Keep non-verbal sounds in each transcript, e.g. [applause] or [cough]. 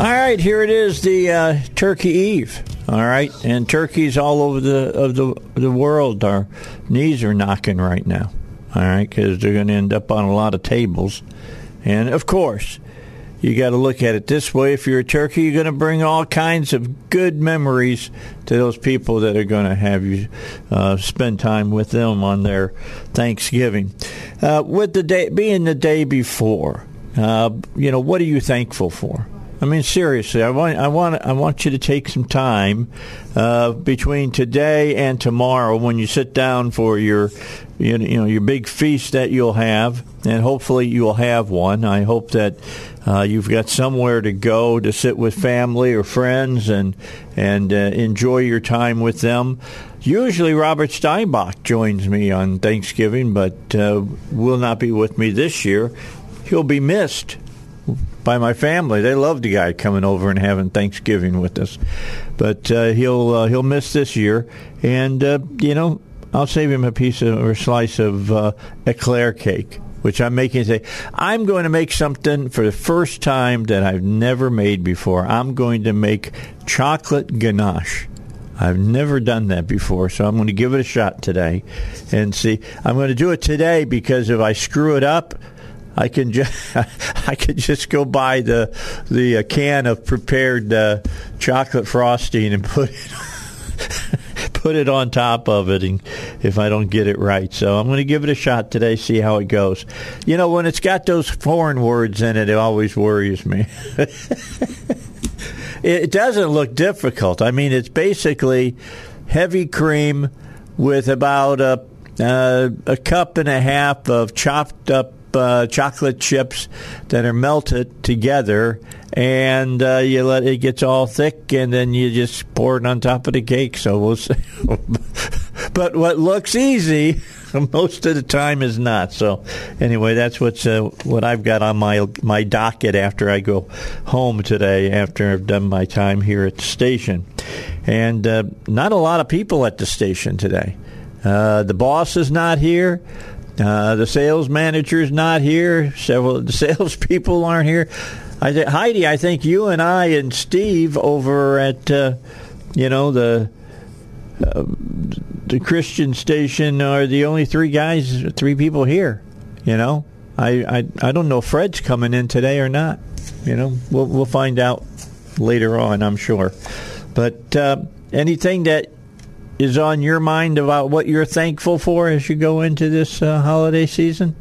All right, here it is, the uh, Turkey Eve. All right, and turkeys all over the of the the world. Our knees are knocking right now. All right, because they're going to end up on a lot of tables, and of course, you got to look at it this way. If you're a turkey, you're going to bring all kinds of good memories to those people that are going to have you uh, spend time with them on their Thanksgiving. Uh, with the day being the day before, uh, you know, what are you thankful for? I mean, seriously, I want, I want, I want you to take some time uh, between today and tomorrow when you sit down for your, you know, your big feast that you'll have, and hopefully you'll have one. I hope that uh, you've got somewhere to go to sit with family or friends and and uh, enjoy your time with them. Usually, Robert Steinbach joins me on Thanksgiving, but uh, will not be with me this year. He'll be missed by my family. They love the guy coming over and having Thanksgiving with us, but uh, he'll uh, he'll miss this year, and uh, you know I'll save him a piece of, or a slice of uh, eclair cake. Which I'm making today. I'm going to make something for the first time that I've never made before. I'm going to make chocolate ganache. I've never done that before, so I'm going to give it a shot today and see. I'm going to do it today because if I screw it up, I can just [laughs] I can just go buy the the uh, can of prepared uh, chocolate frosting and put it [laughs] put it on top of it and if I don't get it right. So I'm going to give it a shot today, see how it goes. You know, when it's got those foreign words in it, it always worries me. [laughs] it doesn't look difficult. I mean, it's basically heavy cream with about a uh, a cup and a half of chopped up uh, chocolate chips that are melted together, and uh, you let it gets all thick, and then you just pour it on top of the cake. So we'll see. [laughs] but what looks easy [laughs] most of the time is not. So anyway, that's what's uh, what I've got on my my docket after I go home today. After I've done my time here at the station, and uh, not a lot of people at the station today. Uh, the boss is not here. Uh, the sales manager's not here. Several of the [laughs] salespeople aren't here. I th- Heidi, I think you and I and Steve over at uh, you know the uh, the Christian station are the only three guys, three people here. You know, I I, I don't know if Fred's coming in today or not. You know, we'll we'll find out later on, I'm sure. But uh, anything that is on your mind about what you're thankful for as you go into this uh, holiday season?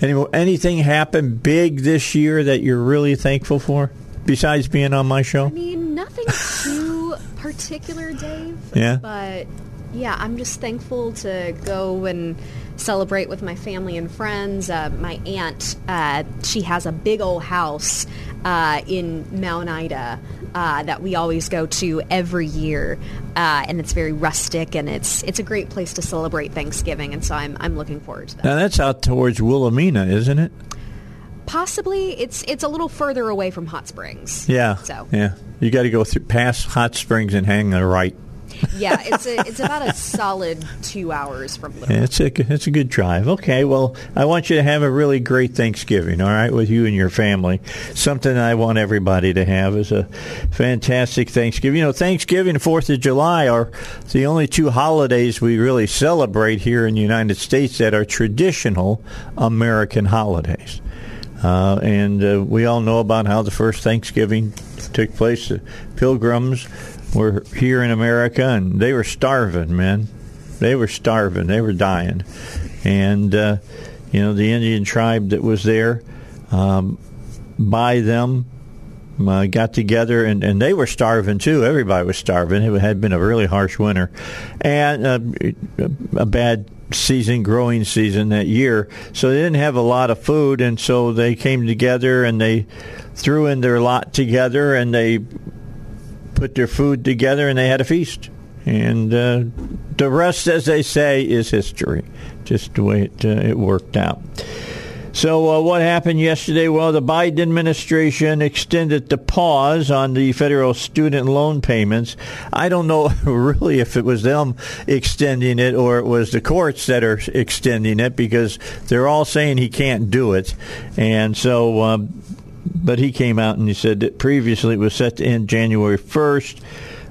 Any, anything happen big this year that you're really thankful for besides being on my show? I mean, nothing too [laughs] particular, Dave. Yeah. But yeah, I'm just thankful to go and celebrate with my family and friends. Uh, my aunt, uh, she has a big old house uh, in Mount Ida uh, that we always go to every year, uh, and it's very rustic and it's it's a great place to celebrate Thanksgiving. And so I'm I'm looking forward to that. Now that's out towards Wilhelmina, isn't it? Possibly, it's it's a little further away from Hot Springs. Yeah. So yeah, you got to go through past Hot Springs and hang a right. [laughs] yeah, it's a, it's about a solid two hours from. Yeah, it's a it's a good drive. Okay, well, I want you to have a really great Thanksgiving. All right, with you and your family. Something I want everybody to have is a fantastic Thanksgiving. You know, Thanksgiving and Fourth of July are the only two holidays we really celebrate here in the United States that are traditional American holidays. Uh, and uh, we all know about how the first Thanksgiving took place. The pilgrims were here in America, and they were starving, man. They were starving. They were dying. And, uh, you know, the Indian tribe that was there um, by them uh, got together, and, and they were starving too. Everybody was starving. It had been a really harsh winter, and uh, a bad season, growing season that year. So they didn't have a lot of food, and so they came together and they threw in their lot together, and they put their food together, and they had a feast. And uh, the rest, as they say, is history. Just the way it, uh, it worked out. So, uh, what happened yesterday? Well, the Biden administration extended the pause on the federal student loan payments. I don't know [laughs] really if it was them extending it or it was the courts that are extending it because they're all saying he can't do it. And so, um, but he came out and he said that previously it was set to end January 1st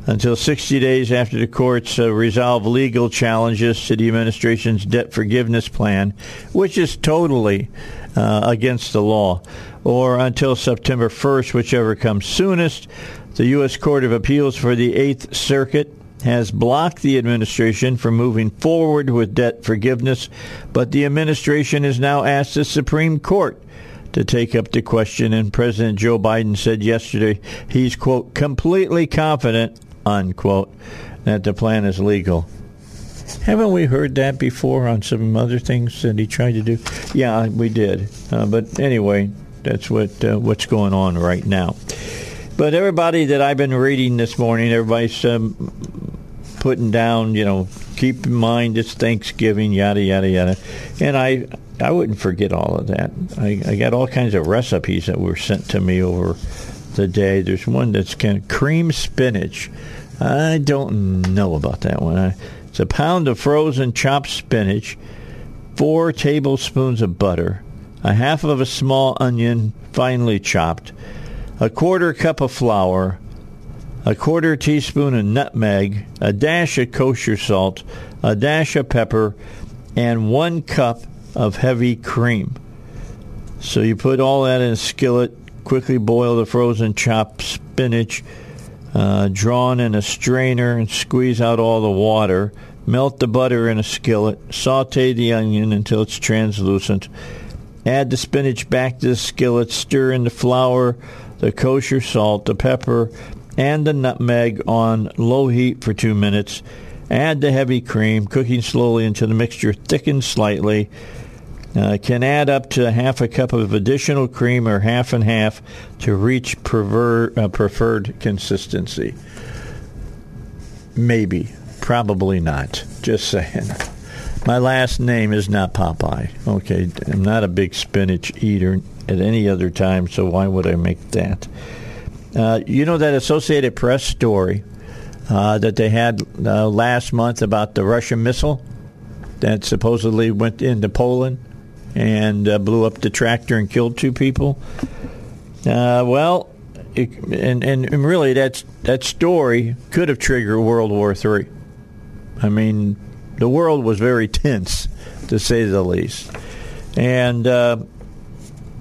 until 60 days after the courts uh, resolve legal challenges to the administration's debt forgiveness plan, which is totally uh, against the law, or until September 1st, whichever comes soonest. The U.S. Court of Appeals for the Eighth Circuit has blocked the administration from moving forward with debt forgiveness, but the administration has now asked the Supreme Court to take up the question, and President Joe Biden said yesterday he's, quote, completely confident unquote, that the plan is legal. Haven't we heard that before on some other things that he tried to do? Yeah, we did. Uh, but anyway, that's what uh, what's going on right now. But everybody that I've been reading this morning, everybody's um, putting down, you know, keep in mind it's Thanksgiving, yada yada yada, and I I wouldn't forget all of that. I, I got all kinds of recipes that were sent to me over the day. There's one that's kind of cream spinach. I don't know about that one. It's a pound of frozen chopped spinach, four tablespoons of butter, a half of a small onion finely chopped, a quarter cup of flour, a quarter teaspoon of nutmeg, a dash of kosher salt, a dash of pepper, and one cup of heavy cream. So you put all that in a skillet, quickly boil the frozen chopped spinach, uh, drawn in a strainer and squeeze out all the water. Melt the butter in a skillet. Saute the onion until it's translucent. Add the spinach back to the skillet. Stir in the flour, the kosher salt, the pepper, and the nutmeg on low heat for two minutes. Add the heavy cream, cooking slowly until the mixture thickens slightly. Uh, can add up to half a cup of additional cream or half and half to reach prefer, uh, preferred consistency. Maybe, probably not. Just saying. My last name is not Popeye. Okay, I'm not a big spinach eater at any other time, so why would I make that? Uh, you know that Associated Press story uh, that they had uh, last month about the Russian missile that supposedly went into Poland? And uh, blew up the tractor and killed two people. Uh, well, it, and, and, really, that's that story could have triggered World War III. I mean, the world was very tense, to say the least, and uh,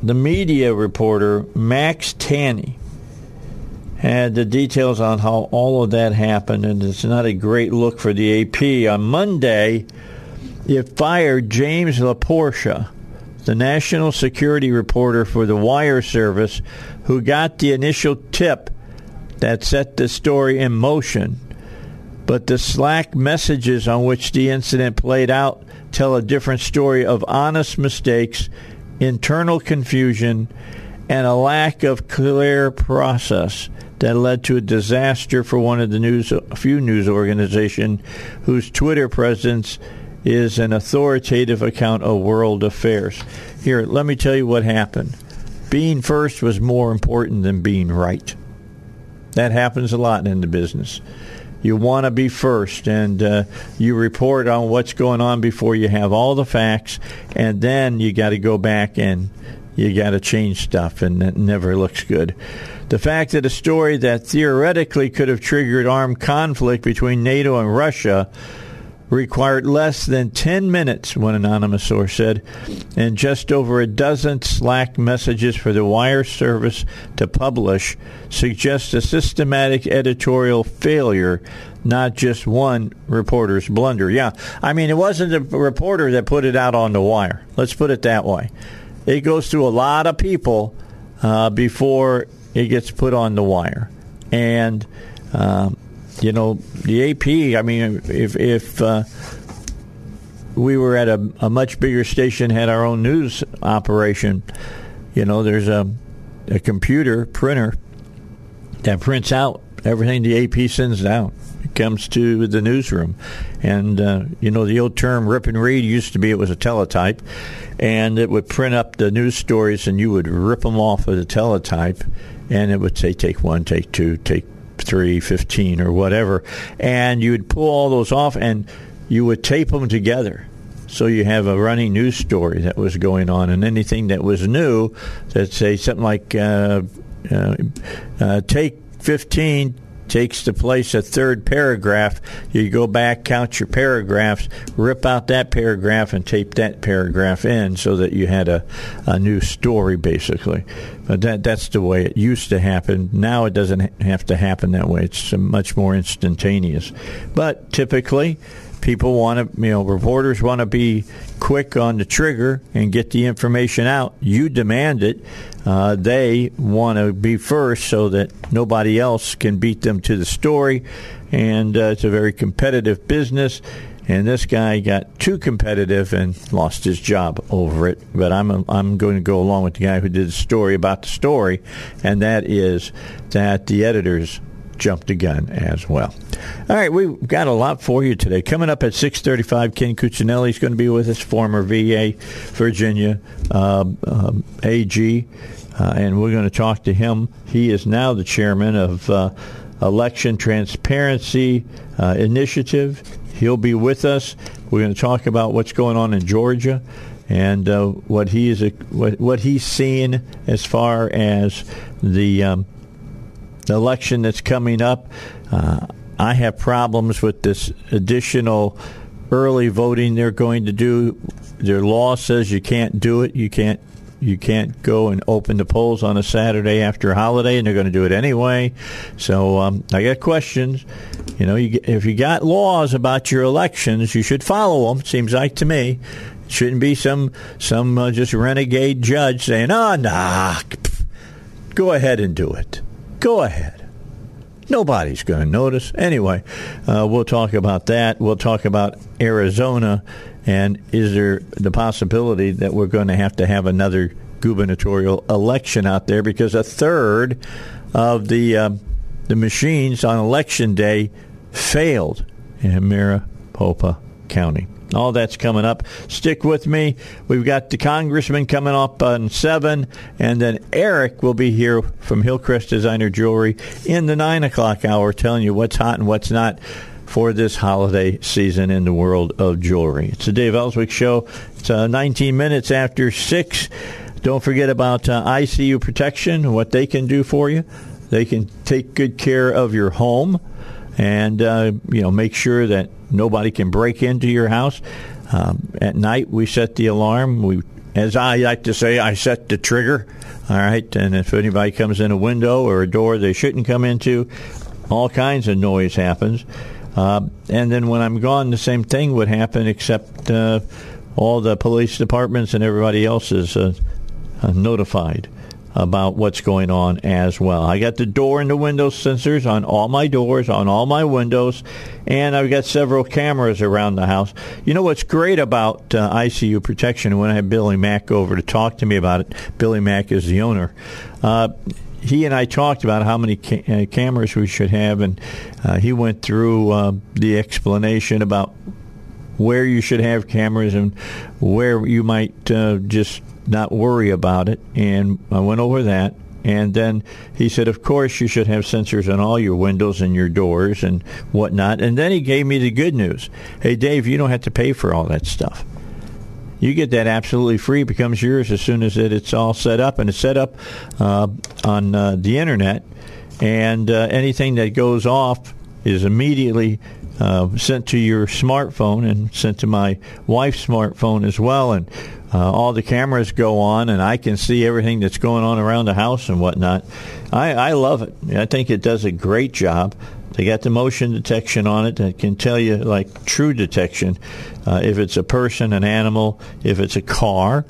the media reporter Max Tani had the details on how all of that happened, and it's not a great look for the AP. On Monday, it fired James LaPorta the national security reporter for the Wire Service, who got the initial tip that set the story in motion. But the Slack messages on which the incident played out tell a different story of honest mistakes, internal confusion, and a lack of clear process that led to a disaster for one of the news few news organizations whose Twitter presence is an authoritative account of world affairs. Here, let me tell you what happened. Being first was more important than being right. That happens a lot in the business. You want to be first, and uh, you report on what's going on before you have all the facts, and then you got to go back and you got to change stuff, and it never looks good. The fact that a story that theoretically could have triggered armed conflict between NATO and Russia required less than 10 minutes, one anonymous source said, and just over a dozen Slack messages for the wire service to publish suggests a systematic editorial failure, not just one reporter's blunder. Yeah, I mean, it wasn't the reporter that put it out on the wire. Let's put it that way. It goes through a lot of people uh, before it gets put on the wire. And um, you know, the AP. I mean, if if uh, we were at a, a, much bigger station, had our own news operation, you know, there's a a computer printer that prints out everything the AP sends down. It comes to the newsroom, and uh, you know the old term "rip and read" used to be it was a teletype, and it would print up the news stories, and you would rip them off of the teletype, and it would say take one, take two, take three, fifteen, or whatever, and you would pull all those off and you would tape them together. So you have a running news story that was going on, and anything that was new, that say something like uh, uh, uh, take 15, takes the place a third paragraph. You go back, count your paragraphs, rip out that paragraph, and tape that paragraph in so that you had a, a new story, basically. But that that's the way it used to happen. Now it doesn't have to happen that way. It's uh, much more instantaneous. But typically, people want to, you know, reporters want to be quick on the trigger and get the information out. You demand it. Uh, they want to be first so that nobody else can beat them to the story. And uh, it's a very competitive business. And this guy got too competitive and lost his job over it. But I'm I'm going to go along with the guy who did the story about the story, and that is that the editors jumped the gun as well. All right, we've got a lot for you today. Coming up at 6.35, Ken Cuccinelli is going to be with us, former VA Virginia uh, um, AG, uh, and we're going to talk to him. He is now the chairman of uh, Election Transparency uh, Initiative. He'll be with us. We're going to talk about what's going on in Georgia and uh, what he is what, what he's seeing as far as the um, election that's coming up. Uh, I have problems with this additional early voting they're going to do. Their law says you can't do it. You can't you can't go and open the polls on a Saturday after a holiday, and they're going to do it anyway. So um, I got questions. You know, you, if you got laws about your elections, you should follow them. Seems like to me, it shouldn't be some some uh, just renegade judge saying, "Oh, nah, go ahead and do it." Go ahead. Nobody's going to notice. Anyway, uh, we'll talk about that. We'll talk about Arizona and is there the possibility that we're going to have to have another gubernatorial election out there because a third of the uh, the machines on election day failed in Maricopa County. All that's coming up. Stick with me. We've got the congressman coming up on 7, and then Eric will be here from Hillcrest Designer Jewelry in the 9 o'clock hour telling you what's hot and what's not for this holiday season in the world of jewelry. It's the Dave Elswick Show. It's uh, 19 minutes after 6. Don't forget about uh, ICU protection, what they can do for you. They can take good care of your home and uh, you know make sure that nobody can break into your house. Um, at night, we set the alarm. We, as I like to say, I set the trigger. All right, and if anybody comes in a window or a door they shouldn't come into, all kinds of noise happens. Uh, and then when I'm gone, the same thing would happen, except uh, all the police departments and everybody else is uh, notified about what's going on as well. I got the door and the window sensors on all my doors, on all my windows, and I've got several cameras around the house. You know what's great about uh, ICU protection? When I had Billy Mack over to talk to me about it, Billy Mack is the owner. Uh, he and I talked about how many ca- uh, cameras we should have, and uh, he went through uh, the explanation about where you should have cameras and where you might uh, just not worry about it. And I went over that. And then he said, of course, you should have sensors on all your windows and your doors and whatnot. And then he gave me the good news. Hey, Dave, you don't have to pay for all that stuff. You get that absolutely free. It becomes yours as soon as it, it's all set up. And it's set up uh, on uh, the internet. And uh, anything that goes off is immediately uh, sent to your smartphone and sent to my wife's smartphone as well. And uh, all the cameras go on, and I can see everything that's going on around the house and whatnot. I, I love it. I think it does a great job. They got the motion detection on it that can tell you, like true detection, uh, if it's a person, an animal, if it's a car,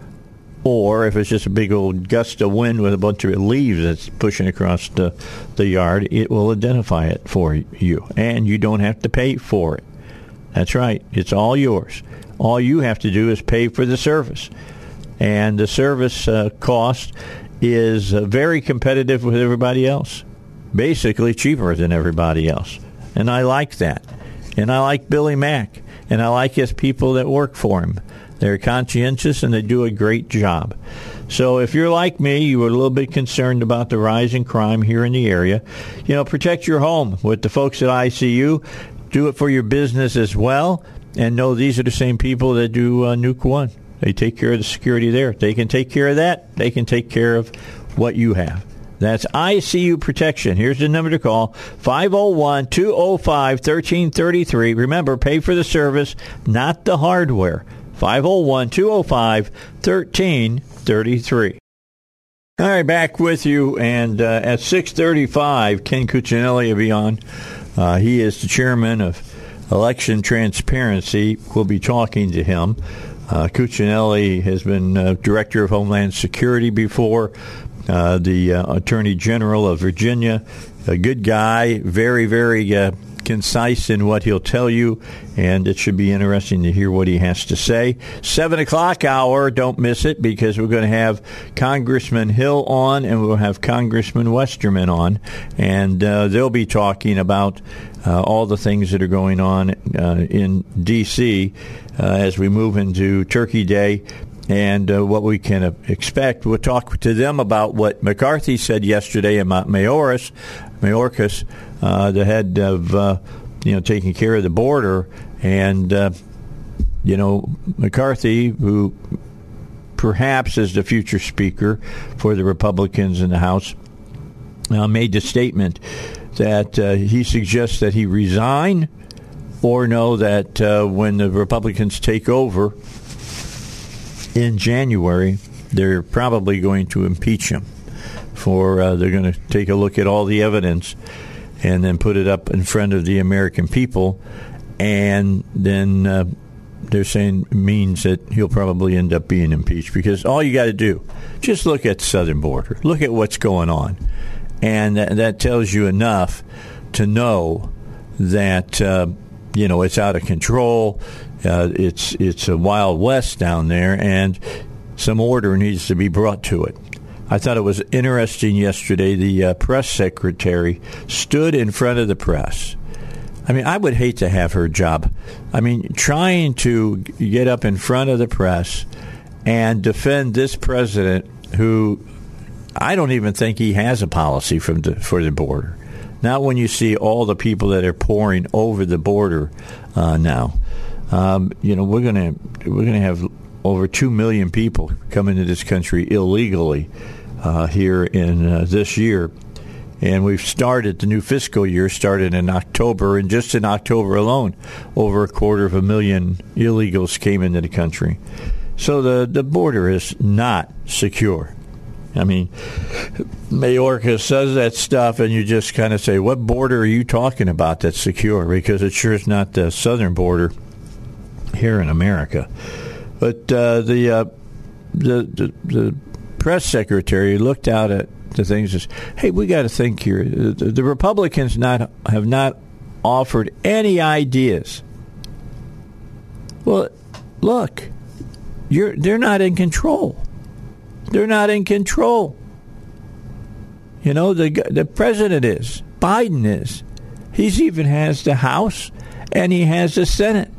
or if it's just a big old gust of wind with a bunch of leaves that's pushing across the, the yard, it will identify it for you. And you don't have to pay for it. That's right. It's all yours. All you have to do is pay for the service. And the service uh, cost is uh, very competitive with everybody else. Basically, cheaper than everybody else. And I like that. And I like Billy Mack. And I like his people that work for him. They're conscientious and they do a great job. So if you're like me, you were a little bit concerned about the rise in crime here in the area, you know, protect your home with the folks at ICU. Do it for your business as well. And know these are the same people that do uh, Nuke One. They take care of the security there. They can take care of that. They can take care of what you have. That's ICU Protection. Here's the number to call 501 205 1333. Remember, pay for the service, not the hardware. 501 205 1333. All right, back with you. And uh, at 635, Ken Cuccinelli will be on. Uh, he is the chairman of Election Transparency. We'll be talking to him. Uh, Cuccinelli has been uh, director of Homeland Security before, uh, the uh, Attorney General of Virginia. A good guy, very, very uh, concise in what he'll tell you, and it should be interesting to hear what he has to say. Seven o'clock hour, don't miss it because we're going to have Congressman Hill on, and we'll have Congressman Westerman on, and uh, they'll be talking about uh, all the things that are going on uh, in D.C. Uh, as we move into Turkey Day and uh, what we can expect. We'll talk to them about what McCarthy said yesterday about Mayorkas, Mayorkas, the head of uh, you know taking care of the border, and uh, you know McCarthy, who perhaps is the future speaker for the Republicans in the House, uh, made the statement that he suggests that he resign or know that when the Republicans take over in January, they're probably going to impeach him. For uh, they're going to take a look at all the evidence and then put it up in front of the American people, and then uh, they're saying means that he'll probably end up being impeached because all you got to do just look at the southern border, look at what's going on, and that, that tells you enough to know that uh, you know it's out of control. Uh, it's it's a wild west down there, and some order needs to be brought to it. I thought it was interesting yesterday. The uh, press secretary stood in front of the press. I mean, I would hate to have her job. I mean, trying to get up in front of the press and defend this president who I don't even think he has a policy from the, for the border. Not when you see all the people that are pouring over the border uh, now. Um, you know, we're gonna we're gonna have over two million people come into this country illegally uh, here in uh, this year, and we've started the new fiscal year started in October, and just in October alone, over a quarter of a million illegals came into the country. So the the border is not secure. I mean, Mayorkas says that stuff, and you just kind of say, "What border are you talking about that's secure?" Because it sure is not the southern border here in America. But uh, the, uh, the, the the press secretary looked out at the things as, "Hey, we got to think here. The, the Republicans not have not offered any ideas." Well, look, you're they're not in control. They're not in control. You know, the the president is. Biden is. He's even has the House and he has the Senate.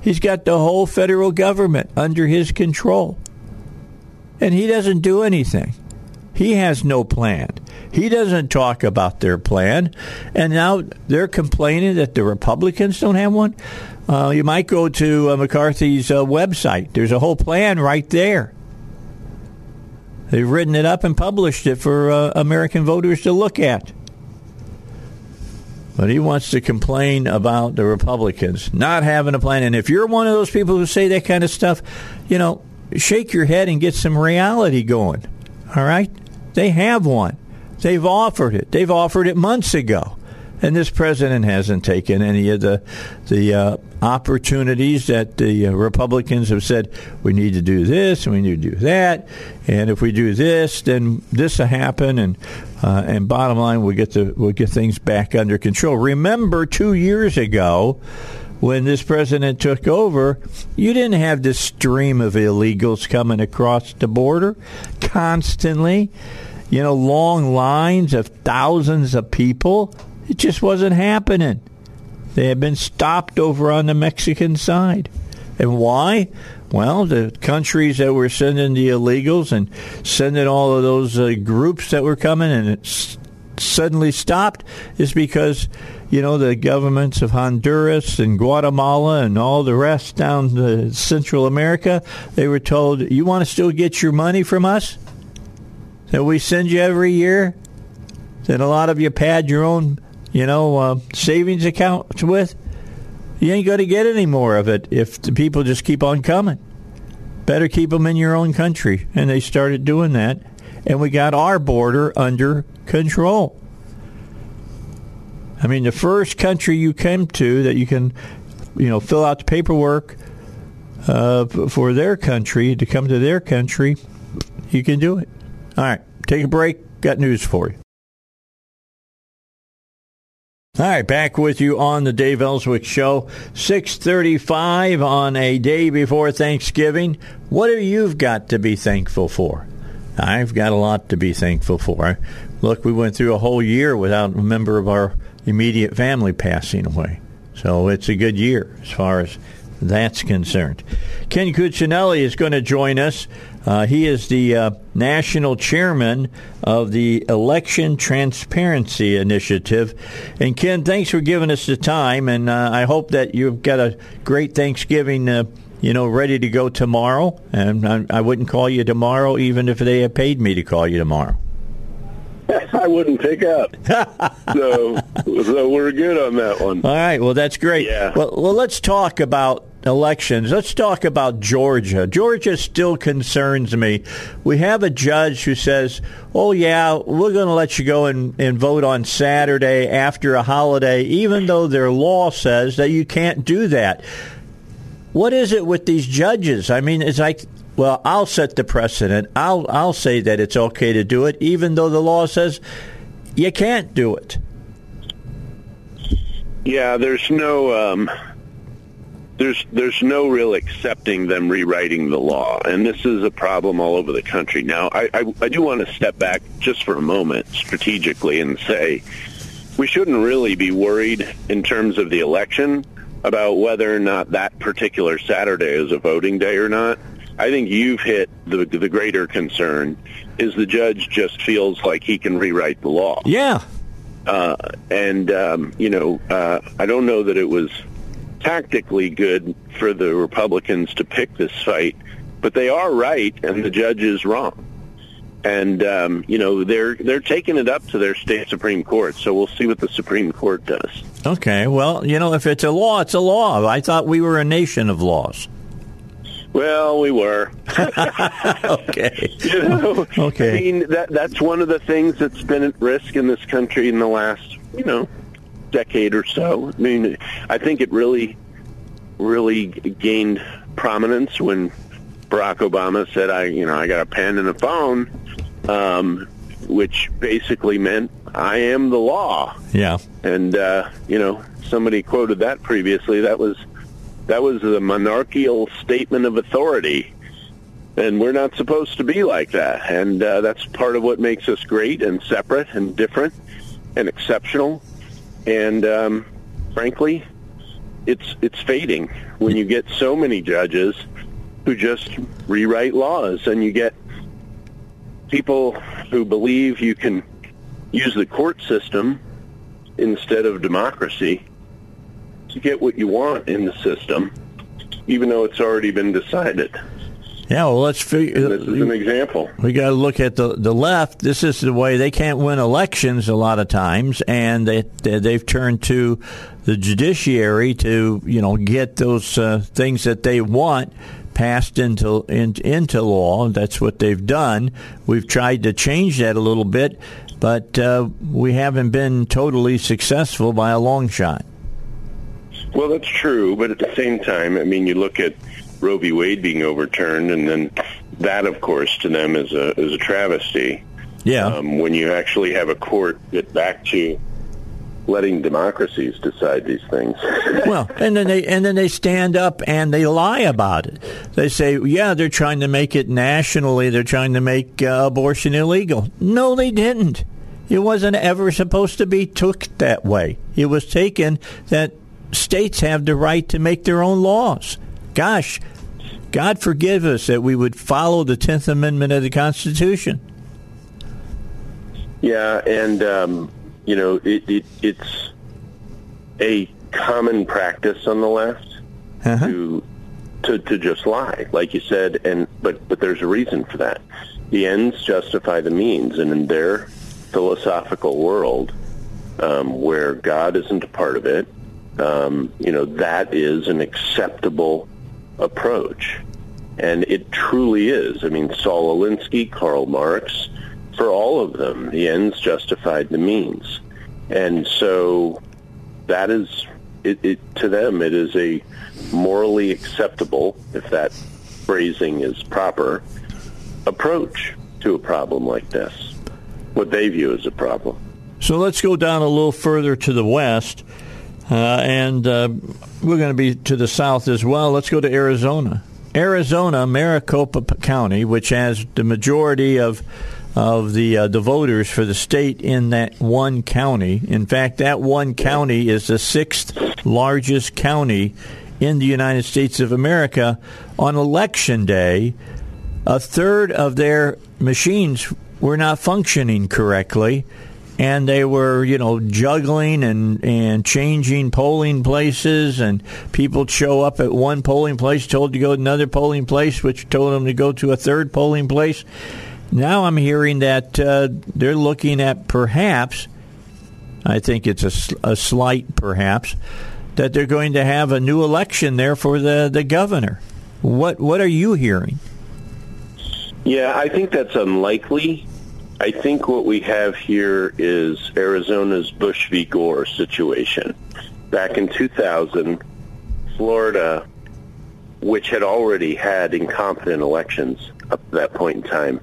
He's got the whole federal government under his control. And he doesn't do anything. He has no plan. He doesn't talk about their plan. And now they're complaining that the Republicans don't have one. Uh, you might go to uh, McCarthy's uh, website. There's a whole plan right there. They've written it up and published it for uh, American voters to look at. But he wants to complain about the Republicans not having a plan. And if you're one of those people who say that kind of stuff, you know, shake your head and get some reality going. All right? They have one. They've offered it. They've offered it months ago. And this president hasn't taken any of the the uh, opportunities that the uh, Republicans have said we need to do this and we need to do that, and if we do this, then this will happen, and uh, and bottom line, we get the we'll get things back under control. Remember, two years ago, when this president took over, you didn't have this stream of illegals coming across the border constantly. You know, long lines of thousands of people it just wasn't happening. They had been stopped over on the Mexican side. And why? Well, the countries that were sending the illegals and sending all of those uh, groups that were coming and it suddenly stopped is because, you know, the governments of Honduras and Guatemala and all the rest down to Central America, they were told, you want to still get your money from us that we send you every year? That a lot of you pad your own you know, uh, savings accounts with, you ain't going to get any more of it if the people just keep on coming. Better keep them in your own country. And they started doing that. And we got our border under control. I mean, the first country you came to that you can, you know, fill out the paperwork uh, for their country to come to their country, you can do it. All right, take a break. Got news for you. All right, back with you on the Dave Elswick Show, 635 on a day before Thanksgiving. What have you got to be thankful for? I've got a lot to be thankful for. Look, we went through a whole year without a member of our immediate family passing away. So it's a good year as far as that's concerned. Ken Cuccinelli is going to join us. Uh, he is the uh, national chairman of the Election Transparency Initiative. And Ken, thanks for giving us the time. And uh, I hope that you've got a great Thanksgiving. Uh, you know, ready to go tomorrow, and I, I wouldn't call you tomorrow, even if they had paid me to call you tomorrow. [laughs] I wouldn't pick up. [laughs] so, so we're good on that one. All right. Well, that's great. Yeah. Well, well, let's talk about elections. Let's talk about Georgia. Georgia still concerns me. We have a judge who says, "Oh yeah, we're going to let you go and, and vote on Saturday after a holiday, even though their law says that you can't do that." What is it with these judges? I mean, it's like well, I'll set the precedent. I'll I'll say that it's okay to do it, even though the law says you can't do it. Yeah, there's no um, there's there's no real accepting them rewriting the law, and this is a problem all over the country. Now, I I, I do want to step back just for a moment strategically and say we shouldn't really be worried in terms of the election about whether or not that particular Saturday is a voting day or not. I think you've hit the the greater concern is the judge just feels like he can rewrite the law. Yeah. Uh, and um, you know, uh, I don't know that it was tactically good for the Republicans to pick this fight, but they are right, and the judge is wrong. And um, you know, they're they're taking it up to their state supreme court. So we'll see what the Supreme Court does. Okay. Well, you know, if it's a law, it's a law. I thought we were a nation of laws. Well, we were. [laughs] okay. [laughs] You know, Okay. I mean, that that's one of the things that's been at risk in this country in the last, you know, decade or so. I mean, I think it really, really gained prominence when Barack Obama said, "I, you know, I got a pen and a phone," um, which basically meant I am the law. Yeah. And uh, you know, somebody quoted that previously. That was that was the monarchical statement of authority. And we're not supposed to be like that. And uh, that's part of what makes us great and separate and different and exceptional. And um, frankly, it's it's fading when you get so many judges who just rewrite laws, and you get people who believe you can use the court system instead of democracy to get what you want in the system, even though it's already been decided. Yeah, well, let's figure. This is an example. We got to look at the the left. This is the way they can't win elections a lot of times, and they they've turned to the judiciary to you know get those uh, things that they want passed into in, into law. That's what they've done. We've tried to change that a little bit, but uh, we haven't been totally successful by a long shot. Well, that's true, but at the same time, I mean, you look at Roe v. Wade being overturned, and then that, of course, to them is a is a travesty. Yeah. Um, when you actually have a court get back to letting democracies decide these things. [laughs] well, and then they and then they stand up and they lie about it. They say, "Yeah, they're trying to make it nationally. They're trying to make uh, abortion illegal." No, they didn't. It wasn't ever supposed to be took that way. It was taken that states have the right to make their own laws. Gosh, God forgive us that we would follow the Tenth Amendment of the Constitution. Yeah, and um, you know it, it, it's a common practice on the left Uh-huh. to to to just lie, like you said, and but but there's a reason for that. The ends justify the means, and in their philosophical world, um, where God isn't a part of it, um, you know that is an acceptable approach, and it truly is. I mean, Saul Alinsky, Karl Marx, for all of them, the ends justified the means, and so that is it, it to them. It is a morally acceptable, if that phrasing is proper, approach to a problem like this. What they view as a problem. So let's go down a little further to the west, uh, and uh, we're going to be to the south as well. Let's go to Arizona. Arizona, Maricopa County, which has the majority of of the uh, the voters for the state in that one county. In fact, that one county is the sixth largest county in the United States of America. On election day, a third of their machines were not functioning correctly and they were you know juggling and and changing polling places. And people show up at one polling place told to go to another polling place which told them to go to a third polling place. Now i'm hearing that uh, they're looking at perhaps i think it's a, a slight perhaps that they're going to have a new election there for the the governor. What what are you hearing? Yeah, I think that's unlikely. I think what we have here is Arizona's Bush v. Gore situation. Back in 2000, Florida, which had already had incompetent elections up to that point in time,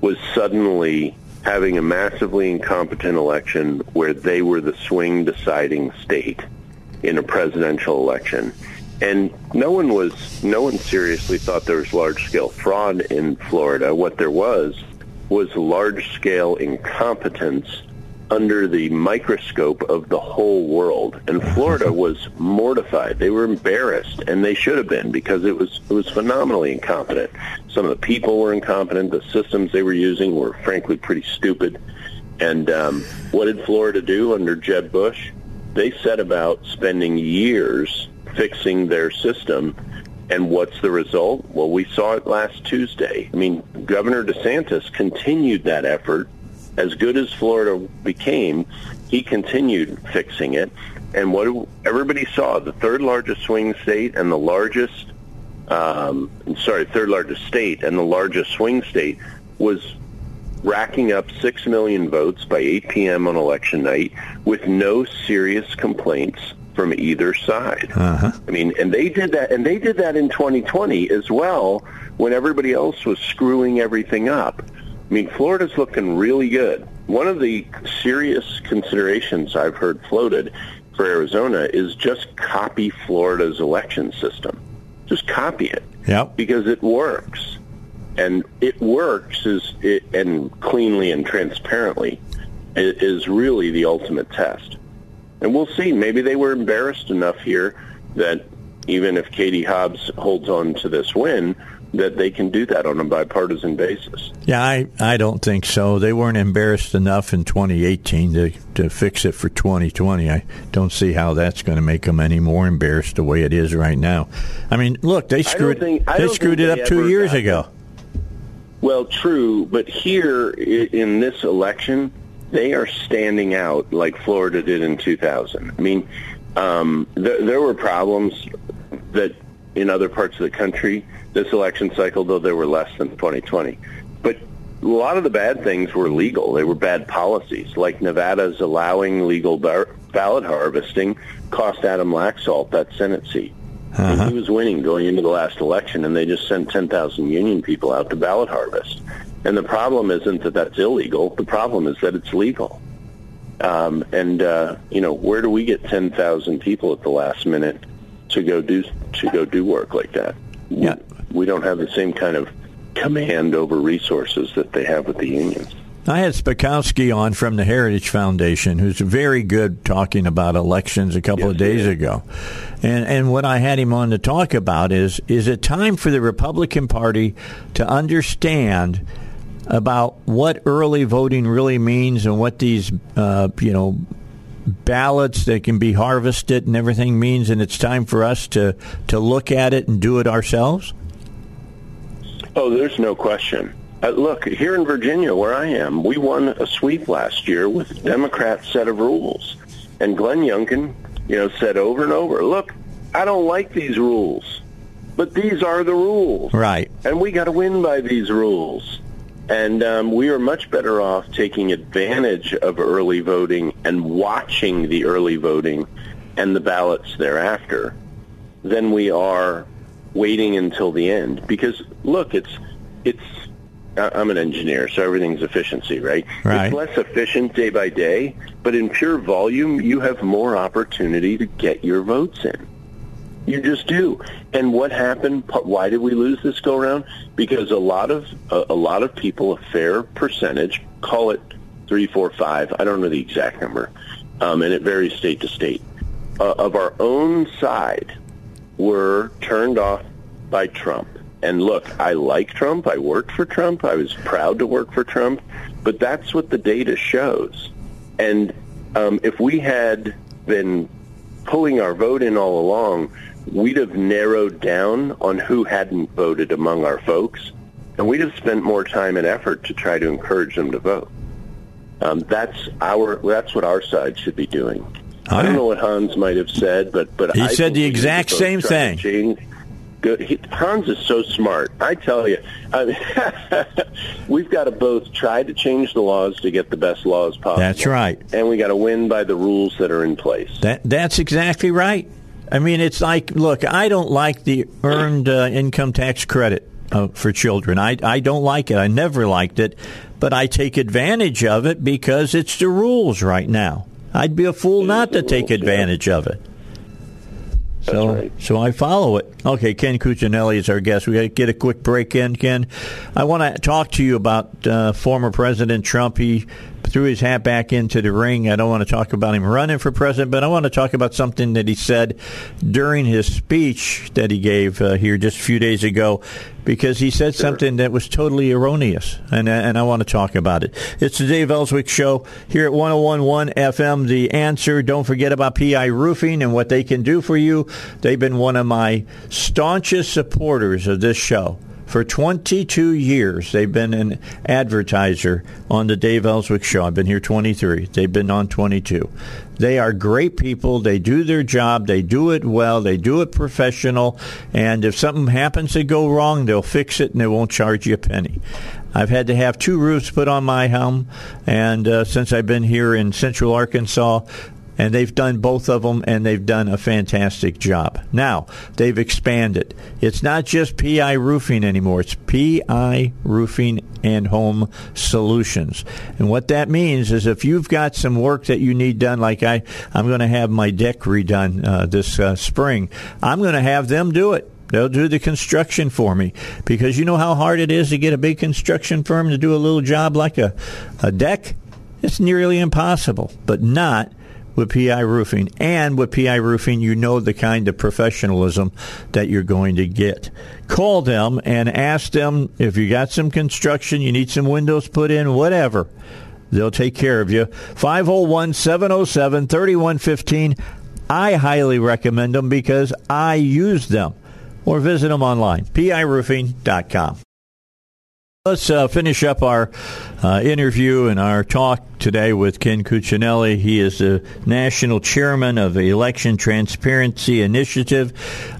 was suddenly having a massively incompetent election where they were the swing deciding state in a presidential election. And no one was, no one seriously thought there was large scale fraud in Florida. What there was was large scale incompetence under the microscope of the whole world. And Florida [laughs] was mortified. They were embarrassed, and they should have been because it was it was phenomenally incompetent. Some of the people were incompetent. The systems they were using were frankly pretty stupid. And um, what did Florida do under Jeb Bush? They set about spending years fixing their system. And what's the result? Well, we saw it last Tuesday. I mean, Governor DeSantis continued that effort. As good as Florida became, he continued fixing it. And what everybody saw, the third largest swing state and the largest, um, sorry, third largest state and the largest swing state was racking up 6 million votes by 8 p.m. on election night with no serious complaints from either side. Uh-huh. I mean, and they did that, and they did that in 2020 as well, when everybody else was screwing everything up. I mean, Florida's looking really good. One of the serious considerations I've heard floated for Arizona is just copy Florida's election system. Just copy it Yep. because it works, and it works is it, and cleanly and transparently is really the ultimate test. And we'll see. Maybe they were embarrassed enough here that even if Katie Hobbs holds on to this win, that they can do that on a bipartisan basis. Yeah, I, I don't think so. They weren't embarrassed enough in 2018 to, to fix it for 2020. I don't see how that's going to make them any more embarrassed the way it is right now. I mean, look, they screwed think- they screwed it they up two years ago. Well, true, but here in this election, they are standing out like Florida did in 2000. I mean, um, th- there were problems that in other parts of the country this election cycle, though there were less than 2020. But a lot of the bad things were legal. They were bad policies, like Nevada's allowing legal bar- ballot harvesting cost Adam Laxalt that Senate seat. And he was winning going into the last election, and they just sent 10,000 union people out to ballot harvest. And the problem isn't that that's illegal. The problem is that it's legal. Um, and uh, you know, where do we get 10,000 people at the last minute to go do to go do work like that? Yeah. We, we don't have the same kind of command over resources that they have with the unions. I had Spakovsky on from the Heritage Foundation, who's very good talking about elections a couple Yes, of days ago. And and what I had him on to talk about is is it time for the Republican Party to understand about what early voting really means and what these uh, you know ballots that can be harvested and everything means and it's time for us to to look at it and do it ourselves? Oh, there's no question. Uh, look, here in Virginia, where I am, we won a sweep last year with a Democrat set of rules. And Glenn Youngkin, you know, said over and over, look, I don't like these rules, but these are the rules. Right. And we got to win by these rules. And um, we are much better off taking advantage of early voting and watching the early voting and the ballots thereafter than we are waiting until the end. Because look, it's it's. I'm an engineer, so everything's efficiency, right? Right. It's less efficient day by day, but in pure volume, you have more opportunity to get your votes in. You just do. And what happened? Why did we lose this go around? Because a lot of a lot of people, a fair percentage, call it three, four, five. I don't know the exact number, um, and it varies state to state. Uh, of our own side, were turned off by Trump. And look, I like Trump. I worked for Trump. I was proud to work for Trump. But that's what the data shows. And um, if we had been pulling our vote in all along, we'd have narrowed down on who hadn't voted among our folks, and we'd have spent more time and effort to try to encourage them to vote. Um, that's our. That's what our side should be doing. I don't know what Hans might have said, but but He I said the we need to exact same thing. He, Hans is so smart. I tell you, I mean, [laughs] we've got to both try to change the laws to get the best laws possible. That's right. And we got to win by the rules that are in place. That that's exactly right. I mean, it's like, look, I don't like the earned uh, income tax credit uh, for children. I I don't like it. I never liked it, but I take advantage of it because it's the rules right now. I'd be a fool not to take advantage of it. So, right. so I follow it. Okay, Ken Cuccinelli is our guest. We got to get a quick break in, Ken. I want to talk to you about uh, former President Trump. He threw his hat back into the ring. I don't want to talk about him running for president, but I want to talk about something that he said during his speech that he gave uh, here just a few days ago, because he said something that was totally erroneous, and and I want to talk about it. It's the Dave Elswick Show here at 101.1 FM. The answer. Don't forget about PI Roofing and what they can do for you. They've been one of my staunchest supporters of this show. For 22 years, they've been an advertiser on the Dave Elswick Show. I've been here 23. They've been on 22. They are great people. They do their job. They do it well. They do it professional. And if something happens to go wrong, they'll fix it and they won't charge you a penny. I've had to have two roofs put on my home, and uh, since I've been here in Central Arkansas, and they've done both of them and they've done a fantastic job. Now, they've expanded. It's not just PI roofing anymore. It's PI roofing and home solutions. And what that means is if you've got some work that you need done like I I'm going to have my deck redone uh, this uh, spring, I'm going to have them do it. They'll do the construction for me because you know how hard it is to get a big construction firm to do a little job like a, a deck? It's nearly impossible, but not with PI Roofing. And with PI Roofing, you know the kind of professionalism that you're going to get. Call them and ask them if you got some construction, you need some windows put in, whatever. They'll take care of you. 501 707 3115. I highly recommend them because I use them. Or visit them online, piroofing.com. Let's uh, finish up our uh, interview and our talk today with Ken Cuccinelli. He is the national chairman of the Election Transparency Initiative.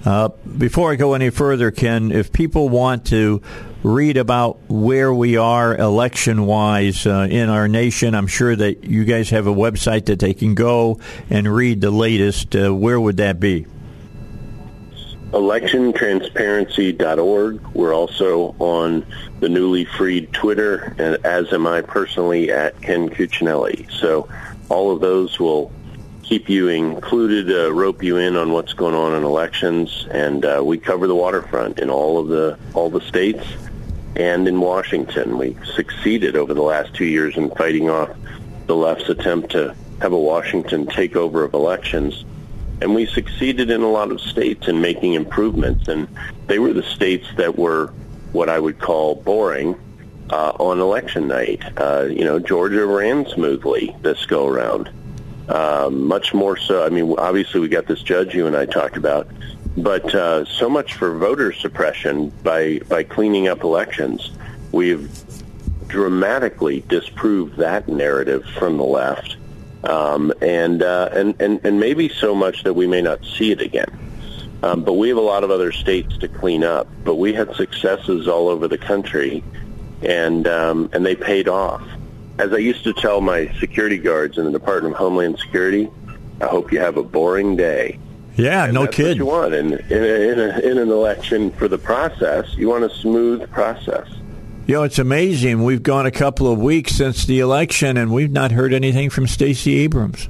Uh, before I go any further, Ken, if people want to read about where we are election wise uh, in our nation, I'm sure that you guys have a website that they can go and read the latest. Uh, where would that be? electiontransparency.org. We're also on the newly freed Twitter, and as am I personally at Ken Cuccinelli. So all of those will keep you included, uh, rope you in on what's going on in elections, and uh, we cover the waterfront in all of the all the states and in Washington. We succeeded over the last two years in fighting off the left's attempt to have a Washington takeover of elections and we succeeded in a lot of states in making improvements. And they were the states that were what I would call boring uh, on election night. Uh, you know, Georgia ran smoothly this go around. Uh, much more so. I mean, obviously we got this judge you and I talked about, but uh, so much for voter suppression by by cleaning up elections. We've dramatically disproved that narrative from the left um, and, uh, and and and maybe so much that we may not see it again. Um, but we have a lot of other states to clean up. But we had successes all over the country, and um, and they paid off. As I used to tell my security guards in the Department of Homeland Security, I hope you have a boring day. Yeah, And no that's kid. What you want in in, a, in, a, in an election for the process. You want a smooth process. You know, it's amazing. We've gone a couple of weeks since the election, and we've not heard anything from Stacey Abrams.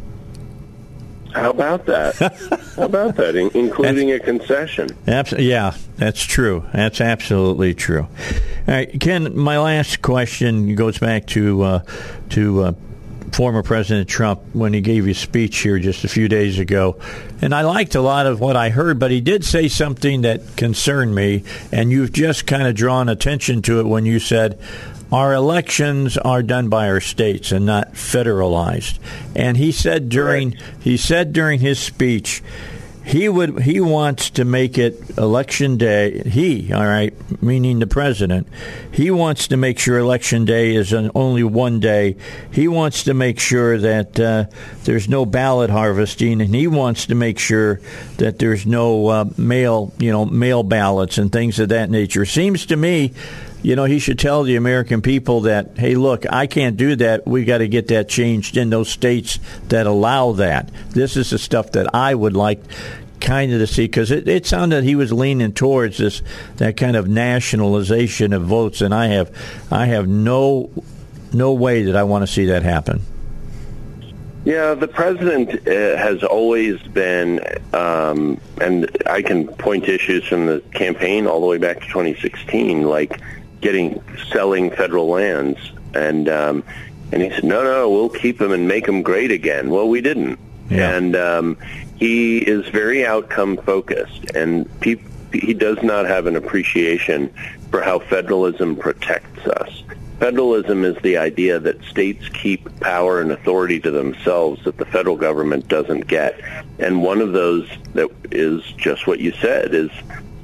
How about that? [laughs] How about that? In, including a concession. Abs- yeah, that's true. That's absolutely true. All right, Ken. My last question goes back to uh, to uh, former President Trump when he gave his speech here just a few days ago, and I liked a lot of what I heard. But he did say something that concerned me, and you've just kind of drawn attention to it when you said. Our elections are done by our states and not federalized. And he said during he said during his speech, he would he wants to make it election day he all right meaning the president he wants to make sure election day is an only one day. He wants to make sure that uh, there's no ballot harvesting and he wants to make sure that there's no uh, mail you know mail ballots and things of that nature. Seems to me you know, he should tell the American people that, hey, look, I can't do that. We got to get that changed in those states that allow that. This is the stuff that I would like kind of to see because it, it sounded he was leaning towards this that kind of nationalization of votes, and I have I have no no way that I want to see that happen. Yeah, the president uh, has always been, um, and I can point to issues from the campaign all the way back to 2016, like getting selling federal lands, and um, and he said, no, no, we'll keep them and make them great again. Well, we didn't, Yeah. and um, he is very outcome focused, and pe- he does not have an appreciation for how federalism protects us. Federalism is the idea that states keep power and authority to themselves that the federal government doesn't get. And one of those that is just what you said is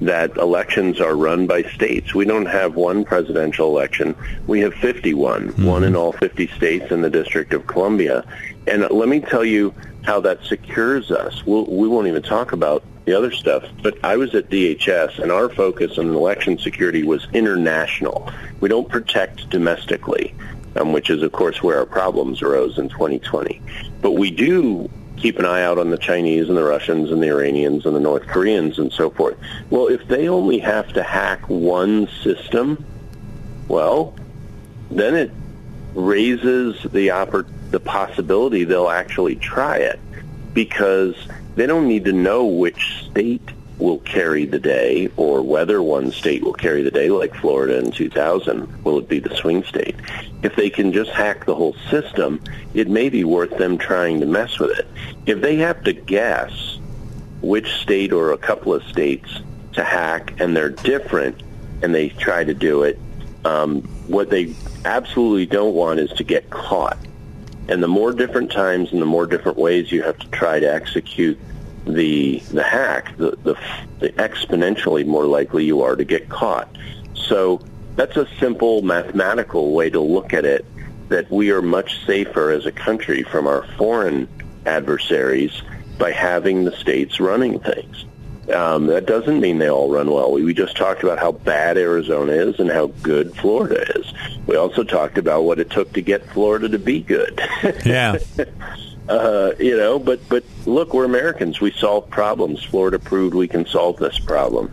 that elections are run by states. We don't have one presidential election. We have 51, one in all 50 states in the District of Columbia. And let me tell you how that secures us. We'll, we won't even talk about the other stuff, but I was at DHS and our focus on election security was international. We don't protect domestically, um, which is of course where our problems arose in 2020. But we do keep an eye out on the Chinese and the Russians and the Iranians and the North Koreans and so forth. Well, if they only have to hack one system, well, then it raises the oppor- the possibility they'll actually try it because they don't need to know which state will carry the day or whether one state will carry the day like Florida in 2000 will it be the swing state? If they can just hack the whole system it may be worth them trying to mess with it. If they have to guess which state or a couple of states to hack and they're different and they try to do it um, what they absolutely don't want is to get caught. And the more different times and the more different ways you have to try to execute the the hack, the, the, the exponentially more likely you are to get caught. So that's a simple mathematical way to look at it. That we are much safer as a country from our foreign adversaries by having the states running things. Um, that doesn't mean they all run well. We, we just talked about how bad Arizona is and how good Florida is. We also talked about what it took to get Florida to be good. [laughs] Yeah. Uh, you know, but but look, we're Americans. We solve problems. Florida proved we can solve this problem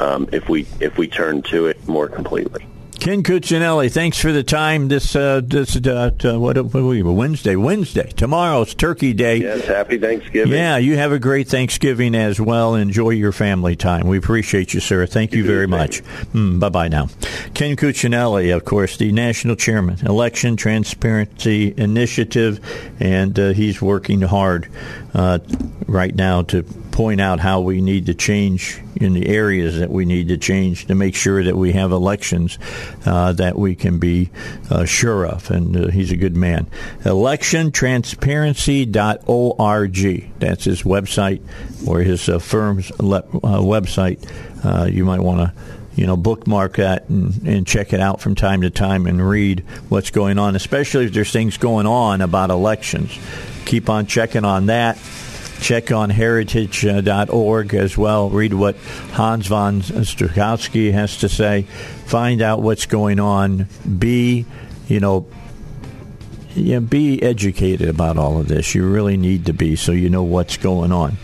um, if we if we turn to it more completely. Ken Cuccinelli, thanks for the time. This uh, this uh, what, what are we Wednesday? Wednesday. Tomorrow's Turkey Day. Yes, happy Thanksgiving. Yeah, you have a great Thanksgiving as well. Enjoy your family time. We appreciate you, sir. Thank you, you very much. Mm, bye bye now. Ken Cuccinelli, of course, the national chairman, Election Transparency Initiative, and uh, he's working hard uh, right now to point out how we need to change in the areas that we need to change to make sure that we have elections uh, that we can be uh, sure of. And uh, he's a good man. Electiontransparency.org. That's his website or his uh, firm's le- uh, website. Uh, you might want to you know, bookmark that and, and, check it out from time to time and read what's going on, especially if there's things going on about elections. Keep on checking on that. Check on heritage.org as well. Read what Hans von Spakovsky has to say. Find out what's going on. Be, you know, yeah, be educated about all of this. You really need to be so you know what's going on.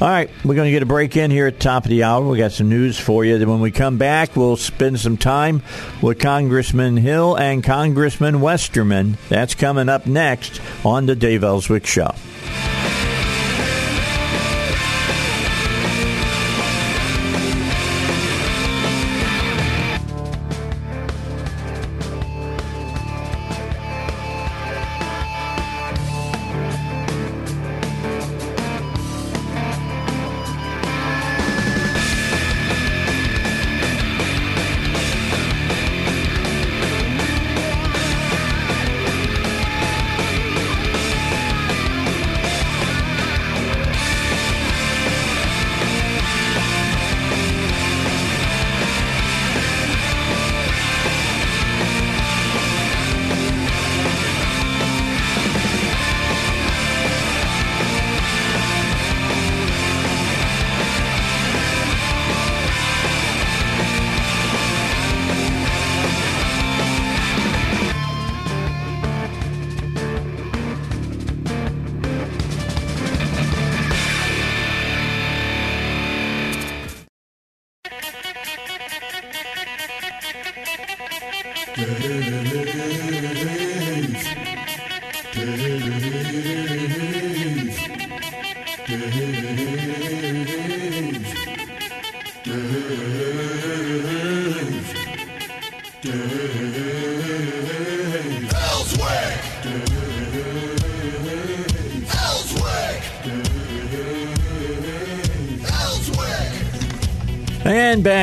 All right, we're going to get a break in here at the top of the hour. We got some news for you. When we come back, we'll spend some time with Congressman Hill and Congressman Westerman. That's coming up next on the Dave Elswick Show.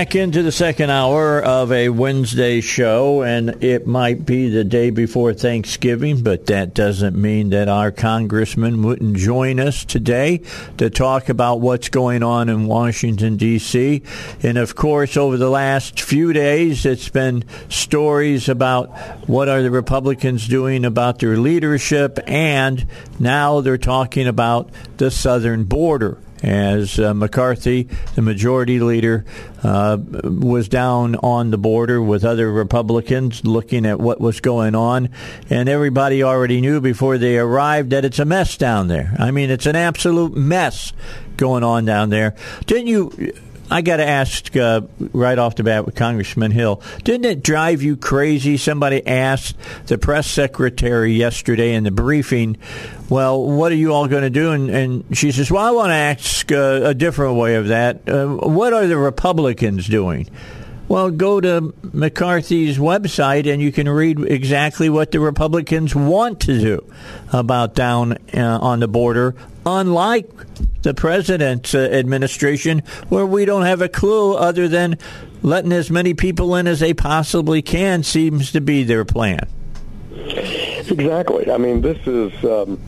Back into the second hour of a Wednesday show, and it might be the day before Thanksgiving, but that doesn't mean that our congressman wouldn't join us today to talk about what's going on in Washington, D.C. And of course, over the last few days, it's been stories about what are the Republicans doing about their leadership, and now they're talking about the southern border as uh, McCarthy, the majority leader, uh, was down on the border with other Republicans looking at what was going on. And everybody already knew before they arrived that it's a mess down there. I mean, it's an absolute mess going on down there. Didn't you? I got to ask uh, right off the bat with Congressman Hill, didn't it drive you crazy? Somebody asked the press secretary yesterday in the briefing, well, what are you all going to do? And, and, she says, well, I want to ask uh, a different way of that. Uh, what are the Republicans doing? Well, go to McCarthy's website and you can read exactly what the Republicans want to do about down uh, on the border, unlike the president's uh, administration, where we don't have a clue other than letting as many people in as they possibly can seems to be their plan. Exactly. I mean, this is um,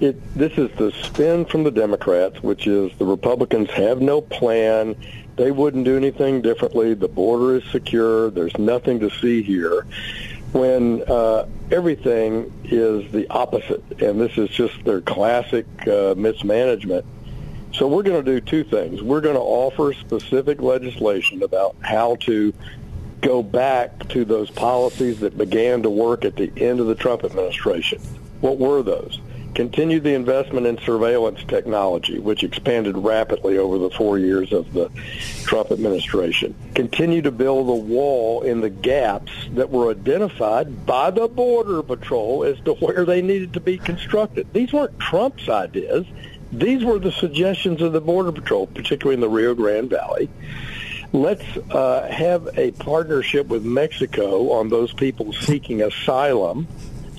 it. This is the spin from the Democrats, which is the Republicans have no plan they wouldn't do anything differently. The border is secure. There's nothing to see here. When uh, everything is the opposite, and this is just their classic uh, mismanagement. So we're going to do two things. We're going to offer specific legislation about how to go back to those policies that began to work at the end of the Trump administration. What were those? Continued the investment in surveillance technology, which expanded rapidly over the four years of the Trump administration. Continue to build the wall in the gaps that were identified by the Border Patrol as to where they needed to be constructed. These weren't Trump's ideas. These were the suggestions of the Border Patrol, particularly in the Rio Grande Valley. Let's uh, have a partnership with Mexico on those people seeking asylum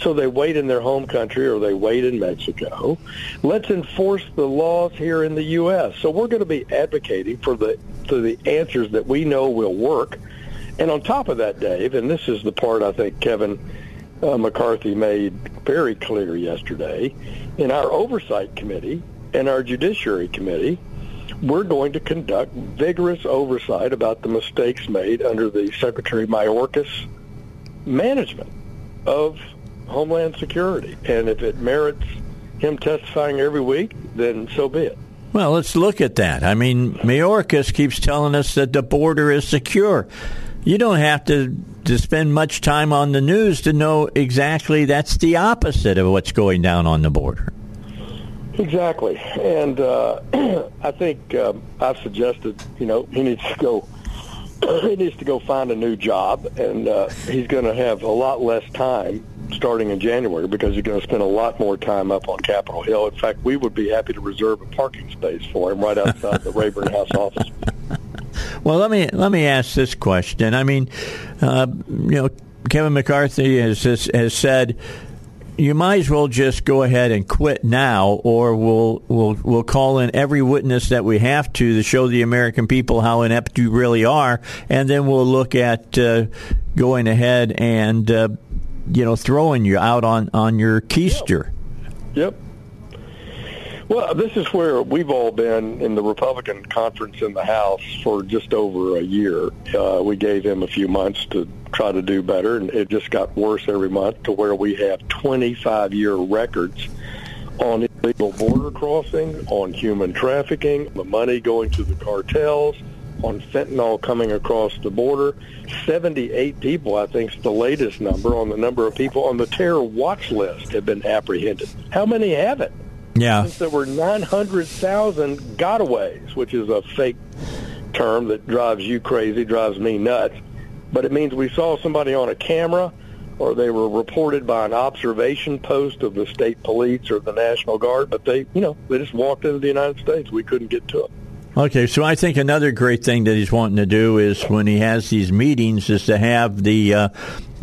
so they wait in their home country or they wait in Mexico. Let's enforce the laws here in the U.S. So we're going to be advocating for the for the answers that we know will work. And on top of that, Dave, and this is the part I think Kevin uh, McCarthy made very clear yesterday, in our oversight committee and our judiciary committee, we're going to conduct vigorous oversight about the mistakes made under the Secretary Mayorkas management of Homeland Security. And if it merits him testifying every week, then so be it. Well, let's look at that. I mean, Mayorkas keeps telling us that the border is secure. You don't have to, to spend much time on the news to know exactly that's the opposite of what's going down on the border. Exactly. And uh, [clears throat] I think um, I've suggested, you know, he needs to go [clears throat] he needs to go find a new job, and uh, he's going to have a lot less time starting in January because you're going to spend a lot more time up on Capitol Hill. In fact, we would be happy to reserve a parking space for him right outside the Rayburn House office. [laughs] Well, let me let me ask this question. I mean, uh, you know, Kevin McCarthy has has said you might as well just go ahead and quit now, or we'll we'll we'll call in every witness that we have to to show the American people how inept you really are, and then we'll look at uh, going ahead and uh, you know, throwing you out on, on your keister. Yep. Well, this is where we've all been in the Republican conference in the House for just over a year. Uh, we gave him a few months to try to do better, and it just got worse every month to where we have 25-year records on illegal border crossing, on human trafficking, the money going to the cartels, on fentanyl coming across the border. 78 people, I think, is the latest number on the number of people on the terror watch list have been apprehended. How many haven't? Yeah. Since there were 900,000 gotaways, which is a fake term that drives you crazy, drives me nuts. But it means we saw somebody on a camera or they were reported by an observation post of the state police or the National Guard, but they, you know, they just walked into the United States. We couldn't get to them. Okay, so I think another great thing that he's wanting to do is when he has these meetings is to have the uh,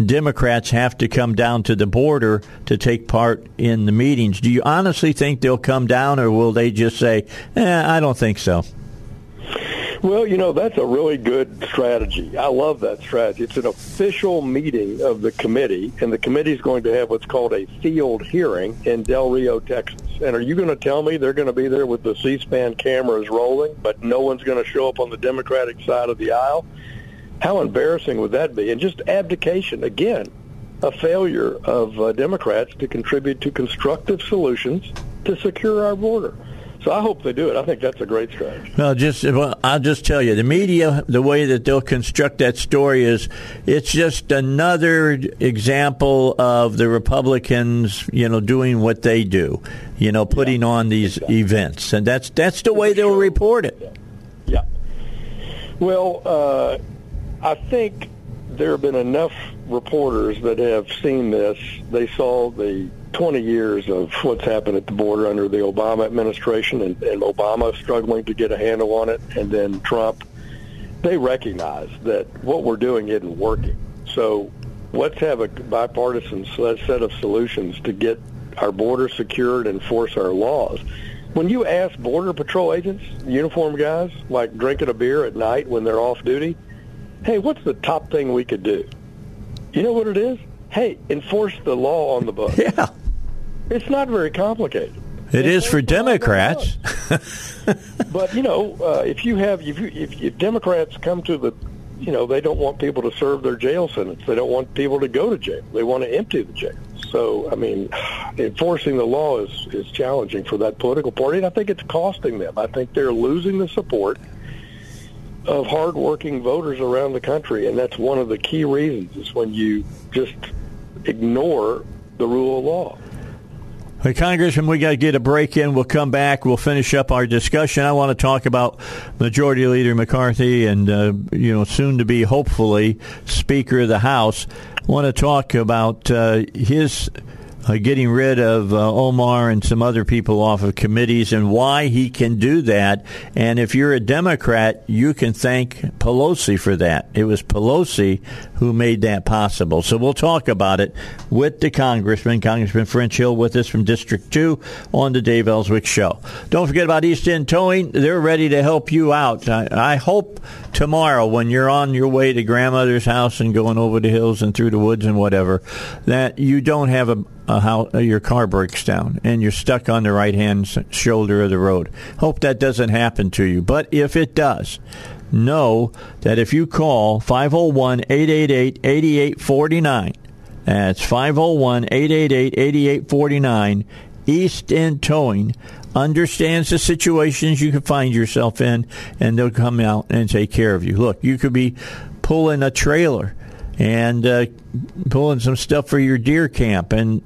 Democrats have to come down to the border to take part in the meetings. Do you honestly think they'll come down, or will they just say, eh, "I don't think so"? Well, you know, that's a really good strategy. I love that strategy. It's an official meeting of the committee, and the committee is going to have what's called a field hearing in Del Rio, Texas. And are you going to tell me they're going to be there with the C-SPAN cameras rolling, but no one's going to show up on the Democratic side of the aisle? How embarrassing would that be? And just abdication, again, a failure of uh, Democrats to contribute to constructive solutions to secure our border. So I hope they do it. I think that's a great strategy. Well, just well, I'll just tell you, the media, the way that they'll construct that story is, it's just another example of the Republicans, you know, doing what they do, you know, putting yeah, on these exactly. events, and that's that's the way they'll report it. Yeah. Well, uh, I think there have been enough reporters that have seen this. They saw the 20 years of what's happened at the border under the Obama administration and, and Obama struggling to get a handle on it, and then Trump. They recognize that what we're doing isn't working. So let's have a bipartisan set of solutions to get our border secured and enforce our laws. When you ask Border Patrol agents, uniformed guys, like drinking a beer at night when they're off duty, hey, what's the top thing we could do? You know what it is? Hey, enforce the law on the books. Yeah. It's not very complicated. It is for Democrats. but you know, uh, if you have if, you, if, if Democrats come to the, you know, they don't want people to serve their jail sentence. They don't want people to go to jail. They want to empty the jail. So, I mean, enforcing the law is is challenging for that political party, and I think it's costing them. I think they're losing the support of hardworking voters around the country, and that's one of the key reasons is when you just ignore the rule of law. Hey, Congressman, we got to get a break in. We'll come back. We'll finish up our discussion. I want to talk about Majority Leader McCarthy and, uh, you know, soon to be, hopefully, Speaker of the House. I want to talk about uh, his uh, getting rid of uh, Omar and some other people off of committees and why he can do that. And if you're a Democrat, you can thank Pelosi for that. It was Pelosi who made that possible. So we'll talk about it with the Congressman, Congressman French Hill, with us from District 2 on the Dave Elswick Show. Don't forget about East End Towing. They're ready to help you out. I, I hope tomorrow when you're on your way to grandmother's house and going over the hills and through the woods and whatever, that you don't have a, a how your car breaks down and you're stuck on the right hand shoulder of the road. Hope that doesn't happen to you. But if it does, know that if you call 501 888 8849, that's 501 888 8849, East End Towing understands the situations you can find yourself in, and they'll come out and take care of you. Look, you could be pulling a trailer and uh, pulling some stuff for your deer camp, and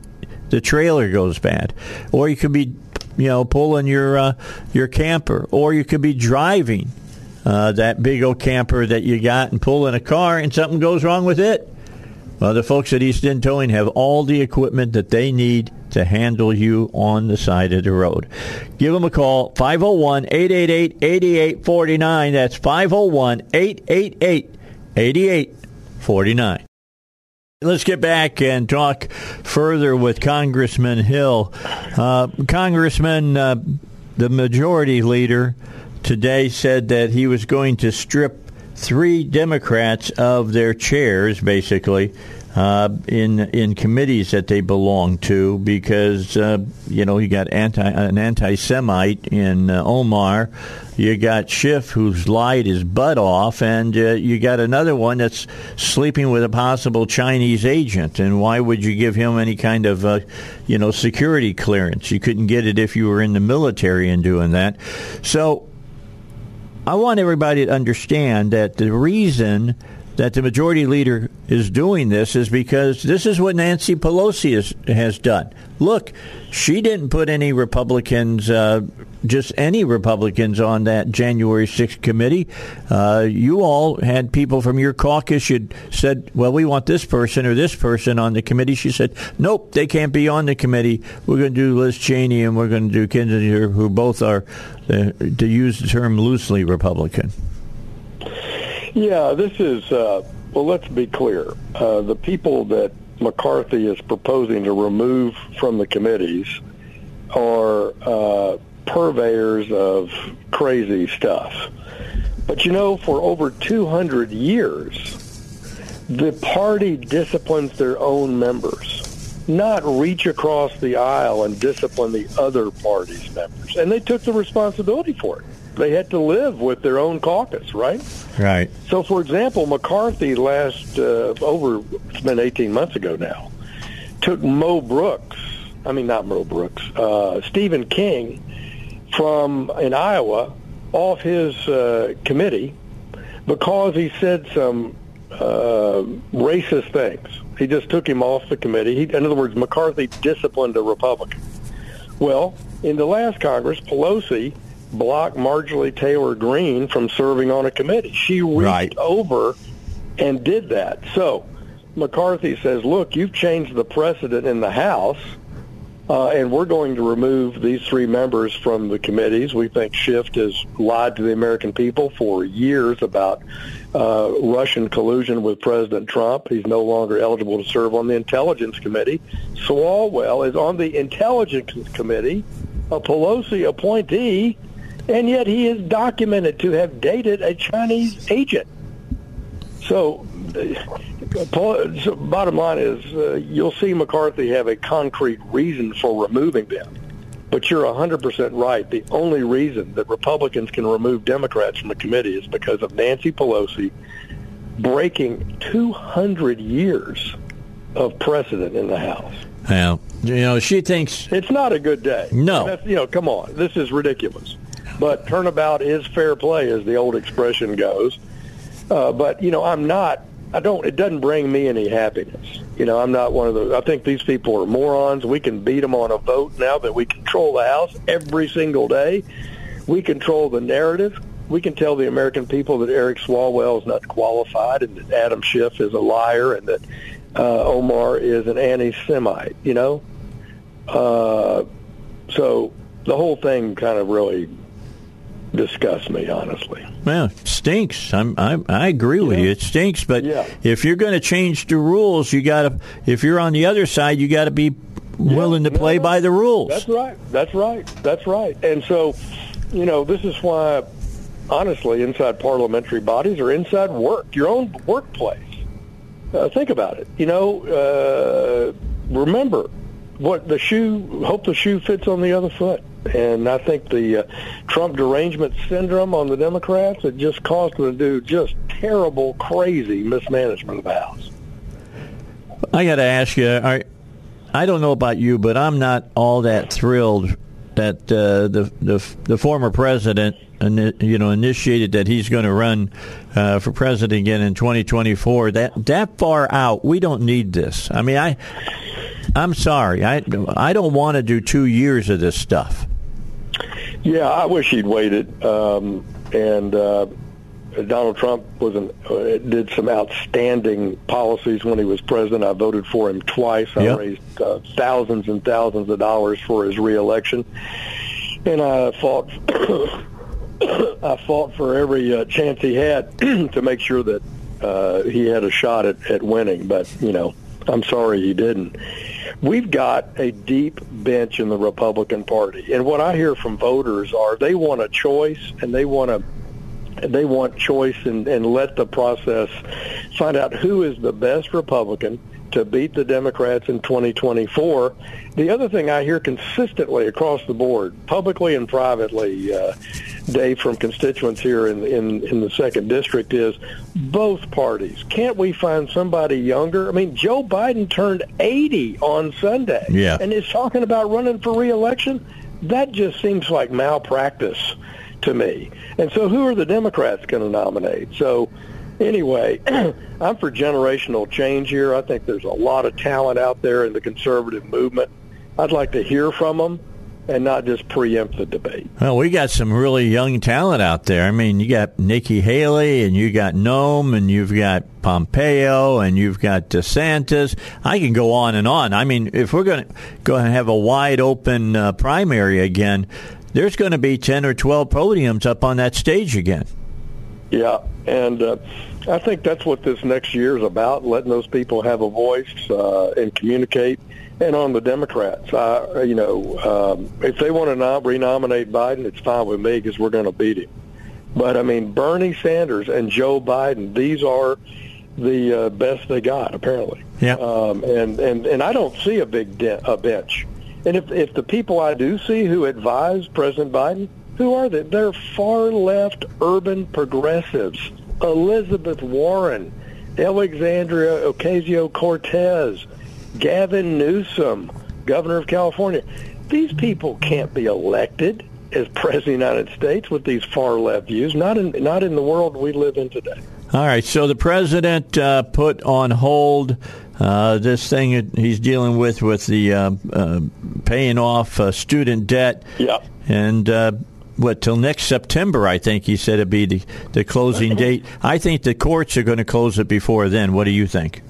the trailer goes bad, or you could be, you know, pulling your uh, your camper, or you could be driving uh, that big old camper that you got and pulling a car, and something goes wrong with it. Well, the folks at East End Towing have all the equipment that they need to handle you on the side of the road. Give them a call, 501 888 8849. That's 501 888 8849. Let's get back and talk further with Congressman Hill. Uh, Congressman, uh, the majority leader today said that he was going to strip three Democrats of their chairs, basically, uh, in in committees that they belong to, because uh, you know you got anti an anti-Semite in uh, Omar, you got Schiff who's lied his butt off, and uh, you got another one that's sleeping with a possible Chinese agent. And why would you give him any kind of uh, you know security clearance? You couldn't get it if you were in the military and doing that. So I want everybody to understand that the reason that the majority leader is doing this is because this is what Nancy Pelosi has, has done. Look, she didn't put any Republicans, uh, just any Republicans, on that January 6th committee. Uh, you all had people from your caucus. You said, well, we want this person or this person on the committee. She said, nope, they can't be on the committee. We're going to do Liz Cheney and we're going to do Kinzinger, who both are, uh, to use the term loosely, Republican. Yeah, this is, uh, well, let's be clear. Uh, the people that McCarthy is proposing to remove from the committees are uh, purveyors of crazy stuff. But you know, for over 200 years, the party disciplines their own members, not reach across the aisle and discipline the other party's members. And they took the responsibility for it. They had to live with their own caucus, right? Right. So, for example, McCarthy last uh, over it's been 18 months ago now took Mo Brooks. I mean, not Mo Brooks. Uh, Stephen King from in Iowa off his uh, committee because he said some uh, racist things. He just took him off the committee. He, in other words, McCarthy disciplined a Republican. Well, in the last Congress, Pelosi block Marjorie Taylor Greene from serving on a committee. She reached Right. over and did that. So McCarthy says, look, you've changed the precedent in the House, uh, and we're going to remove these three members from the committees. We think Schiff has lied to the American people for years about uh, Russian collusion with President Trump. He's no longer eligible to serve on the Intelligence Committee. Swalwell is on the Intelligence Committee, a Pelosi appointee, and yet he is documented to have dated a Chinese agent. So, uh, so bottom line is, uh, you'll see McCarthy have a concrete reason for removing them. But you're 100% right. The only reason that Republicans can remove Democrats from the committee is because of Nancy Pelosi breaking 200 years of precedent in the House. Well, you know, she thinks It's not a good day. No. You know, come on. This is ridiculous. But turnabout is fair play, as the old expression goes. Uh, but, you know, I'm not, I don't, it doesn't bring me any happiness. You know, I'm not one of those, I think these people are morons. We can beat them on a vote now that we control the House every single day. We control the narrative. We can tell the American people that Eric Swalwell is not qualified and that Adam Schiff is a liar and that uh, Omar is an anti-Semite, you know? Uh, so the whole thing kind of really disgusts me, honestly. Well, stinks. I'm, I'm, I agree with Yeah. you. It stinks. But Yeah. if you're going to change the rules, you got to. If you're on the other side, you got to be willing to no, play no. by the rules. That's right. That's right. That's right. And so, you know, this is why, honestly, inside parliamentary bodies or inside work, your own workplace, uh, think about it. You know, uh, remember what the shoe. Hope the shoe fits on the other foot. And I think the uh, Trump derangement syndrome on the Democrats it just caused them to do just terrible, crazy mismanagement of the House. I got to ask you. I, I don't know about you, but I'm not all that thrilled that uh, the, the the former president, you know, initiated that he's going to run uh, for president again in 2024. That that far out, we don't need this. I mean, I. I'm sorry. I I don't want to do two years of this stuff. Yeah, I wish he'd waited. Um, and uh, Donald Trump was an, uh, did some outstanding policies when he was president. I voted for him twice. I Yep. raised uh, thousands and thousands of dollars for his reelection, and I fought. [coughs] I fought for every uh, chance he had [clears throat] to make sure that uh, he had a shot at, at winning. But you know, I'm sorry he didn't. We've got a deep bench in the Republican Party, and what I hear from voters are they want a choice, and they want to they want choice and, and let the process find out who is the best Republican to beat the Democrats in 2024. The other thing I hear consistently across the board, publicly and privately, uh, Dave, from constituents here in, in, in the second district is both parties. Can't we find somebody younger? I mean, Joe Biden turned 80 on Sunday Yeah. and is talking about running for reelection. That just seems like malpractice to me. And so who are the Democrats going to nominate? So [laughs] anyway, [clears throat] I'm for generational change here. I think there's a lot of talent out there in the conservative movement. I'd like to hear from them and not just preempt the debate. Well, we got some really young talent out there. I mean, you got Nikki Haley, and you got Noem, and you've got Pompeo, and you've got DeSantis. I can go on and on. I mean, if we're going to go and have a wide open uh, primary again, there's going to be 10 or 12 podiums up on that stage again. Yeah, and uh, I think that's what this next year is about, letting those people have a voice uh, and communicate. And on the Democrats, I, you know, um, if they want to nom- renominate Biden, it's fine with me because we're going to beat him. But I mean, Bernie Sanders and Joe Biden, these are the uh, best they got apparently. Yeah. Um, and and and I don't see a big de- a bench. And if if the people I do see who advise President Biden, who are they? They're far left urban progressives. Elizabeth Warren, Alexandria Ocasio-Cortez, Gavin Newsom, governor of California. These people can't be elected as [laughs] president of the United States with these far left views. Not in not in the world we live in today. All right, so the president uh, put on hold uh, this thing that he's dealing with with the uh, uh, paying off uh, student debt. Yeah. And uh, what till next September. I think he said it'd be the, the closing date. I think the courts are going to close it before then. What do you think?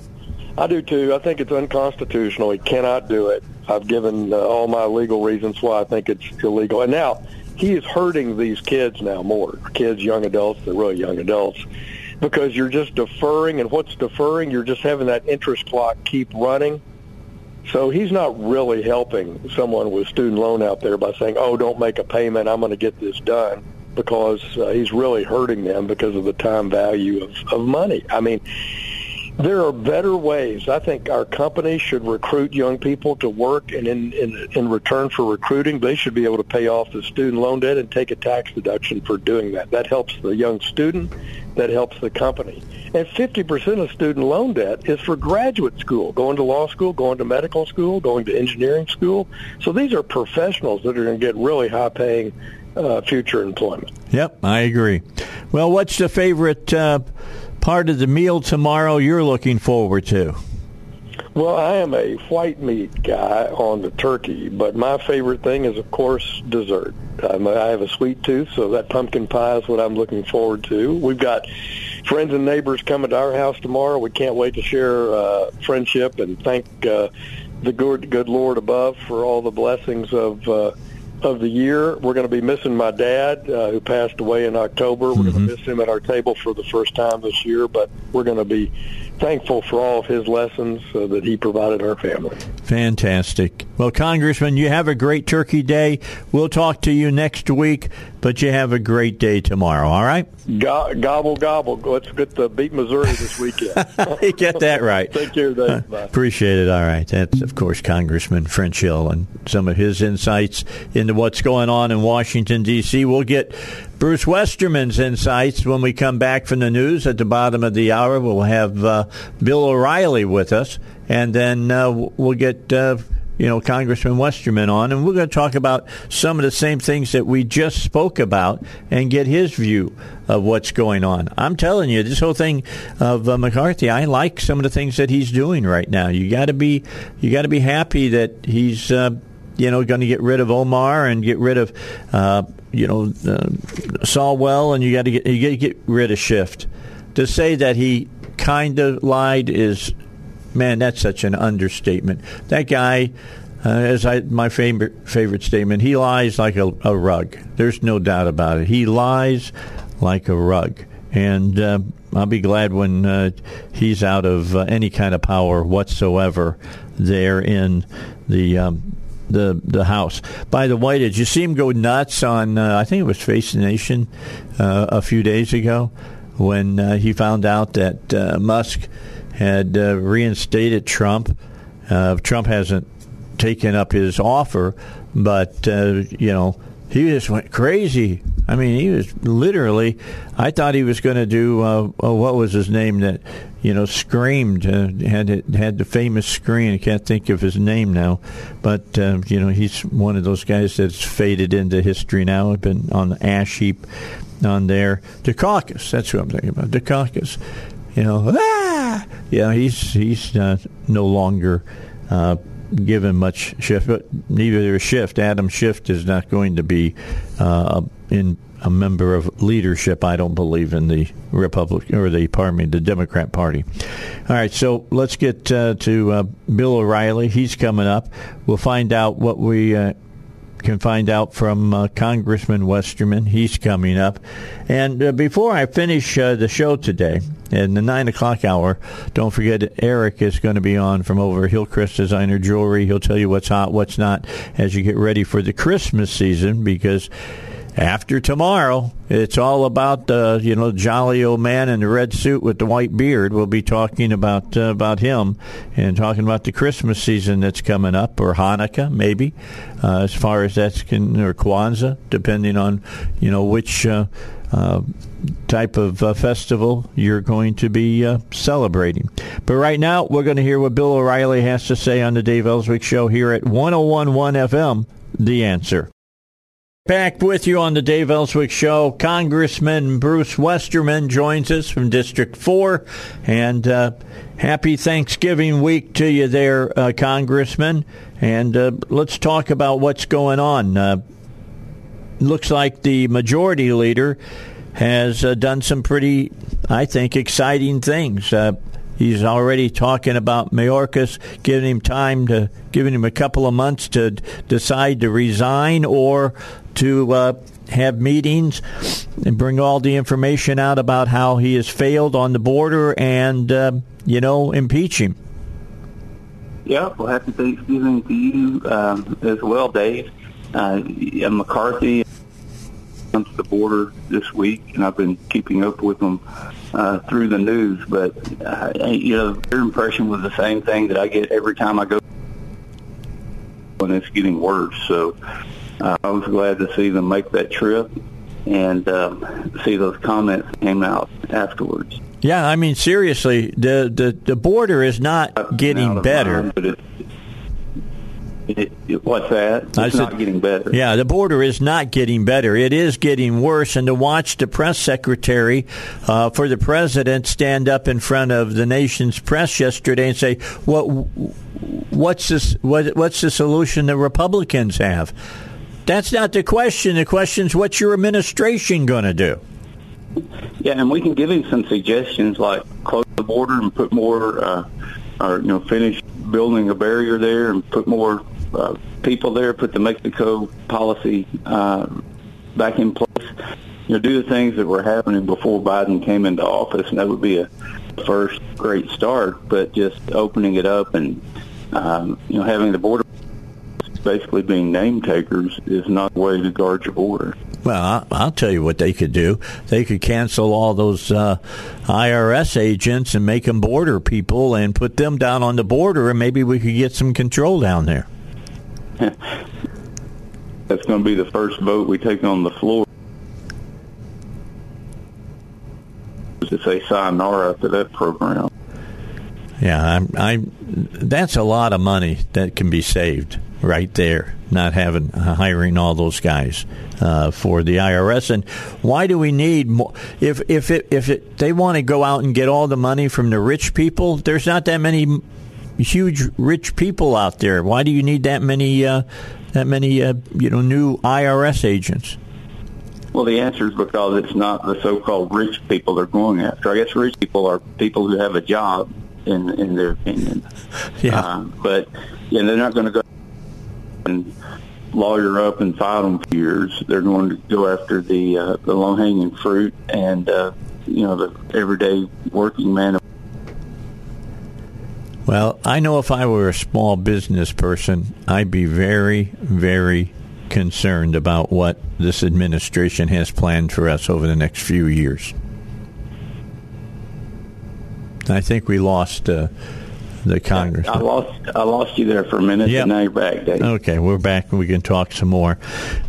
I do too. I think it's unconstitutional. He cannot do it. I've given uh, all my legal reasons why I think it's illegal. And now he is hurting these kids now more. Kids, young adults, they're really young adults. Because you're just deferring, and what's deferring? You're just having that interest clock keep running. So he's not really helping someone with student loan out there by saying, "Oh, don't make a payment. I'm going to get this done," because uh, he's really hurting them because of the time value of, of money. I mean, there are better ways. I think our companies should recruit young people to work, and in, in, in return for recruiting, they should be able to pay off the student loan debt and take a tax deduction for doing that. That helps the young student. That helps the company. And 50% of student loan debt is for graduate school, going to law school, going to medical school, going to engineering school. So these are professionals that are going to get really high-paying uh, future employment. Yep, I agree. Well, what's the favorite uh, part of the meal tomorrow you're looking forward to? Well, I am a white meat guy on the turkey, but my favorite thing is, of course, dessert. I'm a, I have a sweet tooth, so that pumpkin pie is what I'm looking forward to. We've got friends and neighbors coming to our house tomorrow. We can't wait to share uh, friendship and thank uh, the good, good Lord above for all the blessings of uh, of the year. We're going to be missing my dad, uh, who passed away in October. We're mm-hmm. going to miss him at our table for the first time this year, but we're going to be thankful for all of his lessons uh, that he provided our family. Fantastic. Well, Congressman, you have a great Turkey Day. We'll talk to you next week, but you have a great day tomorrow, all right? Go- gobble, gobble. Let's get the beat Missouri this weekend. [laughs] you get that right. Take care, Dave. Bye. Appreciate it. All right. That's, of course, Congressman French Hill and some of his insights into what's going on in Washington, D.C. We'll get Bruce Westerman's insights when we come back from the news at the bottom of the hour. We'll have uh, Bill O'Reilly with us, and then uh, we'll get. Uh, you know, Congressman Westerman on, and we're going to talk about some of the same things that we just spoke about and get his view of what's going on. I'm telling you, this whole thing of uh, McCarthy, I like some of the things that he's doing right now. You got to be, you got to be happy that he's, uh, you know, going to get rid of Omar and get rid of, uh, you know, uh, Swalwell, and you got to get you got to get rid of Schiff. To say that he kind of lied is, man, that's such an understatement. That guy. Uh, as I my favorite favorite statement, he lies like a, a, rug. There's no doubt about it. He lies like a rug, and uh, I'll be glad when uh, he's out of uh, any kind of power whatsoever there in the um, the the House. By the way, did you see him go nuts on? Uh, I think it was Face the Nation uh, a few days ago when he found out that Musk had uh, reinstated Trump. Uh, Trump hasn't taken up his offer, but you know he just went crazy. I mean, he was literally. I thought he was going to do uh, oh, what was his name that you know screamed uh, had had the famous scream. I can't think of his name now, but uh, you know he's one of those guys that's faded into history now. Been on the ash heap on there. Dukakis, that's who I'm thinking about. Dukakis, you know, ah, yeah, he's he's uh, no longer uh, given much shift, but neither is Schiff. Adam Schiff is not going to be uh, in a member of leadership. I don't believe in the Republic or the pardon me, the Democrat Party. All right, so let's get uh, to uh, Bill O'Reilly. He's coming up. We'll find out what we uh, can find out from uh, Congressman Westerman. He's coming up. And uh, before I finish uh, the show today, in the 9 o'clock hour, don't forget Eric is going to be on from over Hillcrest Designer Jewelry. He'll tell you what's hot, what's not as you get ready for the Christmas season because after tomorrow, it's all about the you know jolly old man in the red suit with the white beard. We'll be talking about uh, about him and talking about the Christmas season that's coming up, or Hanukkah maybe, uh, as far as that's can, or Kwanzaa, depending on you know which. Uh, uh, type of uh, festival you're going to be uh, celebrating. But right now, we're going to hear what Bill O'Reilly has to say on the Dave Elswick Show here at 1011 FM, The Answer. Back with you on the Dave Elswick Show. Congressman Bruce Westerman joins us from District 4. And uh, happy Thanksgiving week to you there, uh, Congressman. And uh, let's talk about what's going on. Uh, looks like the majority leader has uh, done some pretty, I think, exciting things. Uh, he's already talking about Mayorkas giving him time to, giving him a couple of months to decide to resign or to uh, have meetings and bring all the information out about how he has failed on the border and, uh, you know, impeach him. Yeah, well, happy Thanksgiving to you um, as well, Dave. Uh, McCarthy comes to the border this week, and I've been keeping up with them uh, through the news. But uh, you know, their impression was the same thing that I get every time I go, and it's getting worse. So uh, I was glad to see them make that trip and um, see those comments came out afterwards. Yeah, I mean seriously, the the, the border is not getting better. Mind, but it, it, what's that? It's said, not getting better. Yeah, the border is not getting better. It is getting worse. And to watch the press secretary uh, for the president stand up in front of the nation's press yesterday and say, "What? What's this? What, what's the solution the Republicans have?" That's not the question. The question is, what's your administration going to do? Yeah, and we can give him some suggestions like close the border and put more, uh, or you know, finish building a barrier there and put more uh, people there, put the Mexico policy uh, back in place. You know, do the things that were happening before Biden came into office, and that would be a first great start. But just opening it up and um, you know having the border basically being name takers is not the way to guard your border. Well, I'll tell you what they could do. They could cancel all those uh, IRS agents and make them border people and put them down on the border, and maybe we could get some control down there. [laughs] That's going to be the first vote we take on the floor. To say sayonara to that program. Yeah, I'm, I'm. That's a lot of money that can be saved right there. Not having uh, hiring all those guys uh, for the IRS, and why do we need more? If if it, if it, they want to go out and get all the money from the rich people, there's not that many huge rich people out there. Why do you need that many uh, that many uh, you know new IRS agents? Well, the answer is because it's not the so-called rich people they're going after. I guess rich people are people who have a job, in in their opinion. [laughs] Yeah. Um, but yeah, they're not going to go and lawyer up and fight them for years. They're going to go after the uh, the low hanging fruit and uh, you know the everyday working man well, I know if I were a small business person, I'd be very, very concerned about what this administration has planned for us over the next few years. I think we lost uh, the Congress. I lost I lost you there for a minute, yep. and now you're back, Dave. Okay, we're back, and we can talk some more.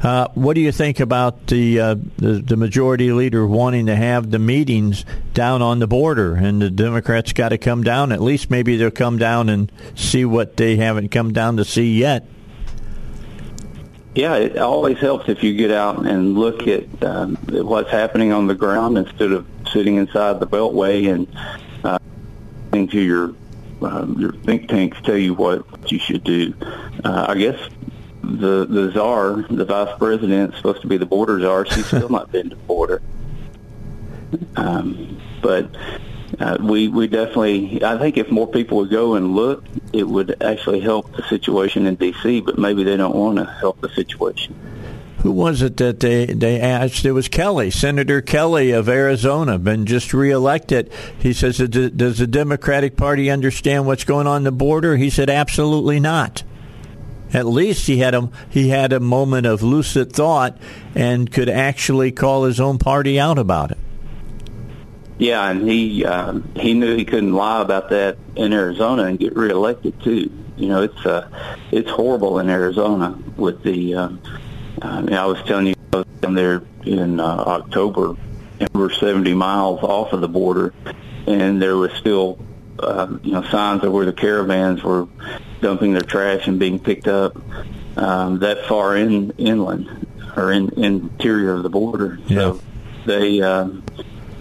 Uh, what do you think about the, uh, the, the majority leader wanting to have the meetings down on the border, and the Democrats got to come down? At least maybe they'll come down and see what they haven't come down to see yet. Yeah, it always helps if you get out and look at um, what's happening on the ground instead of sitting inside the Beltway and uh, to your um, your think tanks tell you what you should do. Uh, I guess the the czar, the vice president, is supposed to be the border czar. She's still not been to the border. Um, but uh, we we definitely, I think, if more people would go and look, it would actually help the situation in D.C. But maybe they don't want to help the situation who was it that they they asked? It was Kelly, Senator Kelly of Arizona, been just reelected. He says, "Does the Democratic Party understand what's going on the border?" He said, "Absolutely not." At least he had a he had a moment of lucid thought and could actually call his own party out about it. Yeah, and he uh, he knew he couldn't lie about that in Arizona and get reelected too. You know, it's uh, it's horrible in Arizona with the. Uh, I mean, I was telling you, I was down there in uh, October, and we were 70 miles off of the border, and there was still, uh, you know, signs of where the caravans were dumping their trash and being picked up um, that far in inland or in interior of the border. Yeah. So they, uh,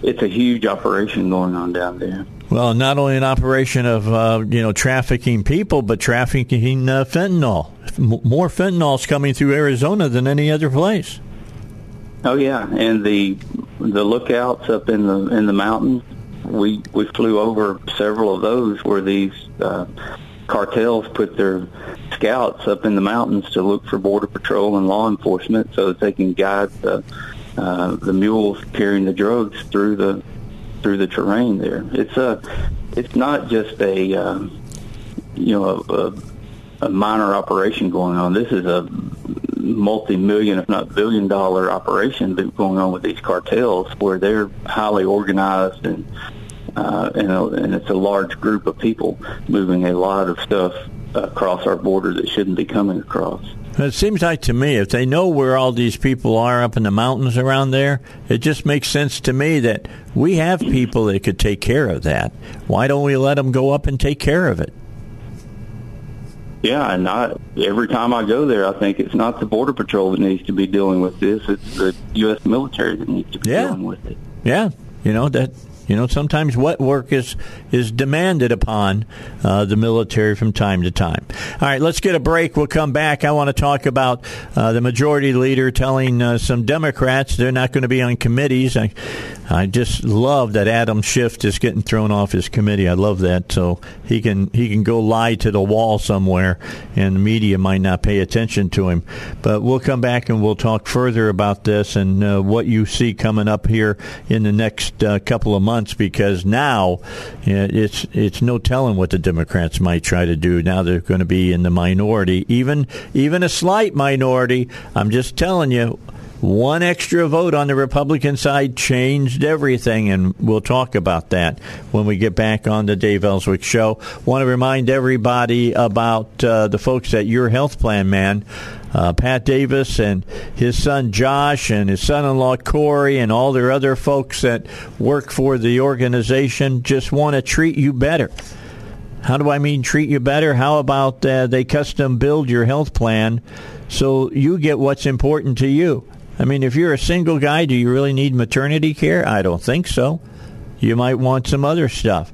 it's a huge operation going on down there. Well, not only an operation of uh, you know trafficking people, but trafficking uh, fentanyl. More fentanyl is coming through Arizona than any other place. Oh yeah, and the the lookouts up in the in the mountains. We we flew over several of those where these uh, cartels put their scouts up in the mountains to look for border patrol and law enforcement, so that they can guide the uh, the mules carrying the drugs through the through the terrain. There, it's a it's not just a um, you know a, a, a minor operation going on. This is a multi-million, if not billion-dollar operation that's going on with these cartels, where they're highly organized and uh, and, and it's a large group of people moving a lot of stuff across our border that shouldn't be coming across. It seems like to me, if they know where all these people are up in the mountains around there, it just makes sense to me that we have people that could take care of that. Why don't we let them go up and take care of it? Yeah, and I, every time I go there, I think it's not the Border Patrol that needs to be dealing with this; it's the U.S. military that needs to be yeah. dealing with it. Yeah, you know that you know, sometimes wet work is is demanded upon uh, the military from time to time. All right, let's get a break. We'll come back. I want to talk about uh, the majority leader telling uh, some Democrats they're not going to be on committees. I, I just love that Adam Schiff is getting thrown off his committee. I love that. So he can he can go lie to the wall somewhere, and the media might not pay attention to him. But we'll come back and we'll talk further about this and uh, what you see coming up here in the next uh, couple of months. Because now it's it's no telling what the Democrats might try to do. Now they're going to be in the minority, even even a slight minority. I'm just telling you one extra vote on the Republican side changed everything, and we'll talk about that when we get back on the Dave Elswick Show. Want to remind everybody about uh, the folks at Your Health Plan Man. Uh, Pat Davis and his son Josh and his son-in-law Corey and all their other folks that work for the organization just want to treat you better. How do I mean treat you better? How about uh, they custom build your health plan so you get what's important to you? I mean, if you're a single guy, do you really need maternity care? I don't think so. You might want some other stuff.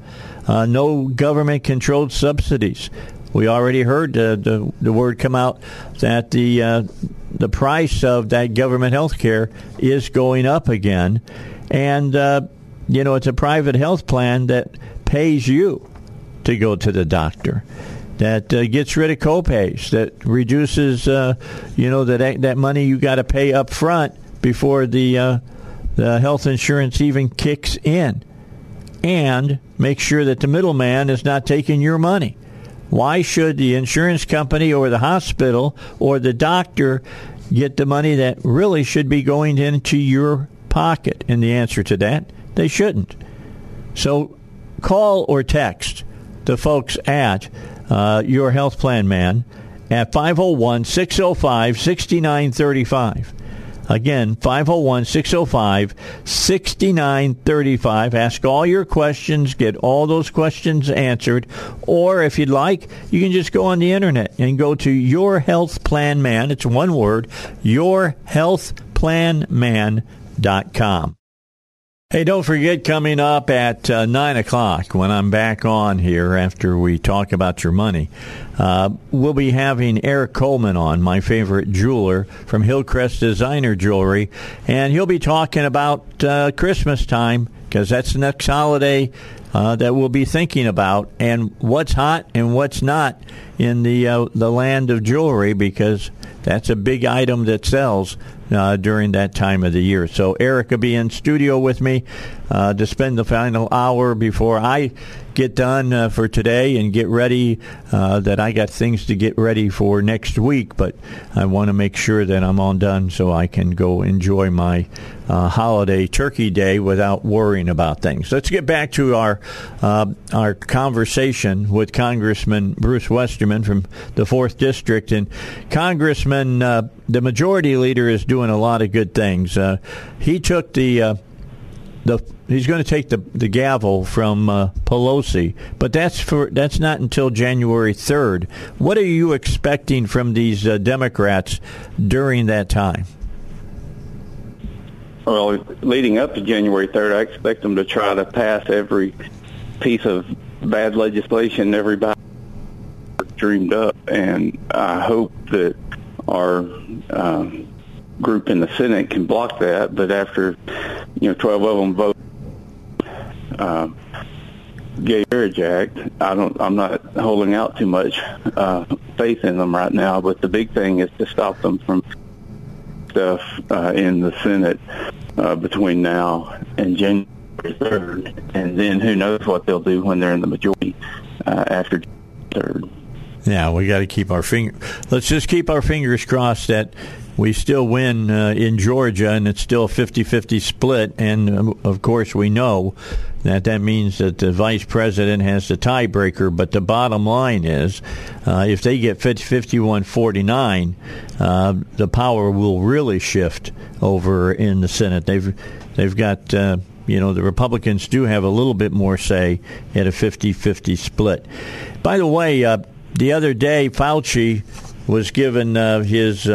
Uh, no government controlled subsidies. We already heard uh, the, the word come out that the uh, the price of that government health care is going up again. And, uh, you know, it's a private health plan that pays you to go to the doctor that uh, gets rid of copays, that reduces, uh, you know, that that money you got to pay up front before the uh, the health insurance even kicks in, and make sure that the middleman is not taking your money. Why should the insurance company or the hospital or the doctor get the money that really should be going into your pocket? And the answer to that, they shouldn't. So call or text the folks at uh, your health plan man at 501 605 6935. Again, 501 605 6935. Ask all your questions, get all those questions answered. Or if you'd like, you can just go on the internet and go to Your Health Plan Man. It's one word, yourhealthplanman.com. Hey, don't forget coming up at uh, 9 o'clock when I'm back on here after we talk about your money, uh, we'll be having Eric Coleman on, my favorite jeweler from Hillcrest Designer Jewelry, and he'll be talking about uh, Christmas time because that's the next holiday uh, that we'll be thinking about and what's hot and what's not in the uh, the land of jewelry because that's a big item that sells uh, during that time of the year. So Eric will be in studio with me uh, to spend the final hour before I get done uh, for today and get ready. Uh, that I got things to get ready for next week, but I want to make sure that I'm all done so I can go enjoy my uh, holiday turkey day without worrying about things. Let's get back to our uh, our conversation with Congressman Bruce Westerman from the fourth district, and Congressman, uh, the majority leader is doing a lot of good things. He took the the he's going to take the the gavel from uh, Pelosi, but that's for that's not until January third. What are you expecting from these uh, Democrats during that time? Well, leading up to January third, I expect them to try to pass every piece of bad legislation everybody dreamed up, and I hope that our um, group in the Senate can block that, but after you know 12 of them vote uh, gay marriage act, I don't. I'm not holding out too much uh, faith in them right now. But the big thing is to stop them from stuff uh, in the Senate uh, between now and January 3rd, and then who knows what they'll do when they're in the majority uh, after 3rd. Yeah, we got to keep our finger. Let's just keep our fingers crossed that we still win uh, in Georgia, and it's still a 50-50 split. And um, of course, we know that that means that the vice president has the tiebreaker. But the bottom line is, uh, if they get 51-49, uh, the power will really shift over in the Senate. They've they've got. Uh, you know, the Republicans do have a little bit more say at a 50 50 split. By the way, uh, the other day, Fauci was given uh, his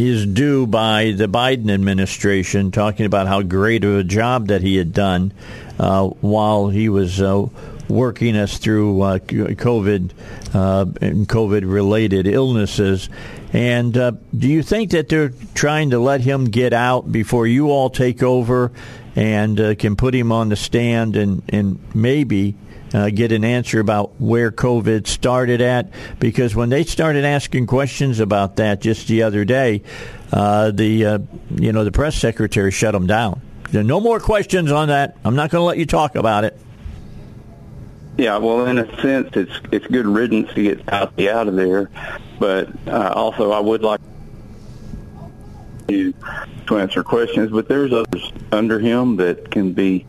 his due by the Biden administration, talking about how great of a job that he had done uh, while he was uh, working us through uh, COVID uh, and COVID related illnesses. And uh, do you think that they're trying to let him get out before you all take over and uh, can put him on the stand and, and maybe uh, get an answer about where COVID started at. Because when they started asking questions about that just the other day, uh, the uh, you know the press secretary shut them down. No more questions on that. I'm not going to let you talk about it. Yeah, well, in a sense, it's it's good riddance to get out the out of there, but uh, also I would like to to answer questions. But there's others under him that can be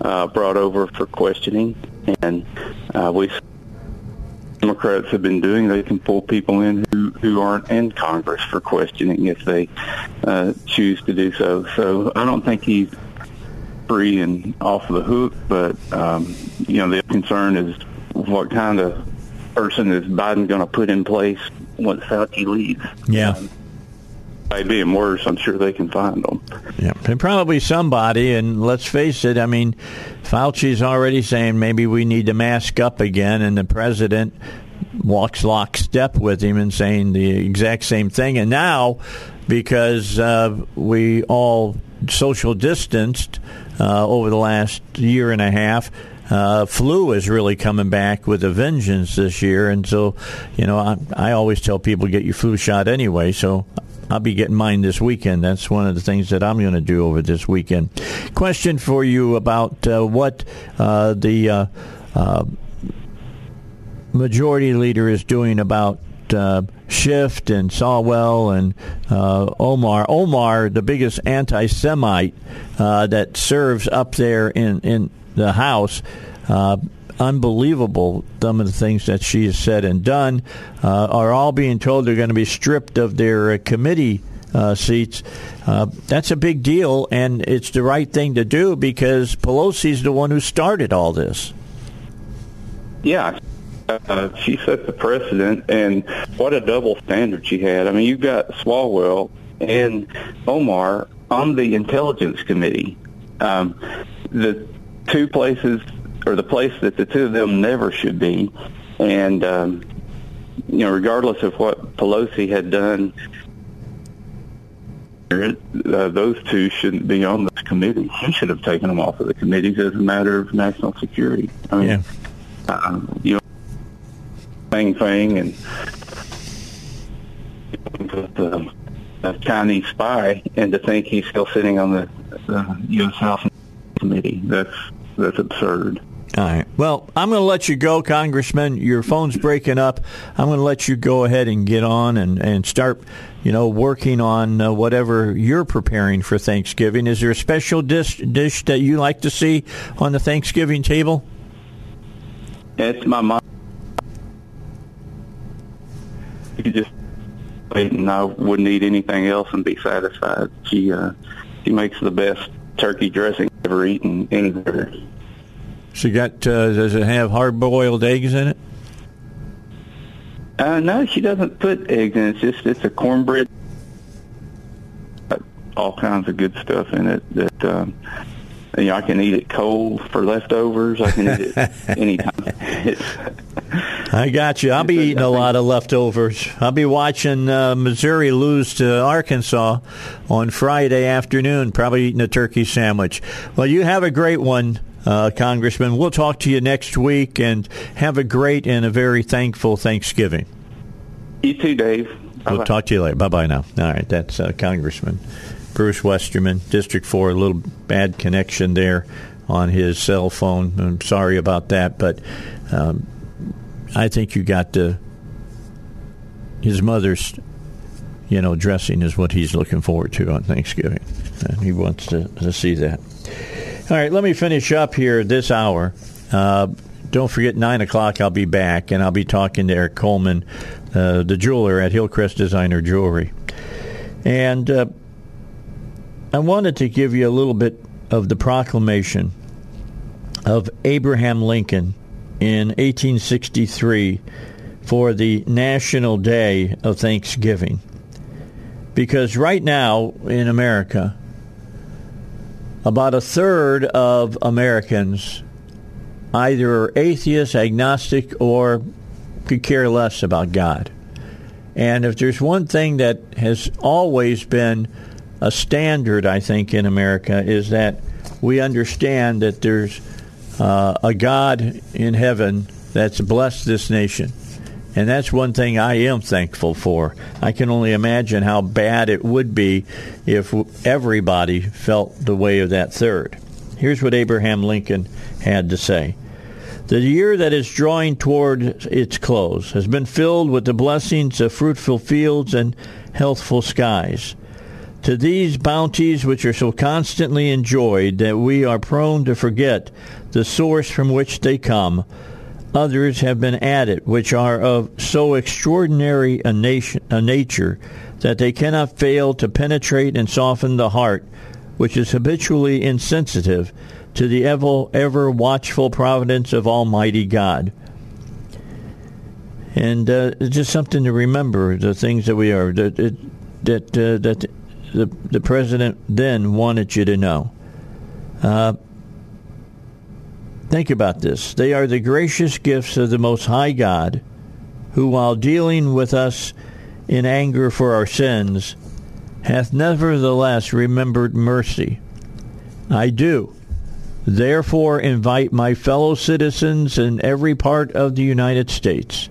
uh, brought over for questioning, and uh, we Democrats have been doing. They can pull people in who who aren't in Congress for questioning if they uh, choose to do so. So I don't think he's free and off the hook, but um, you know the concern is what kind of person is Biden going to put in place once Fauci leaves. Yeah. Um, being worse, I'm sure they can find them. Yeah, and probably somebody. And let's face it, I mean, Fauci's already saying maybe we need to mask up again, and the president walks lockstep with him and saying the exact same thing. And now, because uh, we all social distanced uh, over the last year and a half. Uh, flu is really coming back with a vengeance this year, and so you know I, I always tell people get your flu shot anyway. So I'll be getting mine this weekend. That's one of the things that I'm going to do over this weekend. Question for you about uh, what uh, the uh, uh majority leader is doing about uh, Schiff and Swalwell and uh, Omar. Omar, the biggest anti-Semite that serves up there in in the House unbelievable. Some of the things that she has said and done uh, are all being told they're going to be stripped of their uh, committee uh, seats. Uh, that's a big deal, and it's the right thing to do because Pelosi's the one who started all this. Yeah, uh, she set the precedent, and what a double standard she had. I mean, you've got Swalwell and Omar on the Intelligence Committee. Um, the two places or the place that the two of them never should be. And, um, you know, regardless of what Pelosi had done, uh, those two shouldn't be on this committee. He should have taken them off of the committees as a matter of national security. I mean, yeah. uh, you know, Fang Fang and the, the Chinese spy, and to think he's still sitting on the, the U.S. House Committee. That's that's absurd. All right. Well, I'm going to let you go, Congressman. Your phone's breaking up. I'm going to let you go ahead and get on and, and start, you know, working on uh, whatever you're preparing for Thanksgiving. Is there a special dish, dish that you like to see on the Thanksgiving table? It's my mom. You just and I wouldn't eat anything else and be satisfied. She uh, she makes the best turkey dressing I've ever eaten anywhere. She got. Uh, does it have hard boiled eggs in it? Uh, no, she doesn't put eggs in it. It's just it's a cornbread. All kinds of good stuff in it that um, you know, I can eat it cold for leftovers. I can eat it [laughs] anytime. I got you. I'll be eating a lot of leftovers. I'll be watching uh, Missouri lose to Arkansas on Friday afternoon, probably eating a turkey sandwich. Well, you have a great one, uh, Congressman. We'll talk to you next week and have a great and a very thankful Thanksgiving. You too, Dave. Bye-bye. We'll talk to you later. Bye bye now. All right, that's uh, Congressman Bruce Westerman, District 4. A little bad connection there on his cell phone. I'm sorry about that, but um, I think you got to. His mother's, you know, dressing is what he's looking forward to on Thanksgiving, and he wants to, to see that. All right, let me finish up here this hour. Uh, don't forget, 9 o'clock, I'll be back, and I'll be talking to Eric Coleman, uh, the jeweler at Hillcrest Designer Jewelry. And uh, I wanted to give you a little bit of the proclamation of Abraham Lincoln in 1863 for the National Day of Thanksgiving. Because right now in America, about a third of Americans either are atheist, agnostic, or could care less about God. And if there's one thing that has always been a standard, I think, in America, is that we understand that there's uh, a God in heaven that's blessed this nation. And that's one thing I am thankful for. I can only imagine how bad it would be if everybody felt the way of that third. Here's what Abraham Lincoln had to say. The year that is drawing toward its close has been filled with the blessings of fruitful fields and healthful skies. To these bounties, which are so constantly enjoyed that we are prone to forget the source from which they come, others have been added, which are of so extraordinary a, nation, a nature that they cannot fail to penetrate and soften the heart, which is habitually insensitive to the ever, ever watchful providence of Almighty God. And uh, just something to remember the things that we are that that uh, that the the president then wanted you to know. Uh, Think about this. They are the gracious gifts of the Most High God, who, while dealing with us in anger for our sins, hath nevertheless remembered mercy. I do. Therefore, invite my fellow citizens in every part of the United States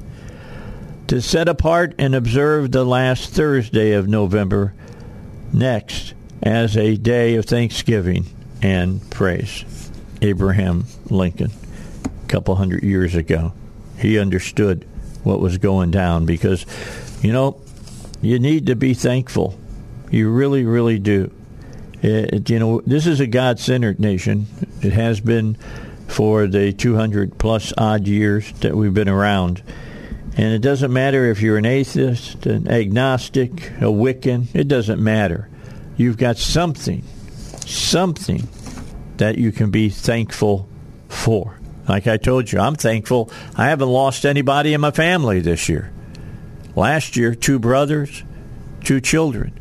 to set apart and observe the last Thursday of November next as a day of thanksgiving and praise. Abraham Lincoln a couple hundred years ago. He understood what was going down because, you know, you need to be thankful. You really, really do. It, you know, this is a God centered nation. It has been for the 200 plus odd years that we've been around. And it doesn't matter if you're an atheist, an agnostic, a Wiccan, it doesn't matter. You've got something, something that you can be thankful for. Like I told you, I'm thankful I haven't lost anybody in my family this year. Last year, two brothers, two children.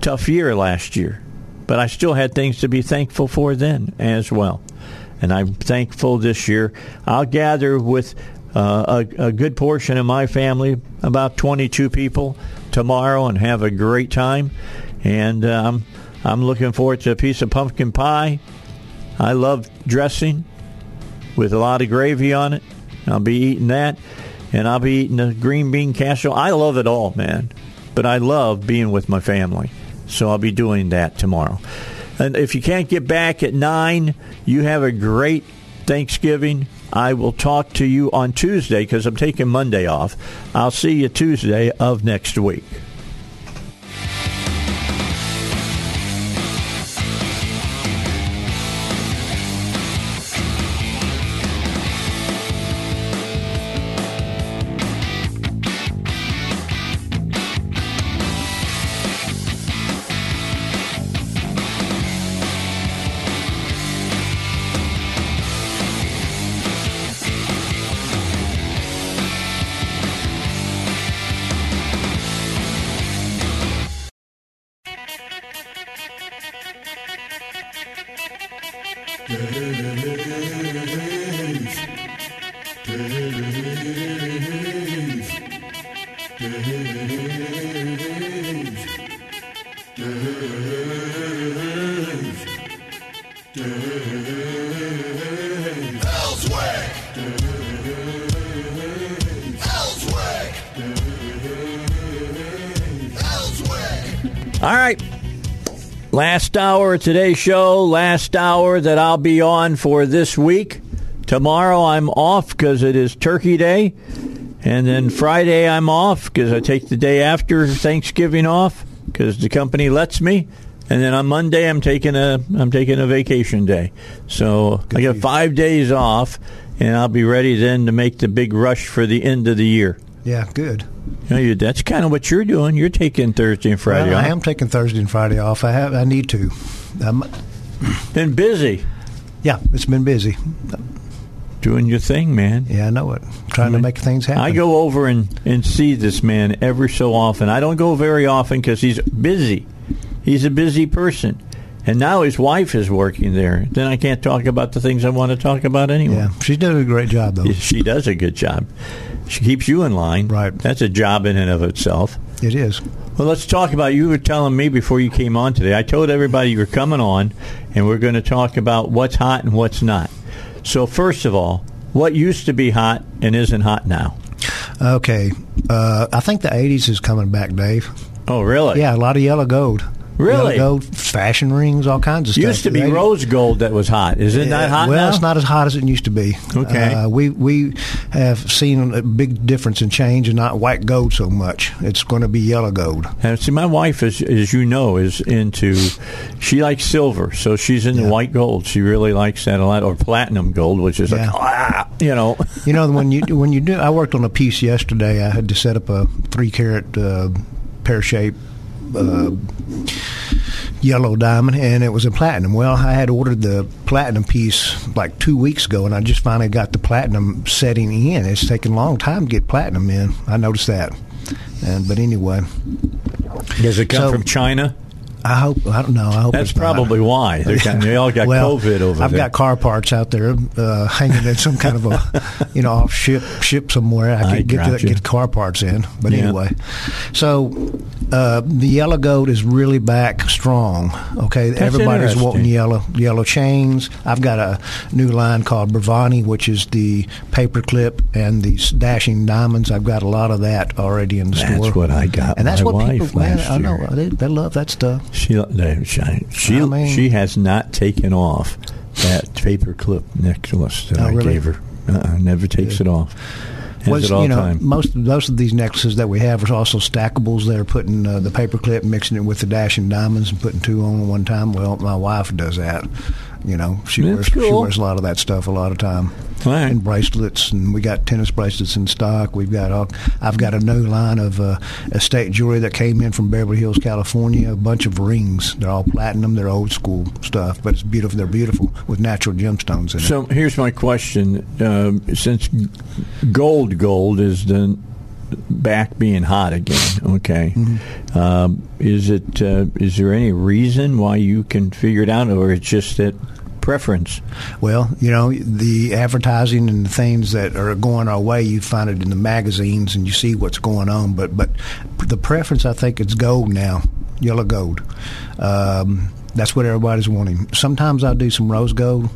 tough year last year, but I still had things to be thankful for then as well. And I'm thankful this year. I'll gather with uh, a, a good portion of my family, about 22 people, tomorrow and have a great time. And um, I'm looking forward to a piece of pumpkin pie. I love dressing with a lot of gravy on it. I'll be eating that, and I'll be eating the green bean casserole. I love it all, man. But I love being with my family, so I'll be doing that tomorrow. And if you can't get back at nine, you have a great Thanksgiving. I will talk to you on Tuesday because I'm taking Monday off. I'll see you Tuesday of next week. Hour of today's show, last hour that I'll be on for this week. Tomorrow I'm off because it is Turkey Day. And then Friday I'm off because I take the day after Thanksgiving off because the company lets me. And then on Monday I'm taking a I'm taking a vacation day. So I got five days off, and I'll be ready then to make the big rush for the end of the year. Yeah, good. You know, that's kind of what you're doing. You're taking Thursday and Friday Well, off. I am taking Thursday and Friday off. I have. I need to. Um, Been busy yeah, it's been busy. doing your thing, man. Yeah, I know it. Trying to make things happen. I go over and, and see this man every so often. I don't go very often because he's busy. He's a busy person. And now his wife is working there. Then I can't talk about the things I want to talk about anyway. Yeah, she's doing a great job though. She does a good job. She keeps you in line. Right. That's a job in and of itself. It is. Well, let's talk about. You were telling me before you came on today. I told everybody you were coming on, and we're going to talk about what's hot and what's not. So, first of all, what used to be hot and isn't hot now? Okay, uh, I think the '80s is coming back, Dave. Oh, really? Yeah, a lot of yellow gold. Really? Gold, fashion rings, all kinds of stuff. Used to be The 80s rose gold that was hot. Isn't that hot well, now? it's not as hot as it used to be. Okay. Uh, we we have seen a big difference in change, and not white gold so much. It's going to be yellow gold. And see, my wife, is, as you know, is into. She likes silver, so she's into Yeah. white gold. She really likes that a lot, or platinum gold, which is Yeah. like, ah, you know. [laughs] You know, when you when you do, I worked on a piece yesterday. I had to set up a three carat uh, pear shaped uh, yellow diamond, and it was a platinum. Well, I had ordered the platinum piece like two weeks ago, and I just finally got the platinum setting in. It's taken a long time to get platinum in. I noticed that. And but anyway, Does it come So- from China? I hope I don't know. I hope That's it's not. probably why. They're [laughs] they all got well, COVID over there. I've there. got car parts out there uh, [laughs] hanging in some kind of a, [laughs] you know, off ship ship somewhere. I could get gotcha. get car parts in. But Yeah. anyway, so uh, the yellow gold is really back strong. Okay, everybody's interesting. wanting yellow yellow chains. I've got a new line called Bravani, which is the paperclip and the dashing diamonds. I've got a lot of that already in the That's store. That's what I got and that's my what wife people. Man, I know they, they love that stuff. She they- she she, I mean- she has not taken off that paper clip necklace that Oh, I really? gave her. Uh-uh, never takes it off. Was, you know, time. most most of these necklaces that we have are also stackables. They're putting uh, the paper clip, mixing it with the dashing diamonds, and putting two on at one time. Well, my wife does that. You know, she That's wears she wears a lot of that stuff a lot of time. Right. And bracelets, and we got tennis bracelets in stock. We've got all. I've got a new line of uh, estate jewelry that came in from Beverly Hills, California. A bunch of rings. They're all platinum. They're old school stuff, but it's beautiful. They're beautiful with natural gemstones in it. So here's my question: um, Since gold, gold is the back being hot again, okay? Mm-hmm. Um, is it? Uh, is there any reason why you can figure it out, or it's just that preference? Well, you know, the advertising and the things that are going our way, you find it in the magazines and you see what's going on. But but the preference, I think, is gold now, yellow gold. Um, that's what everybody's wanting. Sometimes I do some rose gold,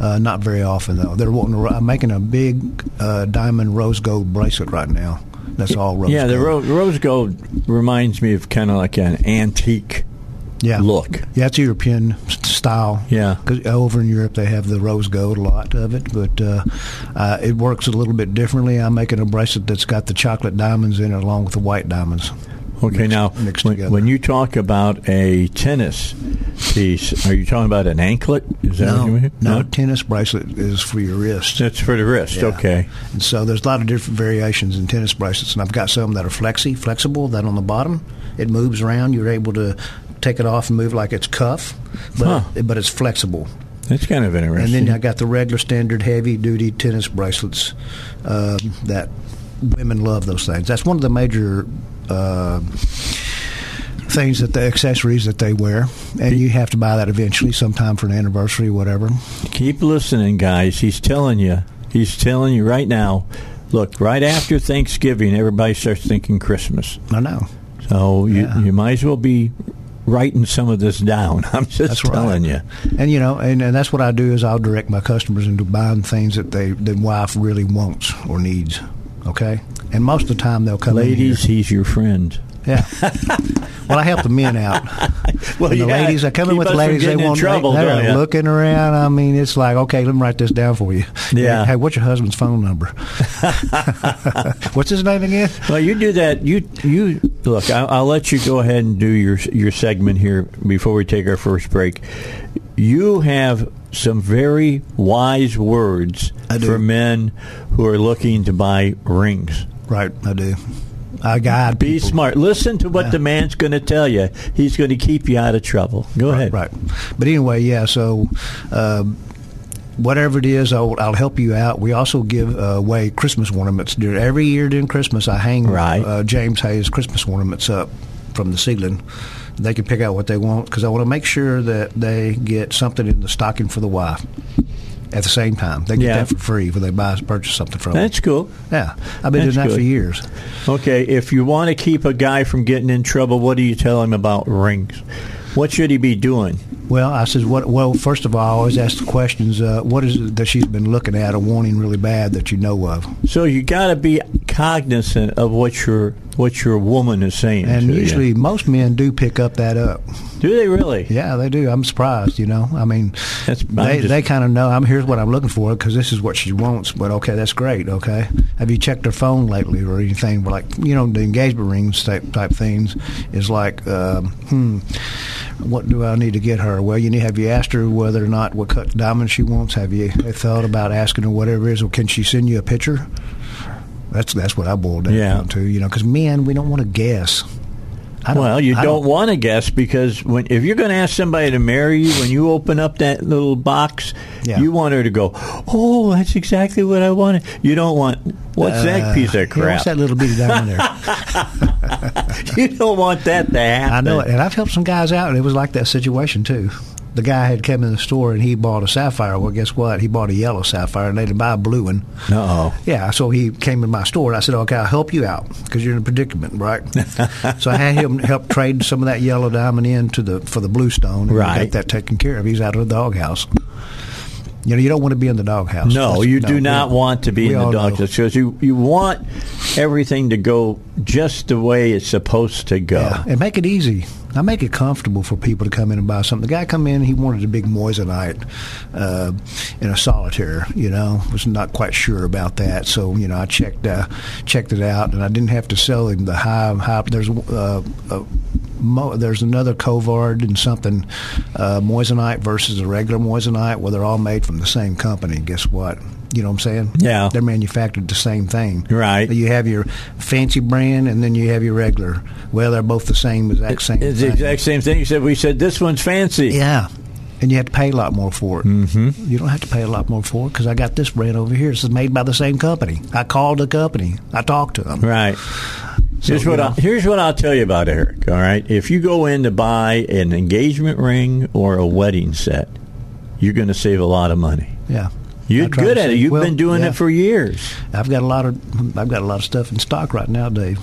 uh, not very often though. They're wanting. To, I'm making a big uh, diamond rose gold bracelet right now. That's all rose. Gold. Yeah, the ro- rose gold reminds me of kind of like an antique yeah. look. Yeah, it's European style. Yeah. because over in Europe they have the rose gold, a lot of it, but uh, uh, it works a little bit differently. I'm making a bracelet that's got the chocolate diamonds in it, along with the white diamonds. Okay, mixed- now mixed when, when you talk about a tennis piece, are you talking about an anklet? Is that what no, you mean? no, tennis bracelet is for your wrist. That's for the wrist. Yeah. Okay. And so there's a lot of different variations in tennis bracelets, and I've got some that are flexi, flexible. That on the bottom, it moves around. You're able to take it off and move like it's cuff, but Huh. but it's flexible. That's kind of interesting. And then I got the regular standard heavy duty tennis bracelets uh, that women love those things. That's one of the major uh, things that the accessories that they wear, and you have to buy that eventually, sometime for an anniversary, or whatever. Keep listening, guys. He's telling you. He's telling you right now. Look, right after Thanksgiving, everybody starts thinking Christmas. I know. So you Yeah. you might as well be writing some of this down. [laughs] I'm just That's right. telling you. And you know, and, and that's what I do is I'll direct my customers into buying things that they the wife really wants or needs. Okay, and most of the time they'll come in Ladies, he's your friend. Yeah. [laughs] well, I help the men out. Well, And the yeah, ladies, I come in with the ladies. They want trouble, they, ya? looking around. I mean, it's like, okay, let me write this down for you. [laughs] Yeah. Hey, what's your husband's phone number? [laughs] what's his name again? Well, you do that. You you look. I'll, I'll let you go ahead and do your your segment here before we take our first break. You have some very wise words for men who are looking to buy rings. Right, I do. I got Be people. smart. Listen to what Yeah. the man's going to tell you. He's going to keep you out of trouble. Go ahead. Right. But anyway, yeah. So, uh, whatever it is, I'll, I'll help you out. We also give uh, away Christmas ornaments. During, every year during Christmas, I hang Right. uh, James Hayes Christmas ornaments up from the ceiling. They can pick out what they want because I want to make sure that they get something in the stocking for the wife. At the same time, they get Yeah. that for free when they buy purchase something from That's cool. Yeah, I've been That's doing that good. for years. Okay, if you want to keep a guy from getting in trouble, what do you tell him about rings? What should he be doing? Well, I says, what? Well, first of all, I always ask the questions. Uh, what is it that she's been looking at or wanting really bad that you know of? So you got to be cognizant of what your what your woman is saying. And to you. usually, most men do pick up that up. do they really? Yeah, they do. I'm surprised. You know, I mean, That's- they just- they kind of know. I'm here's what I'm looking for because this is what she wants. But okay, that's great. Okay, have you checked her phone lately or anything? Like you know, the engagement rings type type things is like, um, hmm, what do I need to get her? Well, you need have you asked her whether or not what cut diamond she wants? Have you thought about asking her whatever it is? Or can she send you a picture? That's that's what I boiled down Yeah. to. You know, because men, we don't want to guess. Don't- Well, you I don't, want to guess because when if you're going to ask somebody to marry you, when you open up that little box, Yeah. you want her to go, "Oh, that's exactly what I wanted." You don't want what's Uh, that piece of yeah, crap? what's that little bitty diamond there? [laughs] you don't want that to happen. [laughs] I know it, and I've helped some guys out, and it was like that situation too. The guy had come in the store and he bought a sapphire. Well, guess what? He bought a yellow sapphire, and they didn't buy a blue one. Oh. Yeah, so he came in my store, and I said, "Okay, I'll help you out because you're in a predicament, right?" [laughs] so I had him help trade some of that yellow diamond into the for the blue stone, and Right. got that taken care of. He's out of the doghouse. You know, you don't want to be in the doghouse. No, That's- you do not we- want to be in the doghouse because you you want everything to go just the way it's supposed to go. Yeah, and make it easy. I make it comfortable for people to come in and buy something. The guy come in, he wanted a big moissanite uh, in a solitaire. You know, was not quite sure about that. So you know, I checked uh, checked it out, and I didn't have to sell him the high high. There's uh, a, mo- there's another Colvard and something uh, moissanite versus a regular moissanite. Well, they're all made from the same company. Guess what? You know what I'm saying? Yeah. They're manufactured the same thing. Right. You have your fancy brand, and then you have your regular. Well, they're both the same exact same. It's the thing. exact same thing. You said we said this one's fancy. Yeah. And you have to pay a lot more for it. Mm-hmm. You don't have to pay a lot more for it because I got this brand over here. This is made by the same company. I called the company. I talked to them. Right. Here's what you I, know. here's what I'll tell you about Eric. All right, if you go in to buy an engagement ring or a wedding set, you're going to save a lot of money. Yeah. You're good at it. You've well, been doing yeah. it for years. I've got a lot of I've got a lot of stuff in stock right now, Dave.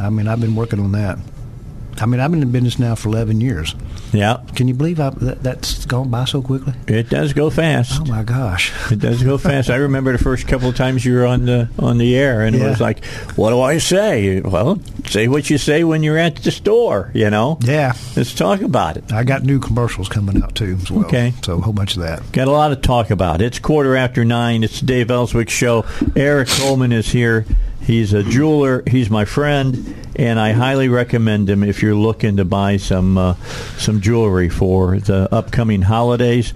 I mean, I've been working on that. I mean, I've been in business now for 11 years. Yeah, Can you believe I, that, that's gone by so quickly? it does go fast. Oh my gosh! It does go fast. I remember the first couple of times you were on the on the air, and it was like, "What do I say?" Well, say what you say when you're at the store. You know. Yeah, Let's talk about it. I got new commercials coming out too as well. Okay. so a whole bunch of that. Got a lot to talk about. It's quarter after nine. It's the Dave Elswick Show. Eric Coleman is here. He's a jeweler. He's my friend, and I highly recommend him if you're looking to buy some uh, some jewelry for the upcoming holidays.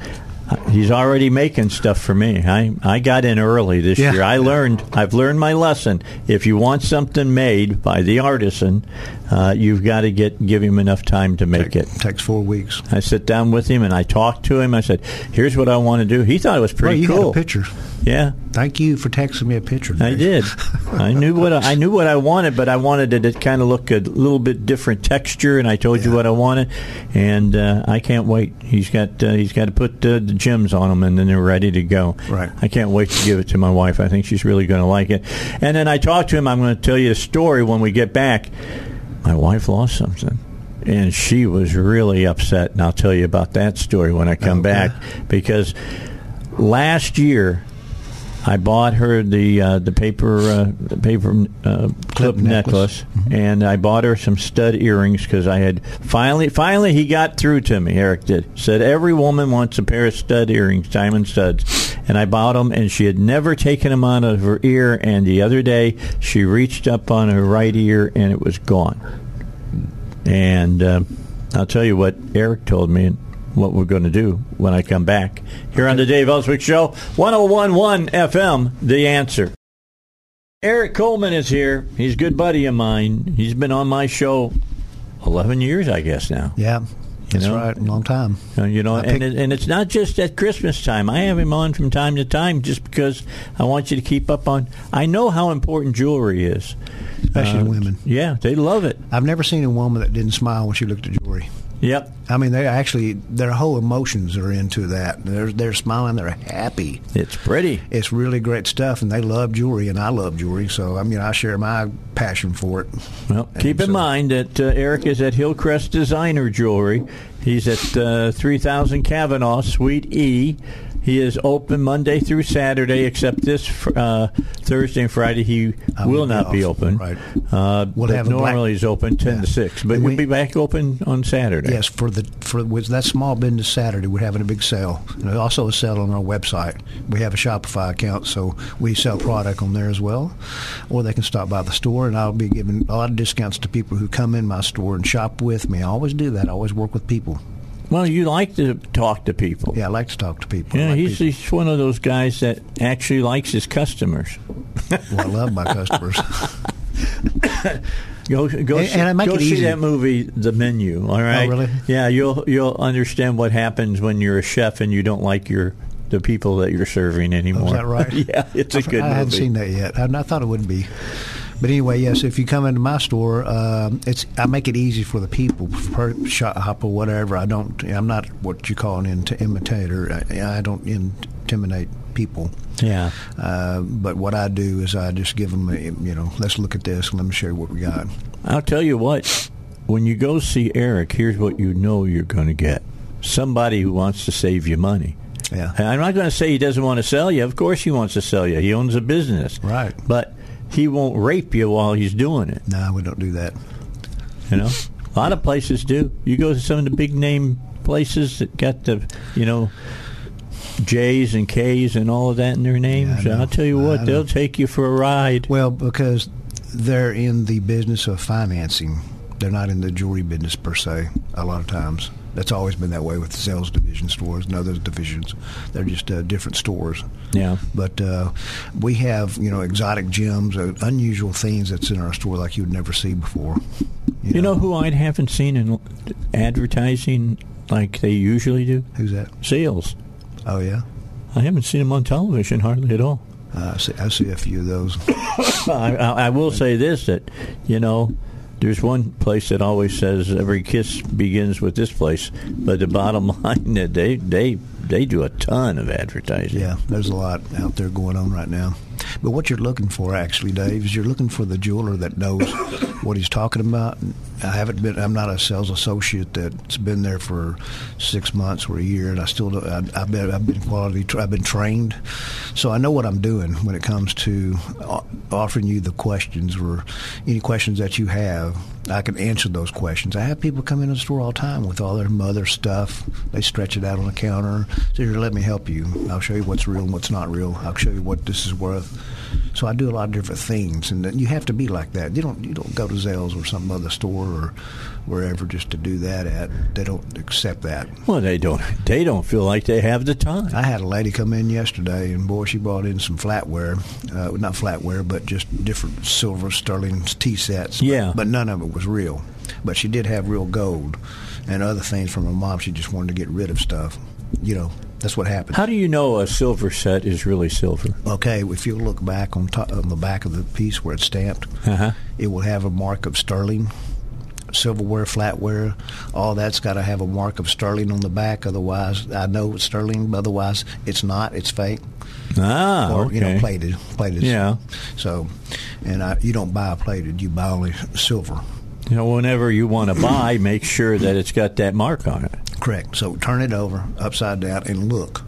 He's already making stuff for me. I, I got in early this Yeah. year. I learned I've learned my lesson. If you want something made by the artisan, Uh, you've got to get give him enough time to make it. Takes four weeks. I sit down with him and I talk to him. I said, "Here's what I want to do." He thought it was pretty well, you cool. Had a picture. Yeah, Thank you for texting me a picture. I did. [laughs] I knew what I, I knew what I wanted, but I wanted it to kind of look a little bit different texture, and I told you what I wanted, and uh, I can't wait. He's got uh, he's got to put uh, the gems on them, and then they're ready to go. Right. I can't wait to give it to my wife. I think she's really going to like it. And then I talked to him. I'm going to tell you a story when we get back. My wife lost something. And she was really upset, and I'll tell you about that story when I come Okay. back. Because last year, I bought her the uh, the paper uh, the paper uh, clip necklace, necklace. and I bought her some stud earrings because I had finally finally he got through to me. Eric did said every woman wants a pair of stud earrings, diamond studs, and I bought them, and she had never taken them out of her ear. And the other day, she reached up on her right ear, and it was gone. And uh, I'll tell you what Eric told me what we're going to do when I come back. Here on the Dave Elswick Show, 1011 FM, The Answer. Eric Coleman is here. He's a good buddy of mine. He's been on my show 11 years, I guess, now. Yeah, that's know? right. Long time. Uh, You know, I and, it, and it's not just at Christmas time. I have him on from time to time just because I want you to keep up on. I know how important jewelry is, Especially Uh, women. Yeah, they love it. I've never seen a woman that didn't smile when she looked at jewelry. Yep, I mean, they actually their whole emotions are into that. They're they're smiling. They're happy. it's pretty. It's really great stuff, and they love jewelry, and I love jewelry. So I mean, I share my passion for it. Well, keep in so- mind that uh, Eric is at Hillcrest Designer Jewelry. He's at uh, 3000 Kavanaugh, Suite E. He is open Monday through Saturday, except this uh, Thursday and Friday he I will not be off, open. right. Uh, We'll have a black- normally he's open 10 Yeah. to 6, but And we'll we- be back open on Saturday. Yes, for the for with that small business Saturday, we're having a big sale. And also a sale on our website. We have a Shopify account, so we sell product on there as well. Or they can stop by the store, and I'll be giving a lot of discounts to people who come in my store and shop with me. I always do that. I always work with people. Well, you like to talk to people. Yeah, I like to talk to people. Yeah, like he's, people. he's one of those guys that actually likes his customers. Well, I love my customers. [laughs] Go go And- see, and go see. Oh, that movie, The Menu. All right. Oh, really? Yeah, you'll you'll understand what happens when you're a chef and you don't like your the people that you're serving anymore. Oh, is that right? [laughs] yeah, it's a I, good movie. I movie. hadn't seen that yet. I, I thought it wouldn't be. But anyway, yes. If you come into my store, um, it's I make it easy for the people, per shop or whatever. I don't. I'm not what you call an int- imitator. I, I don't intimidate people. Yeah. Uh, but what I do is I just give them, a, you know, let's look at this and let me show you what we got. I'll tell you what. When you go see Eric, here's what you know you're going to get: somebody who wants to save you money. Yeah. And I'm not going to say he doesn't want to sell you. Of course, he wants to sell you. He owns a business. Right. But he won't rape you while he's doing it. No, we don't do that. You know, a lot of places do. You go to some of the big name places that got the, you know, J's and K's and all of that in their names. Yeah. I'll tell you what, they'll take you for a ride. Well, because they're in the business of financing. They're not in the jewelry business per se. A lot of times, that's always been that way with the sales division stores and other divisions. They're just uh, different stores. Yeah. But uh, we have, you know, exotic gems, uh, unusual things that's in our store like you would never see before. You know who I haven't seen in advertising like they usually do? who's that? Zales. Oh yeah, I haven't seen them on television hardly at all. uh, I see. I see a few of those. [coughs] I, I will say this: that you know, there's one place that always says every kiss begins with this place, but the bottom [laughs] line that they they they do a ton of advertising. Yeah, there's a lot out there going on right now. But what you're looking for, actually, Dave, is you're looking for the jeweler that knows [coughs] what he's talking about. I haven't been. I'm not a sales associate that's been there for six months or a year, and I still. don't- I, I've been. I've been quality. I've been trained, so I know what I'm doing when it comes to offering you the questions or any questions that you have. I can answer those questions. I have people come into the store all the time with all their mother stuff. They stretch it out on the counter. So here, let me help you. I'll show you what's real and what's not real. I'll show you what this is worth. So I do a lot of different things, and you have to be like that. You don't you don't go to Zales or some other store or wherever just to do that at. They don't accept that. Well, they don't. They don't feel like they have the time. I had a lady come in yesterday, and boy, she brought in some flatware, uh, not flatware, but just different silver sterling tea sets. Yeah. but, but none of it was real. But she did have real gold and other things from her mom. She just wanted to get rid of stuff. You know, that's what happens. How do you know a silver set is really silver? Okay, if you look back on, top, on the back of the piece where it's stamped, Uh-huh. it will have a mark of sterling. Silverware, flatware, all that's got to have a mark of sterling on the back. Otherwise, I know it's sterling. Otherwise, it's not. It's fake. Ah, or okay. you know, plated. Plated. Yeah. So, and I, you don't buy plated. You buy only silver. You know, whenever you want to buy, make sure that it's got that mark on it. Correct. So turn it over upside down and look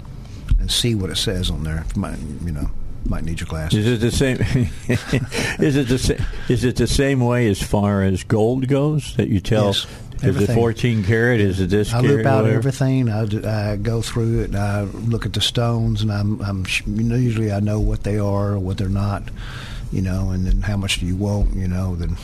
and see what it says on there. You might, you know, might need your glasses. Is it the same? [laughs] is it the same? Is it the same way as far as gold goes? That you tell Yes. is it fourteen karat? Is it this? I loop out everything. I, I go through it. And I look at the stones, and I'm, I'm sh- you know, usually I know what they are, or what they're not, you know, and then how much do you want, you know, then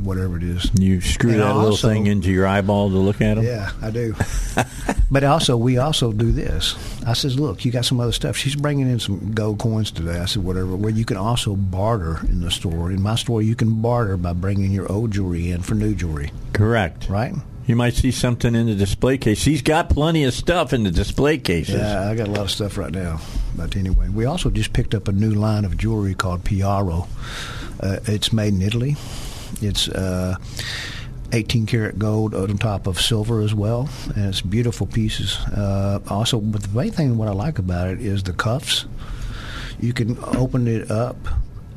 whatever it is. You screw And that little thing into your eyeball to look at them. Yeah, I do. [laughs] but also, we also do this. I says, look, you got some other stuff. She's bringing in some gold coins today. I said, whatever. Where you can also barter in the store. In my store, you can barter by bringing your old jewelry in for new jewelry, Correct. right? You might see something in the display case. He's got plenty of stuff in the display cases. Yeah, I got a lot of stuff right now. But anyway, we also just picked up a new line of jewelry called Piaro. Uh, it's made in Italy. It's uh, 18 karat gold on top of silver as well, and it's beautiful pieces. Uh, also, but the main thing what I like about it is the cuffs. You can open it up.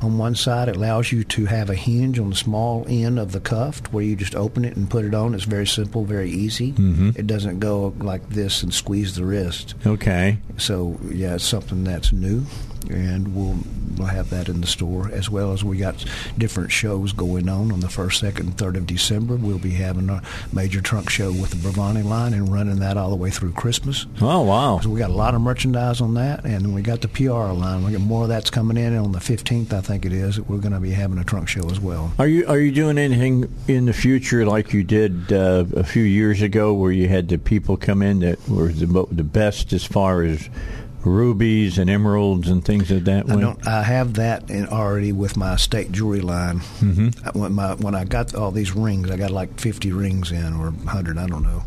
On one side, it allows you to have a hinge on the small end of the cuff where you just open it and put it on. It's very simple, very easy. Mm-hmm. It doesn't go like this and squeeze the wrist. Okay. So yeah, it's something that's new, and we'll we'll have that in the store as well as we got different shows going on on the first, second, and third of December. We'll be having a major trunk show with the Bravani line and running that all the way through Christmas. Oh wow. So we got a lot of merchandise on that, and we got the PR line. We got more of that's coming in on the 15th, I think it is. We're going to be having a trunk show as well. Are you are you doing anything in the future like you did uh, a few years ago, where you had the people come in that were the, the best as far as rubies and emeralds and things of that I way? don't. I have that in already with my state jewelry line. Mm-hmm. When my when I got all these rings, I got like fifty rings in or hundred, I don't know,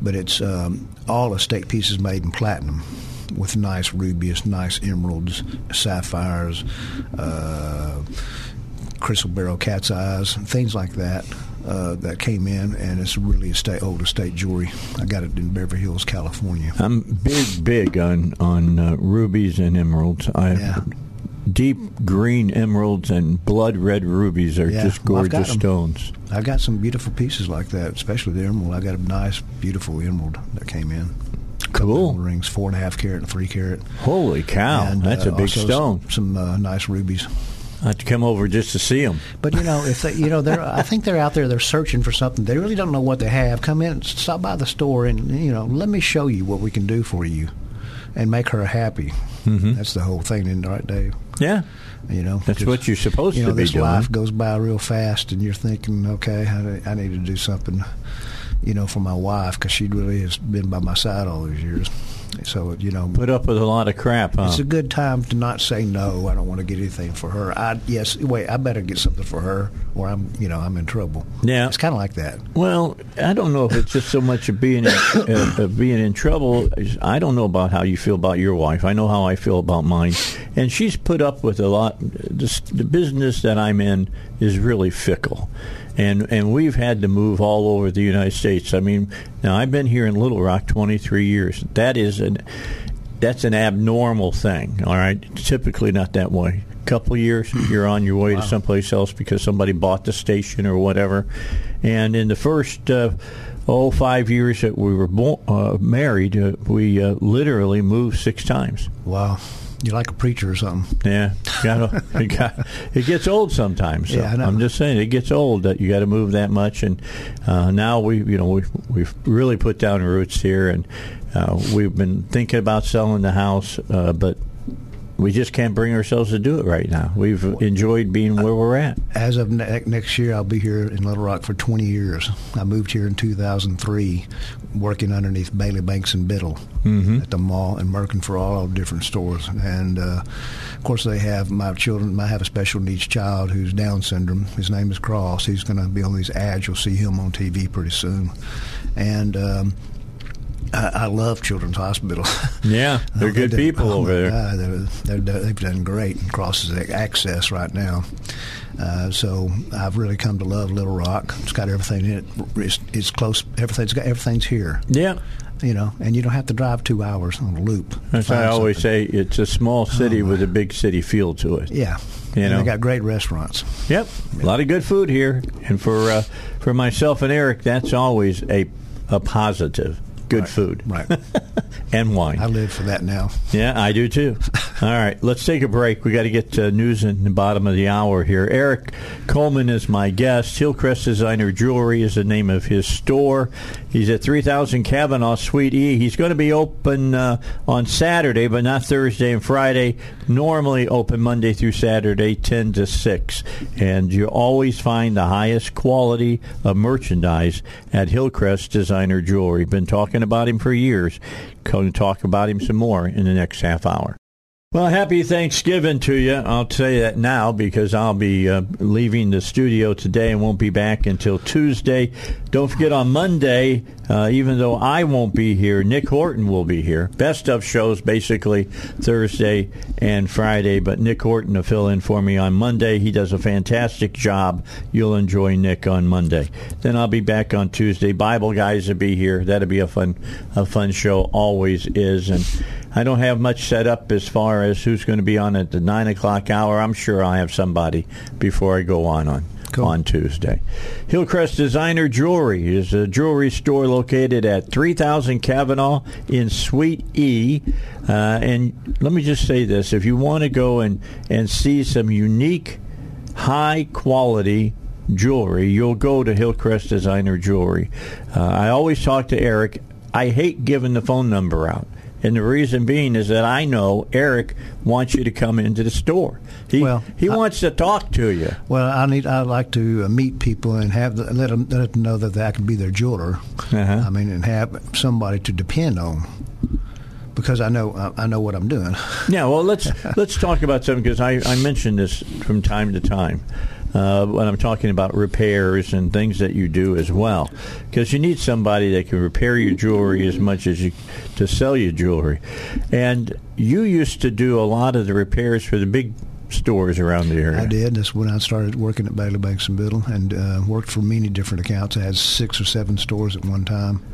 but it's um, all estate pieces made in platinum. With nice rubies, nice emeralds, sapphires, uh, chrysoberyl cat's eyes, things like that. Uh, that came in, and it's really a state old estate jewelry. I got it in Beverly Hills, California. I'm big, big on on uh, rubies and emeralds. I Yeah. deep green emeralds and blood red rubies are Yeah, just gorgeous well, I've got stones. I got some beautiful pieces like that, especially the emerald. I got a nice, beautiful emerald that came in. Cool. rings, four and a half carat and three carat. Holy cow, and, that's uh, a big stone. Some, some uh, nice rubies. I have to come over just to see them. But you know, if they, you know, they're, I think they're out there. They're searching for something. They really don't know what they have. Come in, stop by the store, and you know, let me show you what we can do for you, and make her happy. Mm-hmm. That's the whole thing, isn't it, right, Dave? Yeah, You know, that's what you're supposed you know, to be this doing. life goes by real fast, and you're thinking, okay, I, I need to do something, you know, for my wife because she really has been by my side all these years. So you know, Put up with a lot of crap, huh? it's a good time to not say no. I don't want to get anything for her. I yes, wait, I better get something for her, or I'm, you know, I'm in trouble. Yeah. it's kind of like that. Well, I don't know if it's just so much of being in, uh, [coughs] of being in trouble. I don't know about how you feel about your wife. I know how I feel about mine, and she's put up with a lot. This, the business that I'm in is really fickle, and and we've had to move all over the United States. I mean, now I've been here in Little Rock 23 years. That is an that's an abnormal thing. All right, typically not that way. A Couple years, [clears throat] you're on your way to someplace else because somebody bought the station or whatever. And in the first uh, oh five years that we were bo- uh, married, uh, we uh, literally moved six times. Wow, you're like a preacher or something. Yeah, gotta, [laughs] it, got, it gets old sometimes. So Yeah, I know. I'm just saying it gets old that you got to move that much. And uh, now we, you know, we've, we've really put down roots here, and uh, we've been thinking about selling the house, uh, but we just can't bring ourselves to do it right now. We've enjoyed being where we're at. As of ne- next year, I'll be here in Little Rock for 20 years. I moved here in 2003, working underneath Bailey Banks and Biddle Mm-hmm. at the mall and working for all different stores. And uh, of course, they have my children. I have a special needs child who's Down syndrome. His name is Cross. He's going to be on these ads. You'll see him on TV pretty soon. And um, I, I love Children's Hospital. [laughs] Yeah, they're Oh, good they- people oh over there. God, they're, they're, they've done great and crosses access right now. Uh, so I've really come to love Little Rock. It's got everything in it. It's, it's close. Everything's got everything's here. Yeah. You know, and you don't have to drive two hours on a loop. As I always something. say, it's a small city with a big city feel to it. Yeah. You and know. they got great restaurants. Yep, a lot of good food here, and for uh, for myself and Eric, that's always a a positive. Good food, Right. [laughs] and wine. I live for that now. Yeah, I do too. [laughs] All right, let's take a break. We got to get to news in the bottom of the hour here. Eric Coleman is my guest. Hillcrest Designer Jewelry is the name of his store. He's at 3000 Kavanaugh Suite E. He's going to be open uh, on Saturday, but not Thursday and Friday. Normally open Monday through Saturday, 10 to 6. And you always find the highest quality of merchandise at Hillcrest Designer Jewelry. Been talking about him for years. To talk about him some more in the next half hour. Well, happy Thanksgiving to you. I'll say that now because I'll be uh, leaving the studio today and won't be back until Tuesday. Don't forget on Monday, uh, even though I won't be here, Nick Horton will be here. Best of shows basically Thursday and Friday, but Nick Horton will fill in for me on Monday. He does a fantastic job. You'll enjoy Nick on Monday. Then I'll be back on Tuesday. Bible guys will be here. That'll be a fun, a fun show. Always is, and I don't have much set up as far as who's going to be on at the nine o'clock hour. I'm sure I'll have somebody before I go on on on Tuesday. Hillcrest Designer Jewelry is a jewelry store located at 3000 Kavanaugh in Suite E. Uh, and let me just say this: if you want to go and and see some unique, high quality jewelry, you'll go to Hillcrest Designer Jewelry. Uh, I always talk to Eric. I hate giving the phone number out. And the reason being is that I know Eric wants you to come into the store. He Well, he wants to talk to you. Well, I need. I like to uh, meet people and have the, let them let them know that I can be their jeweler. Uh-huh. I mean, and have somebody to depend on because I know I, I know what I'm doing. Yeah, well, let's [laughs] let's talk about something because I, I mention this from time to time uh, when I'm talking about repairs and things that you do as well, because you need somebody that can repair your jewelry as much as you to sell your jewelry, and you used to do a lot of the repairs for the big stores around the area. I did. That's when I started working at Bailey Banks and Biddle, and uh, worked for many different accounts. I had six or seven stores at one time.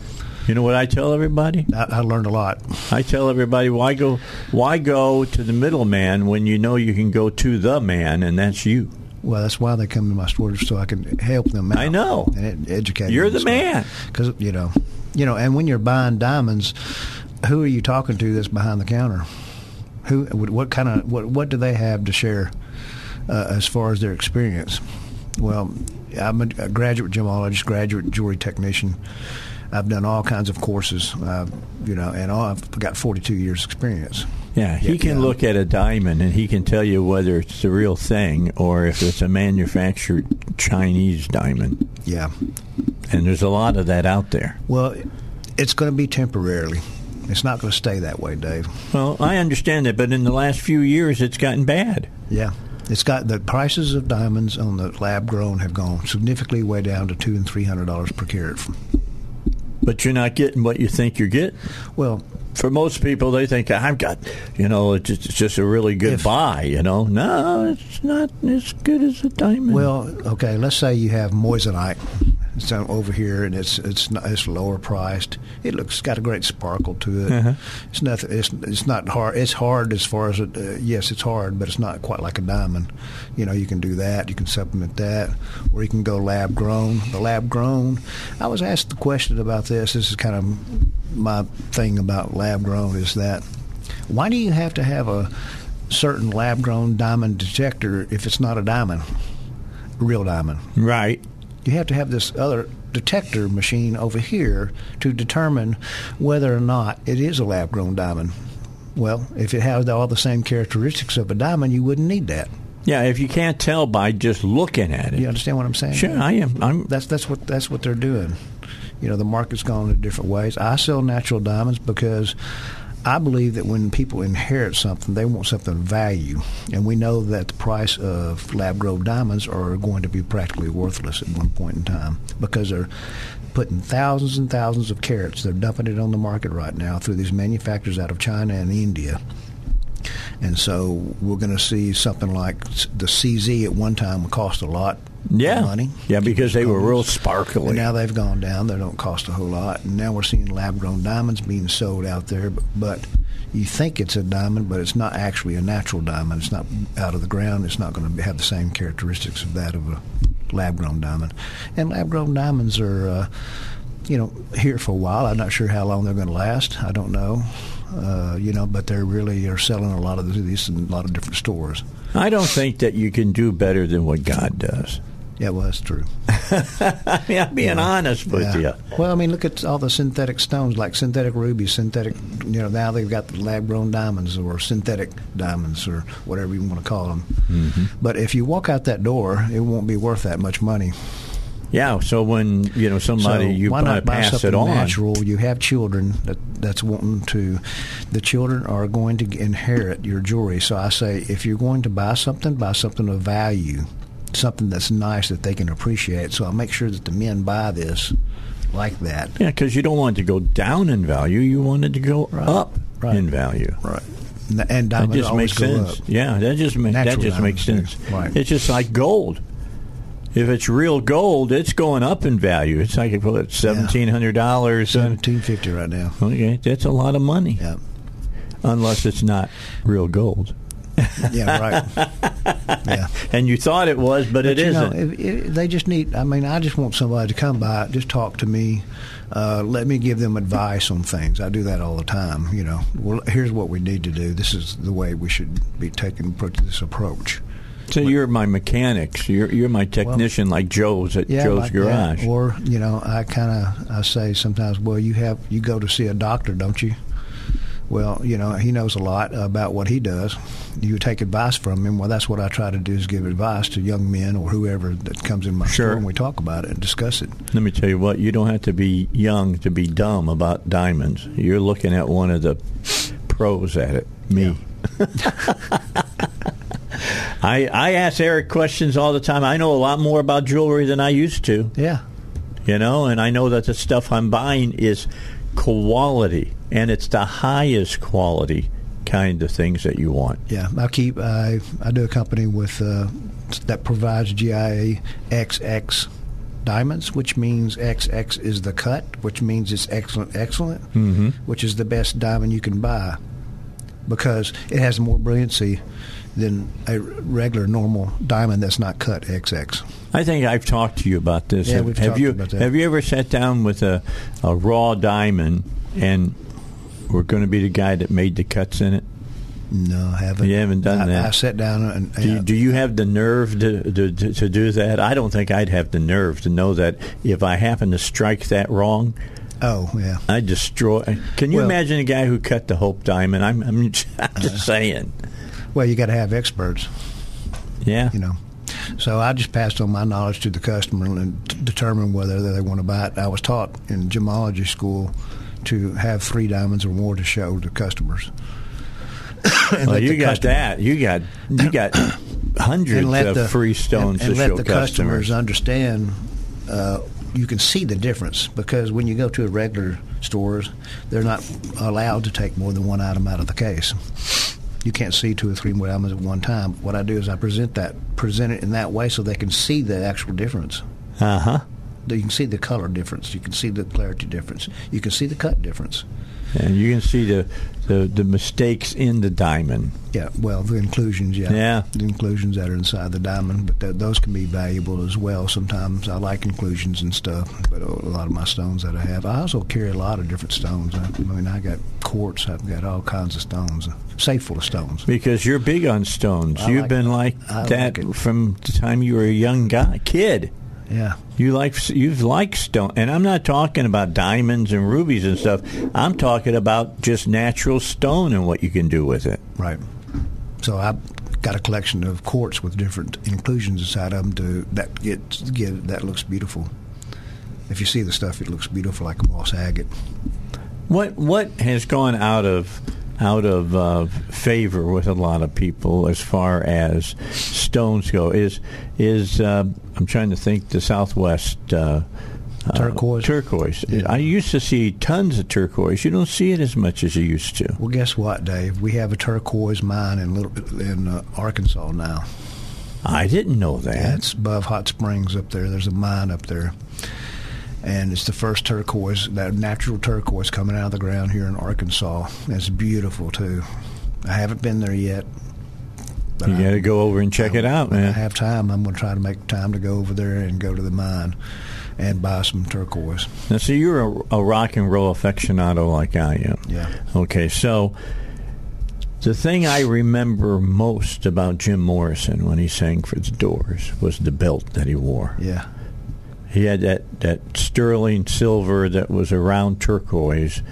You know what I tell everybody? I, I learned a lot. I tell everybody why go why go to the middleman when you know you can go to the man, and that's you. Well, that's why they come to my stores so I can help them out. I know. and ed- educate. You're the man. because you know, you know. And when you're buying diamonds, who are you talking to that's behind the counter? Who? What kind of what? What do they have to share uh, as far as their experience? Well, I'm a graduate gemologist, graduate jewelry technician. I've done all kinds of courses, uh, you know, and all, I've got 42 years experience. Yeah, he Yeah, can yeah. look at a diamond and he can tell you whether it's the real thing or if it's a manufactured Chinese diamond. Yeah. And there's a lot of that out there. Well, it's going to be temporarily. It's not going to stay that way, Dave. Well, I understand that, but in the last few years, it's gotten bad. Yeah. It's got the prices of diamonds on the lab grown have gone significantly way down to two and three hundred dollars per carat. But you're not getting what you think you're getting. Well, for most people, they think I've got, you know, it's just, it's just a really good If- buy. You know, no, it's not as good as a diamond. Well, okay. Let's say you have moissanite. It's on- over here, and it's it's it's lower priced. It looks got a great sparkle to it. Uh-huh. It's nothing. It's it's not hard. It's hard as far as it. Uh, yes, it's hard, but it's not quite like a diamond. You know, you can do that. You can supplement that, or you can go lab grown. The lab grown. I was asked the question about this. This is kind of my thing about lab grown is that why do you have to have a certain lab grown diamond detector if it's not a diamond, a real diamond? right. You have to have this other detector machine over here to determine whether or not it is a lab grown diamond. Well, if it has all the same characteristics of a diamond, you wouldn't need that. Yeah, if you can't tell by just looking at it. You understand what I'm saying? Sure, I am. I'm. That's that's what that's what they're doing. You know, the market's gone in different ways. I sell natural diamonds because I believe that when people inherit something, they want something of value, and we know that the price of lab-grown diamonds are going to be practically worthless at one point in time because they're putting thousands and thousands of carats. They're dumping it on the market right now through these manufacturers out of China and India. And so we're going to see something like the CZ at one time cost a lot yeah. money. Yeah, because they were real sparkly. And now they've gone down. They don't cost a whole lot. And now we're seeing lab grown diamonds being sold out there. But, but you think it's a diamond, but it's not actually a natural diamond. It's not out of the ground. It's not going to have the same characteristics of that of a lab grown diamond. And lab grown diamonds are, uh, you know, here for a while. I'm not sure how long they're going to last. I don't know. Uh, you know, but they really are selling a lot of these in a lot of different stores. I don't think that you can do better than what God does. Yeah, well, that's true. [laughs] I mean, I'm being Yeah. honest with Yeah. you. Well, I mean, look at all the synthetic stones, like synthetic rubies, synthetic. You know, now they've got the lab-grown diamonds or synthetic diamonds or whatever you want to call them. Mm-hmm. But if you walk out that door, it won't be worth that much money. Yeah, so when you know somebody so you why not buy pass something it on. natural? You have children that that's wanting to. The children are going to inherit your jewelry. So I say, if you're going to buy something, buy something of value, something that's nice that they can appreciate. So I'll make sure that the men buy this like that. Yeah, because you don't want it to go down in value. You want it to go up Right. in value. Right. And, and That diamonds just always makes go sense. up. Yeah, that just ma- that just makes sense. Right. It's just like gold. If it's real gold, it's going up in value. It's like what seventeen hundred dollars. Seventeen fifty right now. Okay, that's a lot of money. Yeah. Unless it's not real gold. Yeah. Right. [laughs] yeah. And you thought it was, but, it you isn't. if, if they just need. I mean, I just want somebody to come by, just talk to me, uh, let me give them advice on things. I do that all the time. You know, well, here's what we need to do. This is the way we should be taking this approach. so you're my mechanics. You're you're my technician, like Joe's at Yeah, Joe's like Garage. that. Or you know, I kind of I say sometimes, well, you have you go to see a doctor, don't you? Well, you know, he knows a lot about what he does. You take advice from him. Well, that's what I try to do is give advice to young men or whoever that comes in my Sure. store and we talk about it and discuss it. Let me tell you what, you don't have to be young to be dumb about diamonds. You're looking at one of the pros at it, me. [laughs] I I ask Eric questions all the time. I know a lot more about jewelry than I used to, Yeah. you know, and I know that the stuff I'm buying is quality and it's the highest quality kind of things that you want. Yeah, I keep I I do a company with uh, that provides GIA XX diamonds, which means XX is the cut, which means it's excellent, excellent, mm-hmm. which is the best diamond you can buy because it has more brilliancy than a regular normal diamond that's not cut XX. I think I've talked to you about this. Yeah, have, we've have talked you about that. have you ever sat down with a, a raw diamond and we're going to be the guy that made the cuts in it? No, I haven't. You haven't done I, that. I sat down and, Do you, do you have the nerve to, to, to, do that? I don't think I'd have the nerve to know that if I happen to strike that wrong, oh yeah. I destroy. Can you Well- imagine a guy who cut the Hope Diamond? I'm, I'm [laughs] just, I'm Uh-huh. saying. Well, you got to have experts. Yeah. you know. So I just passed on my knowledge to the customer and t- determine whether they want to buy it. I was taught in gemology school to have three diamonds or more to show to customers. [coughs] And Well, you got customer- that. You got you [coughs] got hundreds of the free stones and, and let show the customers. understand. Uh, you can see the difference because when you go to a regular stores, they're not allowed to take more than one item out of the case. You can't see two or three more items at one time. What I do is I present that present it in that way so they can see the actual difference. Uh huh. You can see the color difference. You can see the clarity difference. You can see the cut difference. And you can see the, the the mistakes in the diamond. Yeah, well, the inclusions, yeah. Yeah. The inclusions that are inside the diamond, but th- those can be valuable as well. Sometimes I like inclusions and stuff, but a lot of my stones that I have, I also carry a lot of different stones. I, I mean, I got quartz, I've got all kinds of stones, a safe full of stones. Because you're big on stones. I You've like- been like I that like from the time you were a young guy, kid. Yeah. You like you like stone, and I'm not talking about diamonds and rubies and stuff. I'm talking about just natural stone and what you can do with it. Right. So I've got a collection of quartz with different inclusions inside of them to that get get that looks beautiful. If you see the stuff, it looks beautiful like a moss agate. What what has gone out of out of uh, favor with a lot of people as far as stones go is is uh, I'm trying to think the Southwest. Uh, uh, Turquoise. turquoise. I used to see tons of turquoise. You don't see it as much as you used to. Well, guess what, Dave? We have a turquoise mine in little in uh, Arkansas now. I didn't know that. Yeah, it's above Hot Springs up there. There's a mine up there, and it's the first turquoise, that natural turquoise coming out of the ground here in Arkansas. It's beautiful too. I haven't been there yet. you got to go over and check it out, When I have time, I'm going to try to make time to go over there and go to the mine and buy some turquoise. Now, see, you're a, a rock and roll aficionado like I am. Yeah. Okay, so the thing I remember most about Jim Morrison when he sang for the Doors was the belt that he wore. Yeah. He had that, that sterling silver that was around turquoise,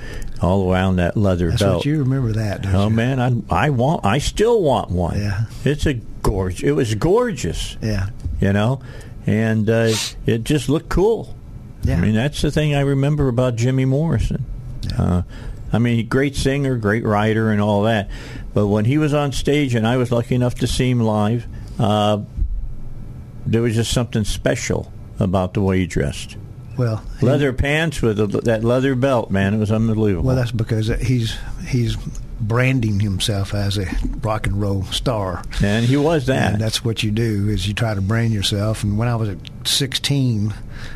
all around that leather That's belt. what you remember that, don't Oh you? man, I I want I still want one. Yeah. It's a gorge. It was gorgeous. Yeah. You know, and uh, it just looked cool. Yeah. I mean, that's the thing I remember about Jimmy Morrison. Uh, I mean, great singer, great writer, and all that. But when he was on stage, and I was lucky enough to see him live, uh, there was just something special about the way he dressed. Well, he- Leather pants with a, that leather belt, man, it was unbelievable. Well, that's because he's he's branding himself as a rock and roll star. and he was that. And that's what you do is you try to brand yourself. And when I was at 16,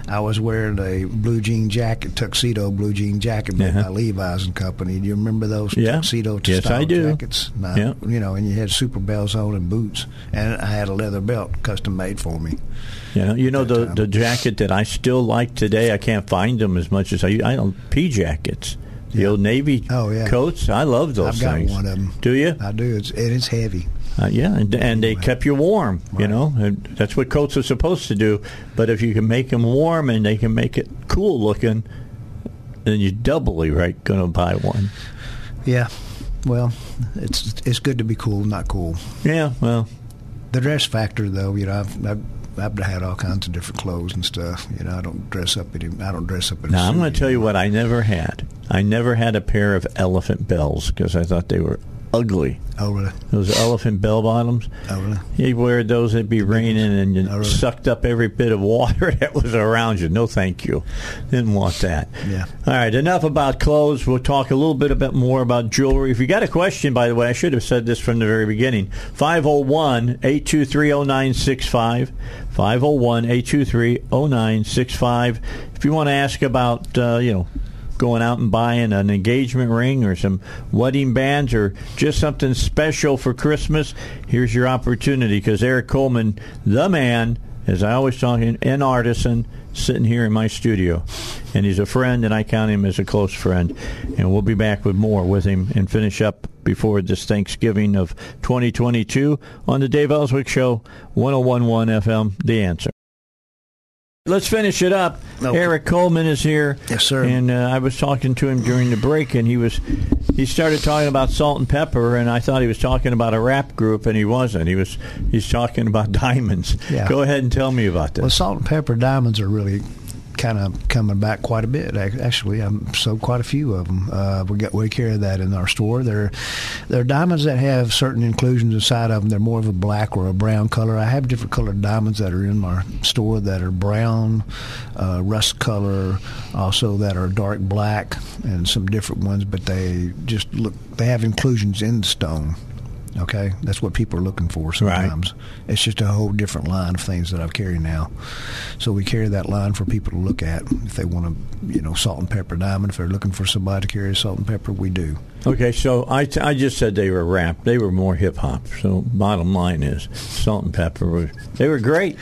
I was wearing a blue jean jacket, tuxedo blue jean jacket made Uh-huh. by Levi's and Company. Do you remember those Yeah. tuxedo Yes, style jackets? Now, Yeah. You know, and you had super bells on and boots, and I had a leather belt custom made for me. Know, you know the time. the jacket that I still like today. I can't find them as much as I. I don't pea jackets, the old navy Oh, yeah. coats. I love those I've got things. one of them. Do you? I do. It's it is heavy. Uh, yeah, and, and they kept you warm. You know, and that's what coats are supposed to do. But if you can make them warm and they can make it cool looking, then you're doubly right going to buy one. Yeah. Well, it's it's good to be cool, not cool. Yeah, well, The dress factor, though, you know, I've, I've I've had all kinds of different clothes and stuff. You know, I don't dress up any. I don't dress up in. now I'm going to tell you what I never had. I never had a pair of elephant bells because I thought they were ugly. Oh really? Those elephant bell bottoms. Oh really? You wear those, it'd be raining, and you Oh, really? sucked up every bit of water [laughs] that was around you. No, thank you. Didn't want that. Yeah. All right, enough about clothes. We'll talk a little bit, a bit more about jewelry. If you got a question, by the way, I should have said this from the very beginning 501 823 0965. 501 823 0965. If you want to ask about, uh, you know, going out and buying an engagement ring or some wedding bands or just something special for Christmas, here's your opportunity because Eric Coleman, the man, as I always talk, an artisan, sitting here in my studio. And he's a friend, and I count him as a close friend. And we'll be back with more with him and finish up before this Thanksgiving of 2022 on the Dave Elswick Show, 1011 FM, The Answer. Let's finish it up. Okay. Eric Coleman is here. Yes, sir. And uh, I was talking to him during the break, and he was he started talking about salt and pepper, and I thought he was talking about a rap group, and he wasn't. He was he's talking about [laughs] diamonds. Yeah. Go ahead and tell me about this. Well, salt and pepper diamonds are really kind of coming back quite a bit. Actually, I'm sold quite a few of them. Uh, we got we carry that in our store. They're they're diamonds that have certain inclusions inside of them. They're more of a black or a brown color. I have different colored diamonds that are in my store that are brown, uh, rust color, also that are dark black, and some different ones. But they just look. They have inclusions in the stone. Okay, that's what people are looking for sometimes. It's just a whole different line of things that I've carried now. So we carry that line for people to look at if they want to, you know, salt and pepper diamond. If they're looking for somebody to carry salt and pepper, we do. Okay, so I, t- I just said they were rap. They were more hip hop. So bottom line is, Salt-N-Pepa were they were great.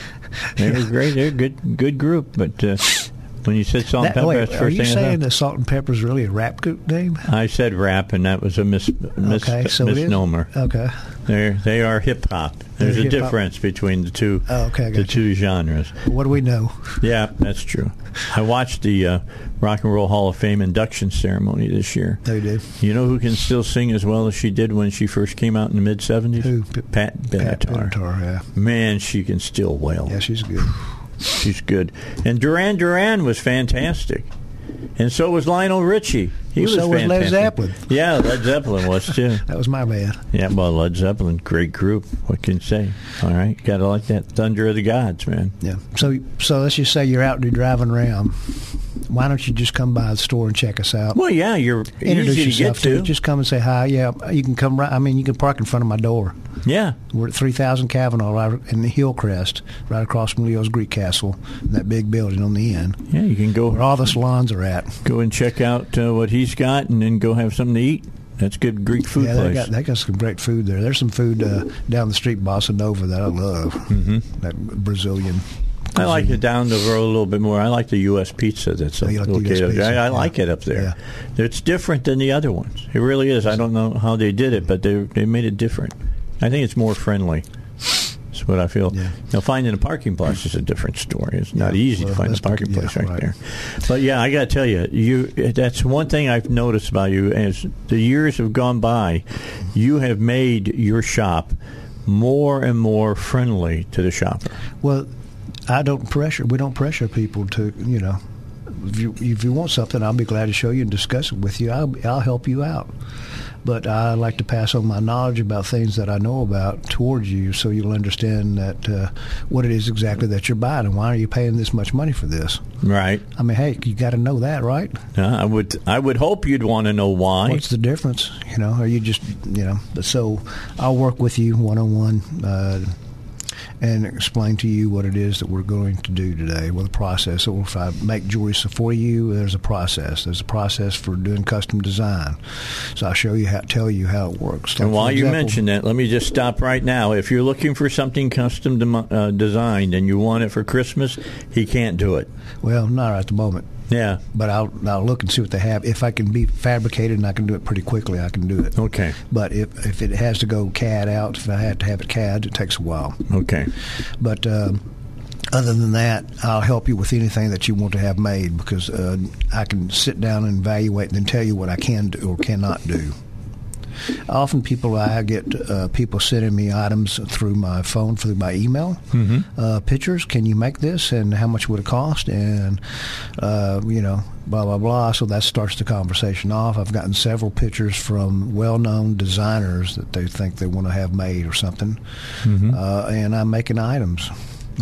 They were great. They're a good good group. But uh, When you said salt and That- pepper, wait, that's are first you saying that salt and pepper is really a rap group name? I said rap, and that was a mis- mis- okay, so misnomer. Okay. They're, they are hip hop. There's They're a hip-hop. difference between the two. Oh, okay, the you. two genres. What do we know? Yeah, that's true. I watched the uh, Rock and Roll Hall of Fame induction ceremony this year. They did. You know who can still sing as well as she did when she first came out in the mid '70s? Who? Pat Pat Benatar. Benatar, yeah. Man, she can still wail. Yeah, she's good. She's good. And Duran Duran was fantastic. And so was Lionel Richie. He Well, was so was Led. Zeppelin. Yeah, Led Zeppelin was too. [laughs] That was my bad. Yeah, well, Led Zeppelin, great group. What can you say? All right, got to like that Thunder of the Gods, man. Yeah. So, so let's just say you're out there driving around. Why don't you just come by the store and check us out? Well, yeah, you're Introduce easy to get yourself to. to. us. Just come and say hi. Yeah, you can come right. I mean, you can park in front of my door. yeah, We're at 3000 Kavanaugh right in the Hillcrest, right across from Leo's Greek Castle, that big building on the end, yeah, you can go where all the salons are at. go and check out uh, what he's got, and then go have something to eat. That's good Greek food yeah, they place. got they got some great food there. There's some food uh, down the street, Bossa Nova, that I love. Mm-hmm. That Brazilian. I like it down the road a little bit more. I like the U.S. pizza. That's Oh, you like the okay. US up there. pizza? I, I Yeah. like it up there. Yeah. It's different than the other ones. It really is. I don't know how they did it, but they they made it different. I think it's more friendly. That's what I feel. Yeah. Now, finding a parking place is a different story. It's not Yeah, easy well, to find a parking good. Yeah, place right, right. there. But yeah, I got to tell you, you that's one thing I've noticed about you. As the years have gone by, you have made your shop more and more friendly to the shopper. Well, I don't pressure. We don't pressure people to, you know. If you if you want something, I'll be glad to show you and discuss it with you. I'll I'll help you out. But I like to pass on my knowledge about things that I know about towards you, so you'll understand that uh, what it is exactly that you're buying and why are you paying this much money for this. Right. I mean, hey, you got to know that, right? Uh, I would I would hope you'd want to know why. What's the difference? You know, are you just you know? So I'll work with you one on one and explain to you what it is that we're going to do today with a process. So if I make jewelry for you, there's a process. There's a process for doing custom design. So I'll show you how, tell you how it works. Like, and while for you mention that, let me just stop right now. If you're looking for something custom dem- uh, designed and you want it for Christmas, he can't do it. well, not at the moment. Yeah. But I'll I'll look and see what they have. If I can be fabricated and I can do it pretty quickly, I can do it. Okay. But if if it has to go CAD out, if I have to have it CAD, it takes a while. Okay. But um, other than that, I'll help you with anything that you want to have made because uh, I can sit down and evaluate and then tell you what I can do or cannot do. Often, people I get uh, people sending me items through my phone, through my email, uh, pictures. Can you make this, and how much would it cost? And uh, you know, blah blah blah. So that starts the conversation off. I've gotten several pictures from well-known designers that they think they want to have made or something, uh, and I'm making items.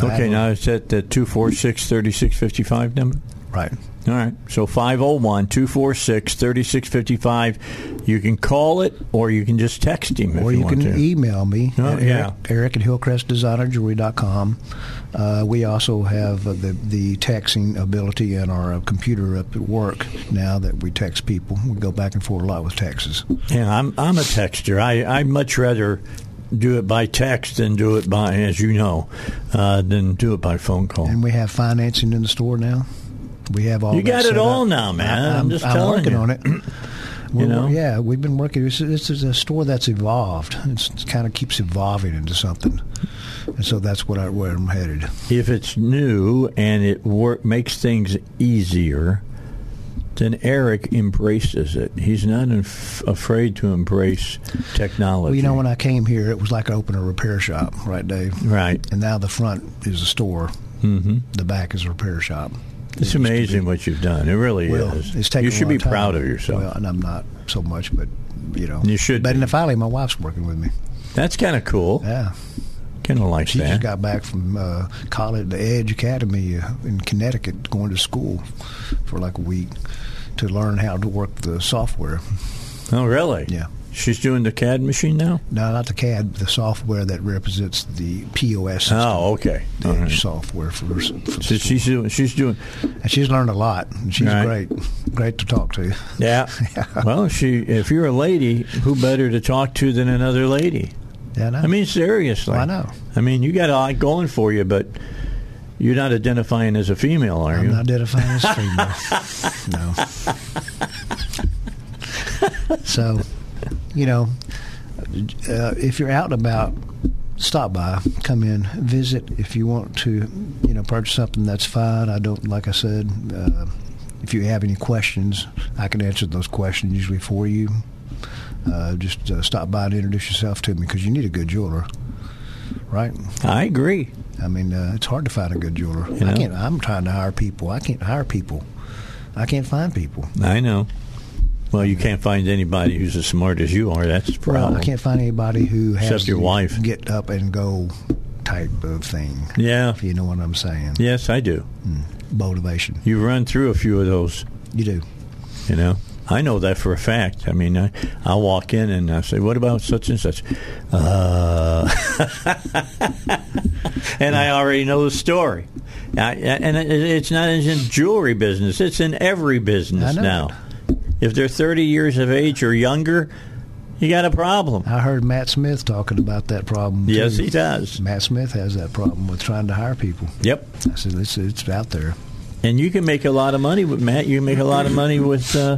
Okay, now it's at the 246 3655 number? right. All right. So 501 246 3655. You can call it or you can just text him if or you, you, want can to. email me Oh, at yeah. Eric, Eric at HillcrestDesignerJewelry.com. Uh, we also have uh, the the texting ability in our uh, computer up at work now that we text people. We go back and forth a lot with texts. Yeah, I'm I'm a texter. I I much rather do it by text than do it by, as you know, uh, than do it by phone call. And we have financing in the store now. We have all You got it all up. now, man. I, I'm just telling working you. on it. [clears throat] We're- know? yeah, we've been working. This is, this is a store that's evolved. It's, it kind of keeps evolving into something, and so that's what I, where I'm headed. if it's new and it work makes things easier, then Eric embraces it. He's not inf- afraid to embrace technology. Well, you know, when I came here, it was like opening a repair shop, right, Dave? right? And now the front is a store. Mm-hmm. The back is a repair shop. It's amazing what you've done. It really Well, is. it's taken you should be time. proud of yourself. Well, and I'm not so much, but you know, You should But in the finally, my wife's working with me. That's kind of cool. Yeah, Kind of like she that. just got back from uh, college, the Edge Academy uh, in Connecticut, going to school for like a week to learn how to work the software. oh, really? Yeah. She's doing the CAD machine now. No, not the CAD, the software that represents the POS system. Oh, okay. The right. software for, for the So she's doing. She's doing. And she's learned a lot. And she's Right. great, great to talk to. [laughs] Yeah. well, she. If you're a lady, who better to talk to than another lady? Yeah, I know. I mean, seriously. I know. I mean, you got a lot going for you, but You're not identifying as a female, are you? I'm not identifying as female. [laughs] no. so, you know, uh, if you're out and about, stop by, come in, visit. If you want to, you know, purchase something, that's fine. I don't, like I said, uh, if you have any questions, I can answer those questions usually for you. Uh, just uh, stop by and introduce yourself to me because you need a good jeweler, right? I agree. I mean, uh, it's hard to find a good jeweler. You know? I can't. I'm trying to hire people. I can't hire people. I can't find people. I know. Well, you can't find anybody who's as smart as you are. That's the problem. Well, I can't find anybody who has Except your wife. get up and go type of thing. Yeah. If you know what I'm saying. Yes, I do. Motivation. You run through a few of those. You do. You know, I know that for a fact. I mean, I I walk in and I say, "What about such and such?" Uh, [laughs] and I already know the story. I, and it, it's not in jewelry business; it's in every business now. If they're thirty years of age or younger, you got a problem. I heard Matt Smith talking about that problem. Yes, too. he does. Matt Smith has that problem with trying to hire people. Yep. I said it's it's out there. And you can make a lot of money with Matt. You can make a lot of money with uh,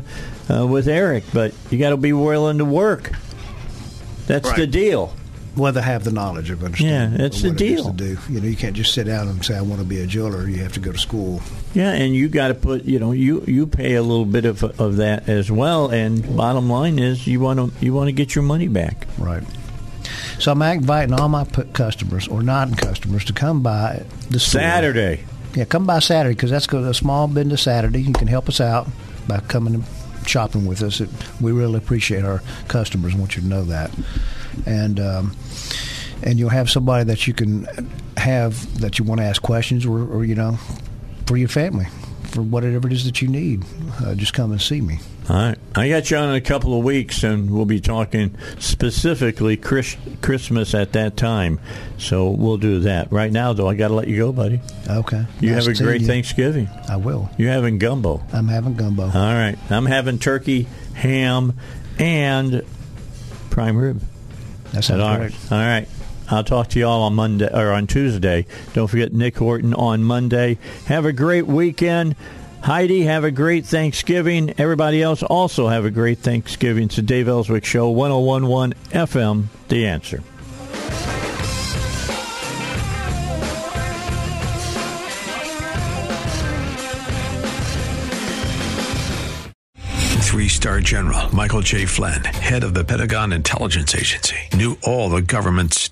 uh, with Eric, but you got to be willing to work. That's Right. the deal. Well, they have the knowledge of understanding. Yeah, that's the what it deal. to do. You know, you can't just sit down and say, "I want to be a jeweler." You have to go to school. Yeah, and you got to put, you know, you you pay a little bit of of that as well. And bottom line is, you want to you want to get your money back. Right. So I'm inviting all my customers or non-customers to come by the. Saturday. Yeah, come by Saturday because that's a small business Saturday. You can help us out by coming and shopping with us. It, we really appreciate our customers. want you to know that, and um, and you'll have somebody that you can have that you want to ask questions or, or you know for your family for whatever it is that you need. Uh, just come and see me. All right, I got you on in a couple of weeks, and we'll be talking specifically Chris, Christmas at that time. So we'll do that. Right now, though, I got to let you go, buddy. Okay. You Nice have a great you. Thanksgiving. I will. You're having gumbo. I'm having gumbo. All right, I'm having turkey, ham, and prime rib. That's All right. All right. I'll talk to you all on Monday or on Tuesday. Don't forget Nick Horton on Monday. Have a great weekend. Heidi, have a great Thanksgiving. Everybody else also have a great Thanksgiving. It's the Dave Elswick Show, 1011 FM, The Answer. Three star general Michael J. Flynn, head of the Pentagon Intelligence Agency, knew all the government's